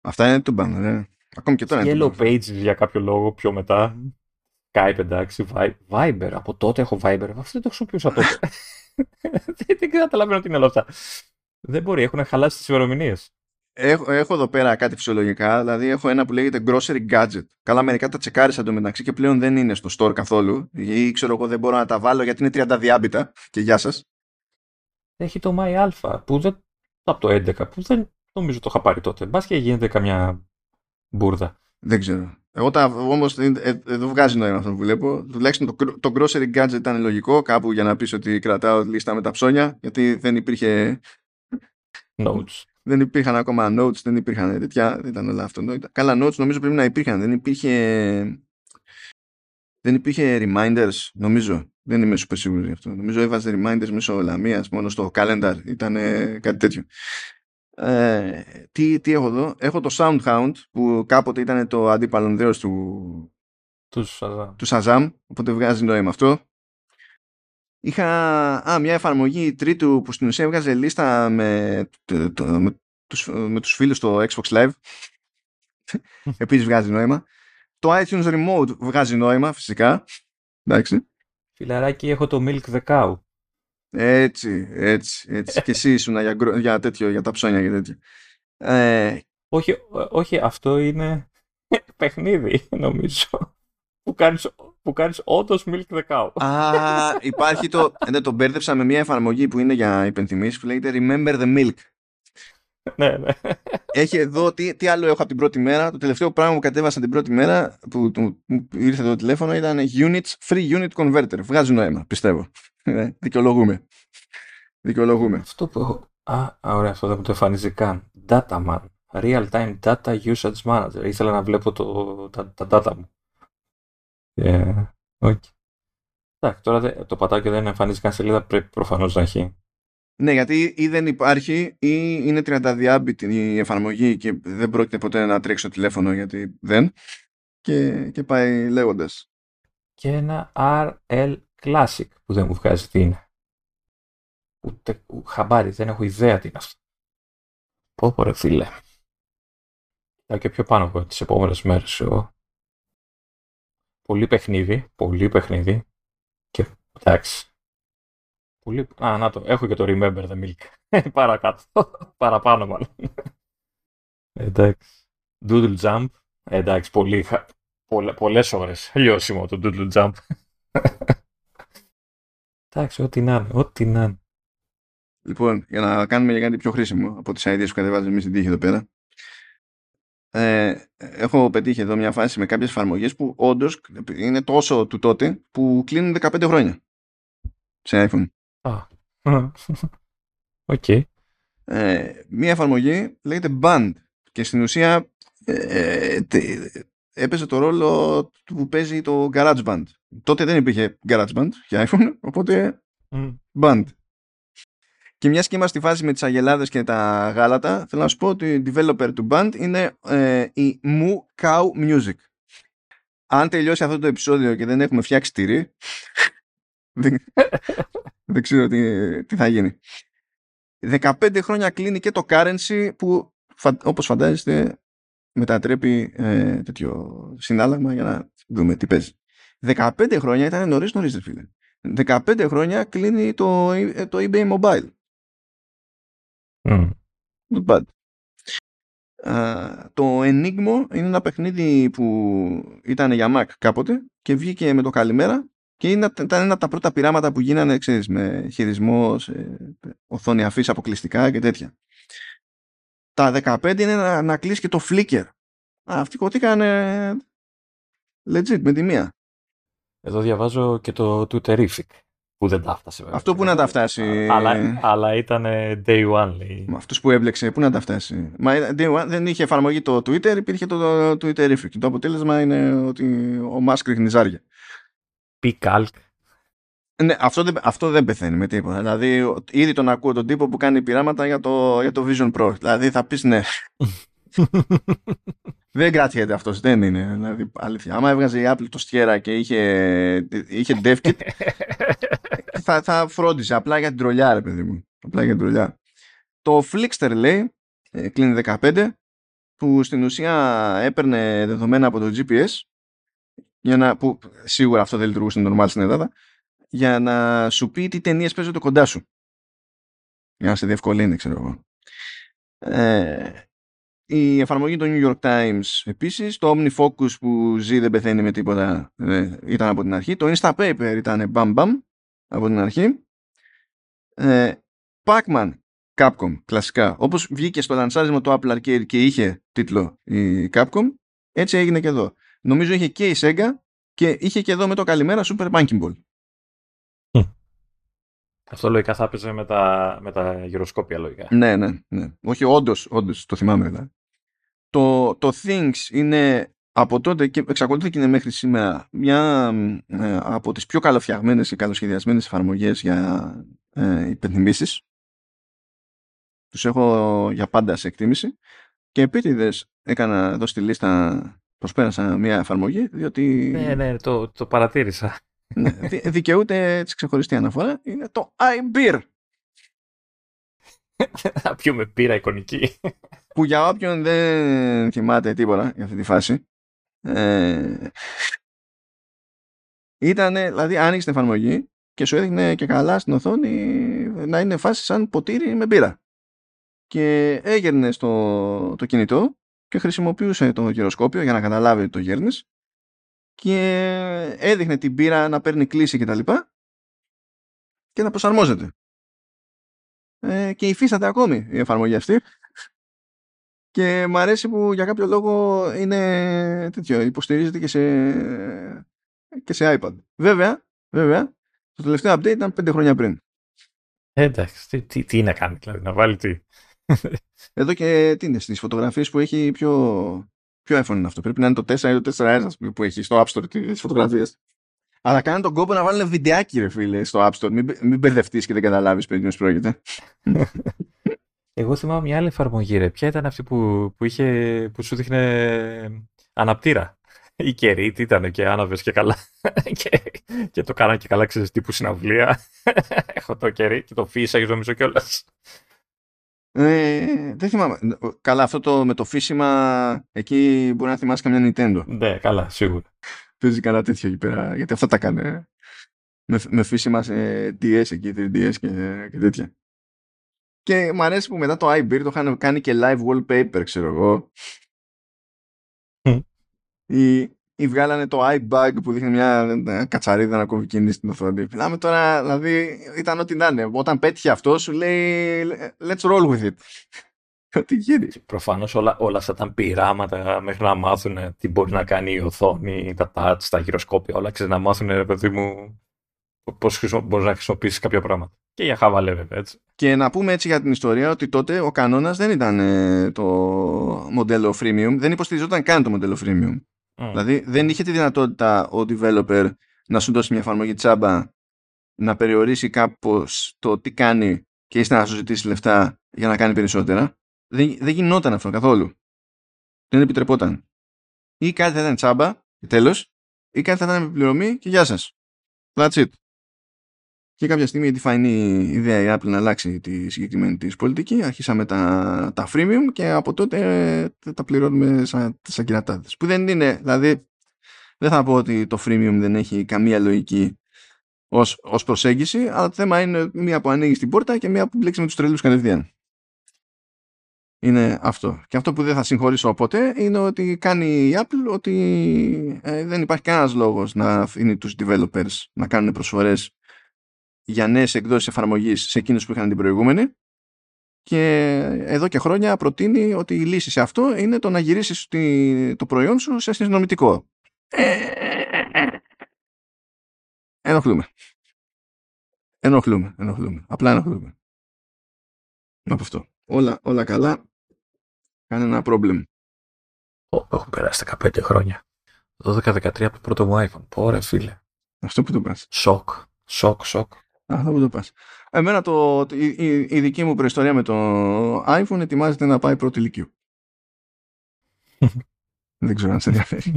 Αυτά είναι του μπαν, ναι. Ακόμη και τώρα Yellow Pages για κάποιο λόγο πιο μετά. Skype εντάξει, Viber. Από τότε έχω Viber. Αυτό *laughs* δεν το χρησιμοποιούσα τότε. δεν καταλαβαίνω τι είναι όλα αυτά. Δεν μπορεί, έχουν χαλάσει τις ημερομηνίες. Έχω, έχω εδώ πέρα κάτι φυσιολογικά, δηλαδή έχω ένα που λέγεται grocery gadget. Καλά, μερικά τα τσεκάρισα εντωμεταξύ και πλέον δεν είναι στο store καθόλου. Ή ξέρω εγώ δεν μπορώ να τα βάλω γιατί είναι 30 διάμπητα. Και γεια σας. Έχει το MyAlpha που δεν. από το 11 που δεν νομίζω το είχα πάρει τότε. Μπα και γίνεται καμιά μπουρδα. Δεν ξέρω. Εγώ τα όμως εδώ βγάζει νόημα αυτό που βλέπω. Τουλάχιστον το, το grocery gadget ήταν λογικό κάπου για να πεις ότι κρατάω λίστα με τα ψώνια γιατί δεν υπήρχε. Notes. Δεν υπήρχαν ακόμα notes, δεν υπήρχαν τέτοια. Δεν ήταν όλα αυτονόητα. Καλά, notes νομίζω πρέπει να υπήρχαν. Δεν υπήρχε. Δεν υπήρχε reminders, νομίζω. Δεν είμαι super σίγουρος γι' αυτό. Νομίζω έβαζε reminders μέσω λαμίας, μόνο στο calendar. Ήταν κάτι τέτοιο. Ε, τι, τι έχω εδώ; Έχω το SoundHound που κάποτε ήταν το αντίπαλον δέος του, του Shazam. του Shazam, οπότε βγάζει νόημα αυτό. Είχα α, μια εφαρμογή τρίτου που στην ουσία έβγαζε λίστα με, το, το, με, τους, με τους φίλους στο Xbox Live. Επίσης βγάζει νόημα. Το iTunes Remote βγάζει νόημα φυσικά. Εντάξει. Φιλαράκι έχω το Milk the Cow. Έτσι, έτσι, έτσι. και εσύ ήσουν για, για, τέτοιο, για τα ψώνια και τέτοια. Ε, όχι, όχι, αυτό είναι *laughs* παιχνίδι, νομίζω. Που κάνεις, που κάνεις όντως milk the cow. Α, υπάρχει το... Ναι, το μπέρδεψα με μια εφαρμογή που είναι για υπενθυμίσεις που λέγεται Remember the Milk. ναι, ναι. Έχει εδώ, τι, τι άλλο έχω από την πρώτη μέρα. Το τελευταίο πράγμα που κατέβασα την πρώτη μέρα που, που, που ήρθε το τηλέφωνο ήταν units, free unit converter. Βγάζει νόημα, πιστεύω. Ε, δικαιολογούμε. Δικαιολογούμε. Αυτό που έχω. Α, ωραία, αυτό δεν μου το εμφανίζει καν. Dataman. Real time data usage manager. Ήθελα να βλέπω το, τα, τα data μου. Yeah. Okay. Εντάξει, τώρα το πατάω και δεν εμφανίζει καν σελίδα, πρέπει προφανώς να έχει. Ναι, γιατί ή δεν υπάρχει ή είναι 30 διάμπητη η εφαρμογή και δεν πρόκειται ποτέ να τρέξει το τηλέφωνο γιατί δεν. Και, και πάει λέγοντας. Και ένα RL Classic που δεν μου βγάζει τι είναι. Ούτε χαμπάρι, δεν έχω ιδέα τι είναι αυτό. Πω πω ρε φίλε. Θα και πιο πάνω από τις επόμενες μέρες εγώ. Πολύ παιχνίδι, πολύ παιχνίδι. Και εντάξει. Πολύ... Α, να το, έχω και το Remember the Milk. *laughs* Παρακάτω. Παραπάνω μάλλον. εντάξει. Doodle Jump. Εντάξει, πολύ, πολλές ώρες λιώσιμο το Doodle Jump. *laughs* Εντάξει, ό,τι να είναι, ό,τι να είναι. Λοιπόν, για να κάνουμε για κάτι πιο χρήσιμο από τις ideas που κατεβάζουμε εμείς στην τύχη εδώ πέρα. Ε, έχω πετύχει εδώ μια φάση με κάποιες εφαρμογές που όντως είναι τόσο του τότε που κλείνουν 15 χρόνια σε iPhone. Α, OK. Okay. Ε, μια εφαρμογή λέγεται Band και στην ουσία ε, έπαιζε το ρόλο που παίζει το GarageBand. Τότε δεν υπήρχε GarageBand για iPhone, οπότε mm. Band. Και μιας και είμαστε στη φάση με τις αγελάδες και τα γάλατα, θέλω να σου πω ότι η developer του Band είναι ε, η Moo Cow Music. Αν τελειώσει αυτό το επεισόδιο και δεν έχουμε φτιάξει τυρί, δεν, δεν ξέρω τι, τι θα γίνει. 15 χρόνια κλείνει και το currency που όπως φαντάζεστε μετατρέπει ε, τέτοιο συνάλλαγμα για να δούμε τι παίζει. 15 χρόνια ήταν νωρίς νωρίς φίλε. 15 χρόνια κλείνει το, ε, το eBay Mobile. Mm. Not bad. το Enigma είναι ένα παιχνίδι που ήταν για Mac κάποτε και βγήκε με το καλημέρα Και είναι, ήταν ένα από τα πρώτα πειράματα που γίνανε, ξέρεις, με χειρισμός σε οθόνη αφής αποκλειστικά και τέτοια. Τα 15 είναι να, να κλείσει και το Flickr. Αυτοί κωτήκανε legit με τη μία. Εδώ διαβάζω και το Twitterific που δεν τα φτάσει. Αυτό που να τα φτάσει. Αλλά, αλλά ήταν day one, λέει. Αυτός που έμπλεξε, πού να τα φτάσει. Μα day one δεν είχε εφαρμογή το Twitter, υπήρχε το, το Twitterific. Το αποτέλεσμα είναι ότι ο Μάσκ ρίχνει ζάρια. Πικάλκ. Ναι, αυτό δεν, αυτό δεν πεθαίνει με τίποτα. Δηλαδή, ήδη τον ακούω τον τύπο που κάνει πειράματα για το, για το Vision Pro. Δηλαδή, θα πεις ναι. *laughs* δεν κρατιέται αυτός, δεν είναι. Δηλαδή, αλήθεια. Άμα έβγαζε η Apple το στιέρα και είχε, είχε DevKit, θα, θα φρόντιζε απλά για την τρολιά, ρε παιδί μου. Απλά για την τρολιά. Το Flixster λέει, ε, κλείνει 15, που στην ουσία έπαιρνε δεδομένα από το GPS, για να, που σίγουρα αυτό δεν λειτουργούσε normal στην Ελλάδα, για να σου πει τι ταινίες παίζονται κοντά σου. Για να σε διευκολύνει, ξέρω εγώ. Ε, η εφαρμογή του New York Times επίσης, το OmniFocus που ζει δεν πεθαίνει με τίποτα ε, ήταν από την αρχή, το Instapaper ήταν bam bam από την αρχή. Ε, Pac-Man Capcom, κλασικά. Όπως βγήκε στο λανσάρισμα του Apple Arcade και είχε τίτλο η Capcom, έτσι έγινε και εδώ. Νομίζω είχε και η Sega και είχε και εδώ με το καλημέρα Super Punking Ball. Αυτό λογικά θα έπαιζε με τα, με τα γυροσκόπια λογικά. Ναι, ναι, ναι. Όχι, όντως, όντως, το θυμάμαι δηλαδή. Το, το Things είναι από τότε και εξακολουθεί και είναι μέχρι σήμερα μια ε, από τις πιο καλοφτιαγμένες και καλοσχεδιασμένες εφαρμογές για ε, υπενθυμίσεις. Τους έχω για πάντα σε εκτίμηση και επίτηδες έκανα εδώ στη λίστα προσπέρασα μια εφαρμογή διότι... Ναι, ναι, το, το παρατήρησα. Ναι, δικαιούται έτσι ξεχωριστή αναφορά. Είναι το iBeer. Θα πιούμε πύρα εικονική. Που για όποιον δεν θυμάται τίποτα για αυτή τη φάση. Ε, ήταν, δηλαδή άνοιξε την εφαρμογή και σου έδειχνε και καλά στην οθόνη να είναι φάση σαν ποτήρι με μπύρα. Και έγερνες στο το κινητό και χρησιμοποιούσε το γυροσκόπιο για να καταλάβει το γέρνες και έδειχνε την πύρα να παίρνει κλίση και τα λοιπά και να προσαρμόζεται. Ε, και υφίσταται ακόμη η εφαρμογή αυτή και μου αρέσει που για κάποιο λόγο είναι τέτοιο, υποστηρίζεται και σε, και σε iPad. Βέβαια, βέβαια, το τελευταίο update ήταν πέντε χρόνια πριν. Εντάξει, τι, τι, τι να κάνει, δηλαδή, να βάλει τι. Εδώ και τι είναι, στις φωτογραφίες που έχει πιο, Ποιο iPhone είναι αυτό, πρέπει να είναι το 4 ή το 4S που έχει στο App Store τι φωτογραφίες. Αλλά κάνει τον κόπο να βάλουν βιντεάκι, ρε φίλε, στο App Store. Μην, μην μπερδευτείς και δεν καταλάβεις περί πρόκειται. *laughs* Εγώ θυμάμαι μια άλλη εφαρμογή, ρε. Ποια ήταν αυτή που, που, είχε, που σου δείχνε αναπτήρα. Η καιρή, τι ήταν και άναβες και καλά. *laughs* και, και το κάνανε και καλά, ξέρεις τύπου συναυλία. *laughs* Έχω το κερί και το φύσαγε νομίζω κιόλας. Ε, δεν θυμάμαι. Καλά, αυτό το με το φύσιμα εκεί μπορεί να θυμάσαι καμιά Nintendo. Ναι, καλά, σίγουρα. Παίζει καλά τέτοιο εκεί πέρα, γιατί αυτά τα κάνει. Με, με φύσιμα σε DS εκεί, 3DS και, και τέτοια. Και μου αρέσει που μετά το iBeer το είχαν κάνει και live wallpaper, ξέρω εγώ. ή, ή βγάλανε το iBug που δείχνει μια κατσαρίδα να κόβει κίνηση στην οθόνη. Μιλάμε τώρα, δηλαδή ήταν ό,τι να είναι. Όταν πέτυχε αυτό σου λέει let's roll with it. *laughs* Τι γίνει. Προφανώς όλα, όλα αυτά τα πειράματα μέχρι να μάθουν τι μπορεί να κάνει η οθόνη, τα touch, τα γυροσκόπια, όλα ξέρεις να μάθουν ρε παιδί μου πώς μπορείς να χρησιμοποιήσεις κάποια πράγματα. Και για χαβαλέ βέβαια έτσι. Και να πούμε έτσι για την ιστορία ότι τότε ο κανόνας δεν ήταν ε, το μοντέλο freemium, δεν υποστηριζόταν καν το μοντέλο freemium. Δηλαδή δεν είχε τη δυνατότητα ο developer να σου δώσει μια εφαρμογή τσάμπα να περιορίσει κάπως το τι κάνει και ύστερα να σου ζητήσει λεφτά για να κάνει περισσότερα. Δεν, δεν γινόταν αυτό καθόλου. Δεν επιτρεπόταν. Ή κάτι θα ήταν τσάμπα και τέλος, ή κάτι θα ήταν επιπληρωμή και γεια σας. That's it. Και κάποια στιγμή η φανή ιδέα η Apple να αλλάξει τη συγκεκριμένη της πολιτική. Αρχίσαμε τα, τα freemium και από τότε τα πληρώνουμε σαν, σαν κυρατάδες. Που δεν είναι, δηλαδή δεν θα πω ότι το freemium δεν έχει καμία λογική ως, ως προσέγγιση, αλλά το θέμα είναι μία που ανοίγεις την πόρτα και μία που μπλέξει με τους τρελούς κατευθείαν. Είναι αυτό. Και αυτό που δεν θα συγχωρήσω ποτέ είναι ότι κάνει η Apple ότι ε, δεν υπάρχει κανένας λόγος να αφήνει τους developers να κάνουν προσφορές για νέες εκδόσεις εφαρμογής σε εκείνους που είχαν την προηγούμενη και εδώ και χρόνια προτείνει ότι η λύση σε αυτό είναι το να γυρίσεις το προϊόν σου σε συνδρομητικό. Ενοχλούμε. Ενοχλούμε, ενοχλούμε. Απλά ενοχλούμε. Από αυτό. Όλα, όλα καλά. Κανένα πρόβλημα. Έχουν περάσει 15 χρόνια. 12-13 από το πρώτο μου iPhone. Πόρε φίλε. Αυτό που το πας. Σοκ. Σοκ, σοκ. Αυτό που το πας. Εμένα το, η, η, η, δική μου προϊστορία με το iPhone ετοιμάζεται να πάει πρώτη ηλικίου. Δεν ξέρω αν σε ενδιαφέρει.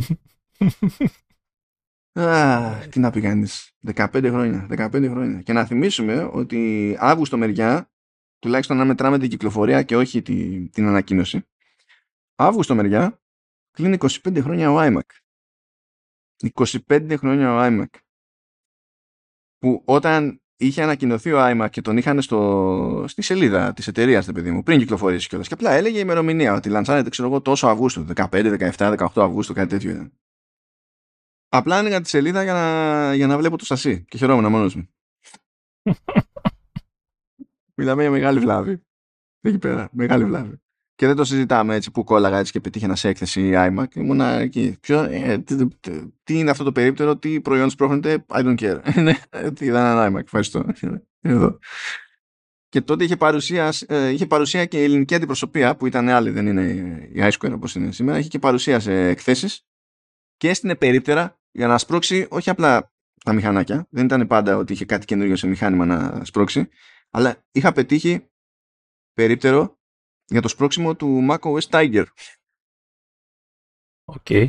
Α, τι να πει κανείς. 15 χρόνια. 15 χρόνια. Και να θυμίσουμε ότι Αύγουστο μεριά, τουλάχιστον να μετράμε την κυκλοφορία και όχι την, την ανακοίνωση, Αύγουστο μεριά κλείνει 25 χρόνια ο iMac. 25 χρόνια ο iMac. Που όταν είχε ανακοινωθεί ο iMac και τον είχαν στο, στη σελίδα της εταιρείας, παιδί μου, πριν κυκλοφορήσει κιόλας. Και απλά έλεγε η ημερομηνία ότι λανσάρεται, ξέρω εγώ, τόσο Αυγούστου, 15, 17, 18 Αυγούστου, κάτι τέτοιο ήταν. Απλά άνοιγα τη σελίδα για να, για να βλέπω το σασί και χαιρόμουν μόνος μου. *laughs* Μιλάμε για μεγάλη βλάβη. Εκεί πέρα, μεγάλη βλάβη. Και δεν το συζητάμε έτσι που κόλλαγα έτσι και πετύχαινα σε έκθεση iMac. Ήμουνα εκεί. Ποιο, ε, τι, τι, είναι αυτό το περίπτερο, τι προϊόν σπρώχνεται, I don't care. *laughs* Ναι, τι ήταν ένα iMac, ευχαριστώ. Εδώ. Και τότε είχε παρουσία, ε, είχε παρουσία και η ελληνική αντιπροσωπεία που ήταν άλλη, δεν είναι η iSquare όπως είναι σήμερα. Είχε και παρουσία σε εκθέσεις και έστεινε περίπτερα για να σπρώξει όχι απλά τα μηχανάκια. Δεν ήταν πάντα ότι είχε κάτι καινούριο σε μηχάνημα να σπρώξει. Αλλά είχα πετύχει περίπτερο για το σπρώξιμο του macOS Tiger. OK. Okay.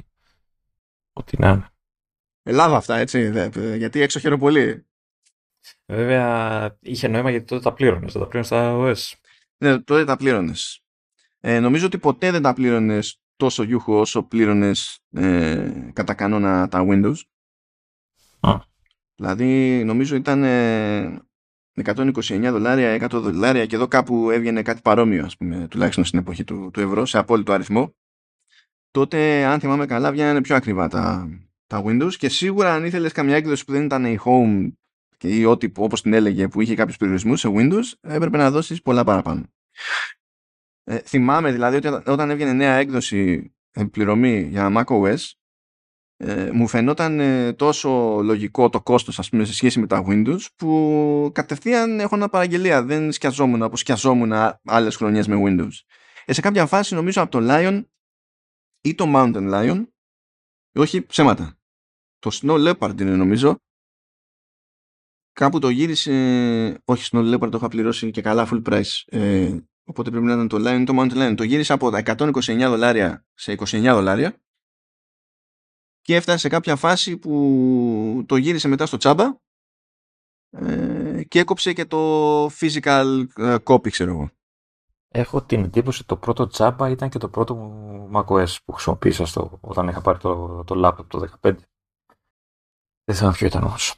Ό,τι να είναι. Ελλάδα αυτά, έτσι, γιατί έξω χαίρομαι πολύ. Βέβαια, είχε νόημα γιατί τότε τα πλήρωνες, δεν τα πλήρωνες στα OS. Ναι, τότε τα πλήρωνες. Ε, νομίζω ότι ποτέ δεν τα πλήρωνες τόσο γιούχο όσο πλήρωνες ε, κατά κανόνα τα Windows. Α. Δηλαδή, νομίζω ήταν ε, 129 δολάρια, 100 δολάρια και εδώ κάπου έβγαινε κάτι παρόμοιο, ας πούμε, τουλάχιστον στην εποχή του, του ευρώ, σε απόλυτο αριθμό. Τότε, αν θυμάμαι καλά, βγαίνανε πιο ακριβά τα, τα Windows και σίγουρα αν ήθελες καμιά έκδοση που δεν ήταν η Home και ή ό,τι όπως την έλεγε που είχε κάποιους περιορισμούς σε Windows, έπρεπε να δώσεις πολλά παραπάνω. Ε, θυμάμαι δηλαδή ότι όταν έβγαινε νέα έκδοση επιπληρωμή για macOS ε, μου φαινόταν ε, τόσο λογικό το κόστος ας πούμε σε σχέση με τα Windows που κατευθείαν έχω ένα παραγγελία. Δεν σκιαζόμουν όπως σκιαζόμουν άλλες χρονιές με Windows. Ε, σε κάποια φάση νομίζω από το Lion ή το Mountain Lion όχι ψέματα. Το Snow Leopard είναι νομίζω. Κάπου το γύρισε όχι Snow Leopard το είχα πληρώσει και καλά full price. Ε, οπότε πρέπει να ήταν το Lion ή το Mountain Lion. Το γύρισε από τα 129 δολάρια σε 29 δολάρια και έφτασε σε κάποια φάση που το γύρισε μετά στο τσάμπα ε, και έκοψε και το physical ε, copy, ξέρω εγώ. Έχω την εντύπωση το πρώτο τσάμπα ήταν και το πρώτο μου macOS που χρησιμοποίησα στο, όταν είχα πάρει το, το laptop το 15. Δεν θυμάμαι ποιο ήταν όμως.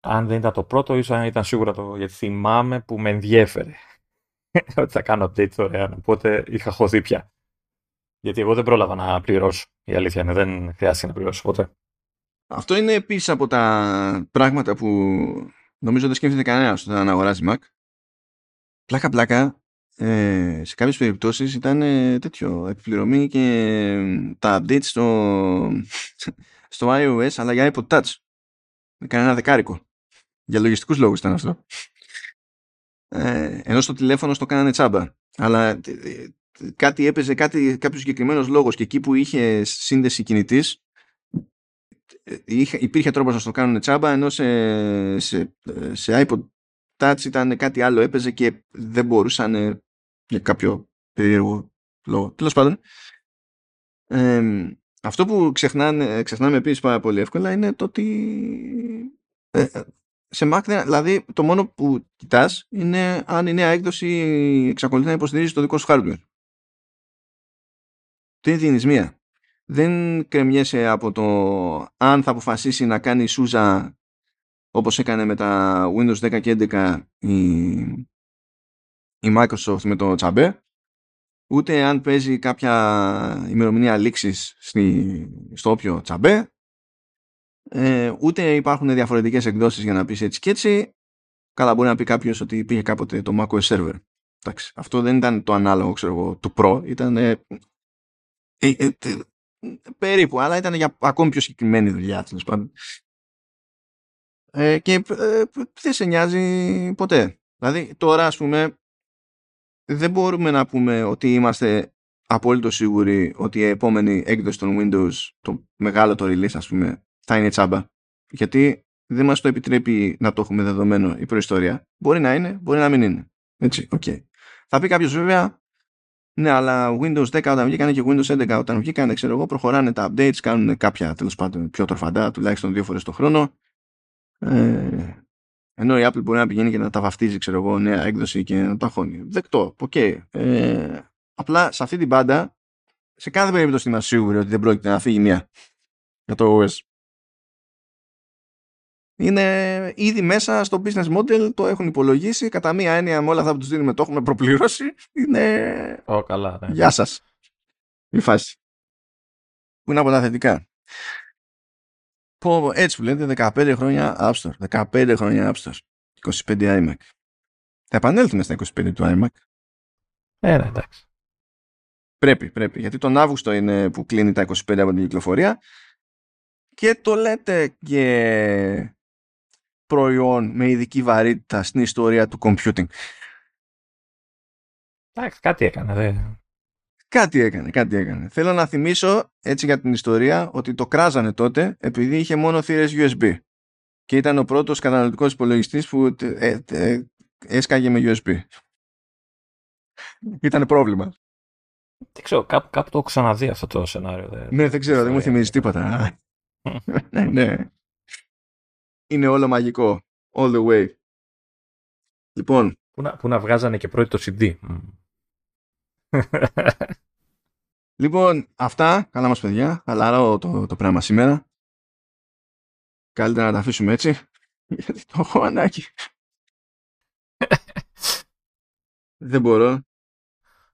Αν δεν ήταν το πρώτο, ίσως αν ήταν σίγουρα το, γιατί θυμάμαι που με ενδιέφερε *laughs* ότι θα κάνω update δωρεάν, οπότε είχα χωθεί πια. Γιατί εγώ δεν πρόλαβα να πληρώσω. Η αλήθεια είναι, δεν χρειάστηκε να πληρώσω ποτέ. Αυτό είναι επίσης από τα πράγματα που νομίζω δεν σκέφτεται κανένας όταν αγοράζει Mac. Πλάκα-πλάκα, ε, σε κάποιες περιπτώσεις ήταν ε, τέτοιο επιπληρωμή και ε, τα updates στο, *laughs* στο iOS αλλά για iPod Touch. Με κανένα δεκάρικο. Για λογιστικούς λόγους ήταν αυτό. Ε, ενώ στο τηλέφωνο στο κάνανε τσάμπα. Αλλά ε, κάτι έπαιζε κάτι, κάποιος συγκεκριμένος λόγος και εκεί που είχε σύνδεση κινητής υπήρχε τρόπος να το κάνουν τσάμπα ενώ σε, σε, σε iPod Touch ήταν κάτι άλλο έπαιζε και δεν μπορούσαν για κάποιο περίεργο λόγο. Τέλος πάντων, αυτό που ξεχνάνε, ξεχνάμε επίσης πάρα πολύ εύκολα είναι το ότι ε, σε Mac, δηλαδή το μόνο που κοιτάς είναι αν η νέα έκδοση εξακολουθεί να υποστηρίζει το δικό σου hardware τι δίνεις μία. Δεν κρεμιέσαι από το αν θα αποφασίσει να κάνει σούζα όπως έκανε με τα Windows 10 και 11 η, η Microsoft με το τσαμπέ ούτε αν παίζει κάποια ημερομηνία λήξης στο όποιο τσαμπέ, ε, ούτε υπάρχουν διαφορετικές εκδόσεις για να πεις έτσι και έτσι. Καλά μπορεί να πει κάποιος ότι υπήρχε κάποτε το macOS server. Εντάξει, αυτό δεν ήταν το ανάλογο, ξέρω εγώ, του Pro. Ήταν ε, ε, περίπου, αλλά ήταν για ακόμη πιο συγκεκριμένη δουλειά, τέλος πάντων. Ε, και δεν σε νοιάζει ποτέ. Δηλαδή τώρα ας πούμε δεν μπορούμε να πούμε ότι είμαστε απόλυτο σίγουροι ότι η επόμενη έκδοση των Windows, το μεγάλο το release ας πούμε, θα είναι τσάμπα. Γιατί δεν μας το επιτρέπει να το έχουμε δεδομένο η προϊστορία. Μπορεί να είναι, μπορεί να μην είναι. Έτσι, οκ. Okay. Θα πει κάποιος βέβαια, ναι, αλλά Windows 10 όταν βγήκανε και Windows 11 όταν βγήκανε, ξέρω εγώ, προχωράνε τα updates, κάνουν κάποια τέλος πάντων πιο τροφαντά, τουλάχιστον δύο φορές το χρόνο. Ε, ενώ η Apple μπορεί να πηγαίνει και να τα βαφτίζει, ξέρω εγώ, νέα έκδοση και να τα χώνει. Δεκτό, OK. Okay. Ε, απλά σε αυτή την μπάντα, σε κάθε περίπτωση είμαστε σίγουροι ότι δεν πρόκειται να φύγει μία για το OS. Είναι ήδη μέσα στο business model, το έχουν υπολογίσει. Κατά μία έννοια, με όλα αυτά που τους δίνουμε, το έχουμε προπληρώσει. Είναι. Ω, καλά, ναι. Γεια σας. Η φάση. Πού είναι από τα θετικά. Πω, έτσι που λέτε 15 χρόνια App Store. 15 χρόνια App Store. 25 iMac. Θα επανέλθουμε στα 25 του iMac. Ε, ναι, εντάξει. Πρέπει, πρέπει. Γιατί τον Αύγουστο είναι που κλείνει τα 25 από την κυκλοφορία και το λέτε και προϊόν με ειδική βαρύτητα στην ιστορία του computing. Εντάξει, κάτι έκανε. Δε. Κάτι έκανε, κάτι έκανε. Θέλω να θυμίσω έτσι για την ιστορία ότι το κράζανε τότε επειδή είχε μόνο θύρες USB και ήταν ο πρώτος καταναλωτικός υπολογιστής που ε, ε, έσκαγε με USB. Ήταν πρόβλημα. Δεν ξέρω, κάπου, κάπου το έχω ξαναδεί αυτό το σενάριο. Ναι, δεν ξέρω, δεν μου θυμίζει τίποτα. *laughs* ναι, ναι. Είναι όλο μαγικό. All the way. Λοιπόν. Πού να, που να βγάζανε και πρώτη το CD. Λοιπόν, αυτά. Καλά μας παιδιά. Χαλαρό το, το πράγμα σήμερα. Καλύτερα να τα αφήσουμε έτσι. Γιατί το έχω ανάγκη. Δεν μπορώ.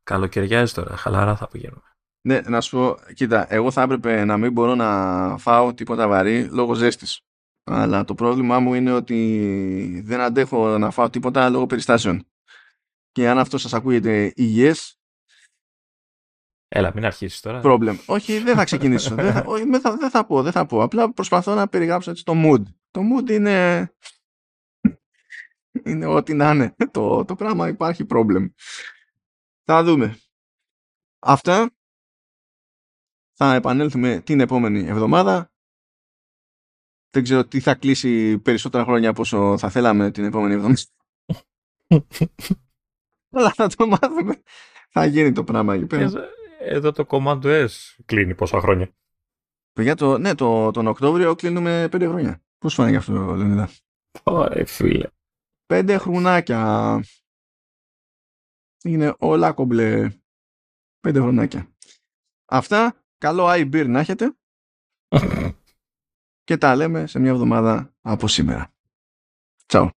Καλοκαιριάζει τώρα. Χαλαρά θα πηγαίνουμε. Ναι, να σου πω, κοίτα, εγώ θα έπρεπε να μην μπορώ να φάω τίποτα βαρύ λόγω ζέστης. Αλλά το πρόβλημά μου είναι ότι δεν αντέχω να φάω τίποτα λόγω περιστάσεων. Και αν αυτό σας ακούγεται υγιές, Έλα, μην αρχίσεις τώρα. Problem. Όχι, δεν θα *laughs* ξεκινήσω. δεν, θα, όχι, δεν, θα, δεν θα πω, δεν θα πω. Απλά προσπαθώ να περιγράψω έτσι το mood. Το mood είναι... είναι ό,τι να είναι. Το, το πράγμα υπάρχει problem. Θα δούμε. Αυτά. Θα επανέλθουμε την επόμενη εβδομάδα. Δεν ξέρω τι θα κλείσει περισσότερα χρόνια από όσο θα θέλαμε την επόμενη εβδομάδα. *laughs* Αλλά θα το μάθουμε. Θα γίνει το πράγμα εκεί πέρα. Εδώ το Command S κλείνει πόσα χρόνια. Παιδιά, το, ναι, το, τον Οκτώβριο κλείνουμε πέντε χρόνια. Πώς φάνηκε αυτό, Λεωνίδα; Ωραία, φίλε. Πέντε χρονάκια. Είναι όλα κομπλέ. Πέντε χρονάκια. Αυτά. Καλό iBeer να έχετε. *laughs* και τα λέμε σε μια εβδομάδα από σήμερα. Τσαου.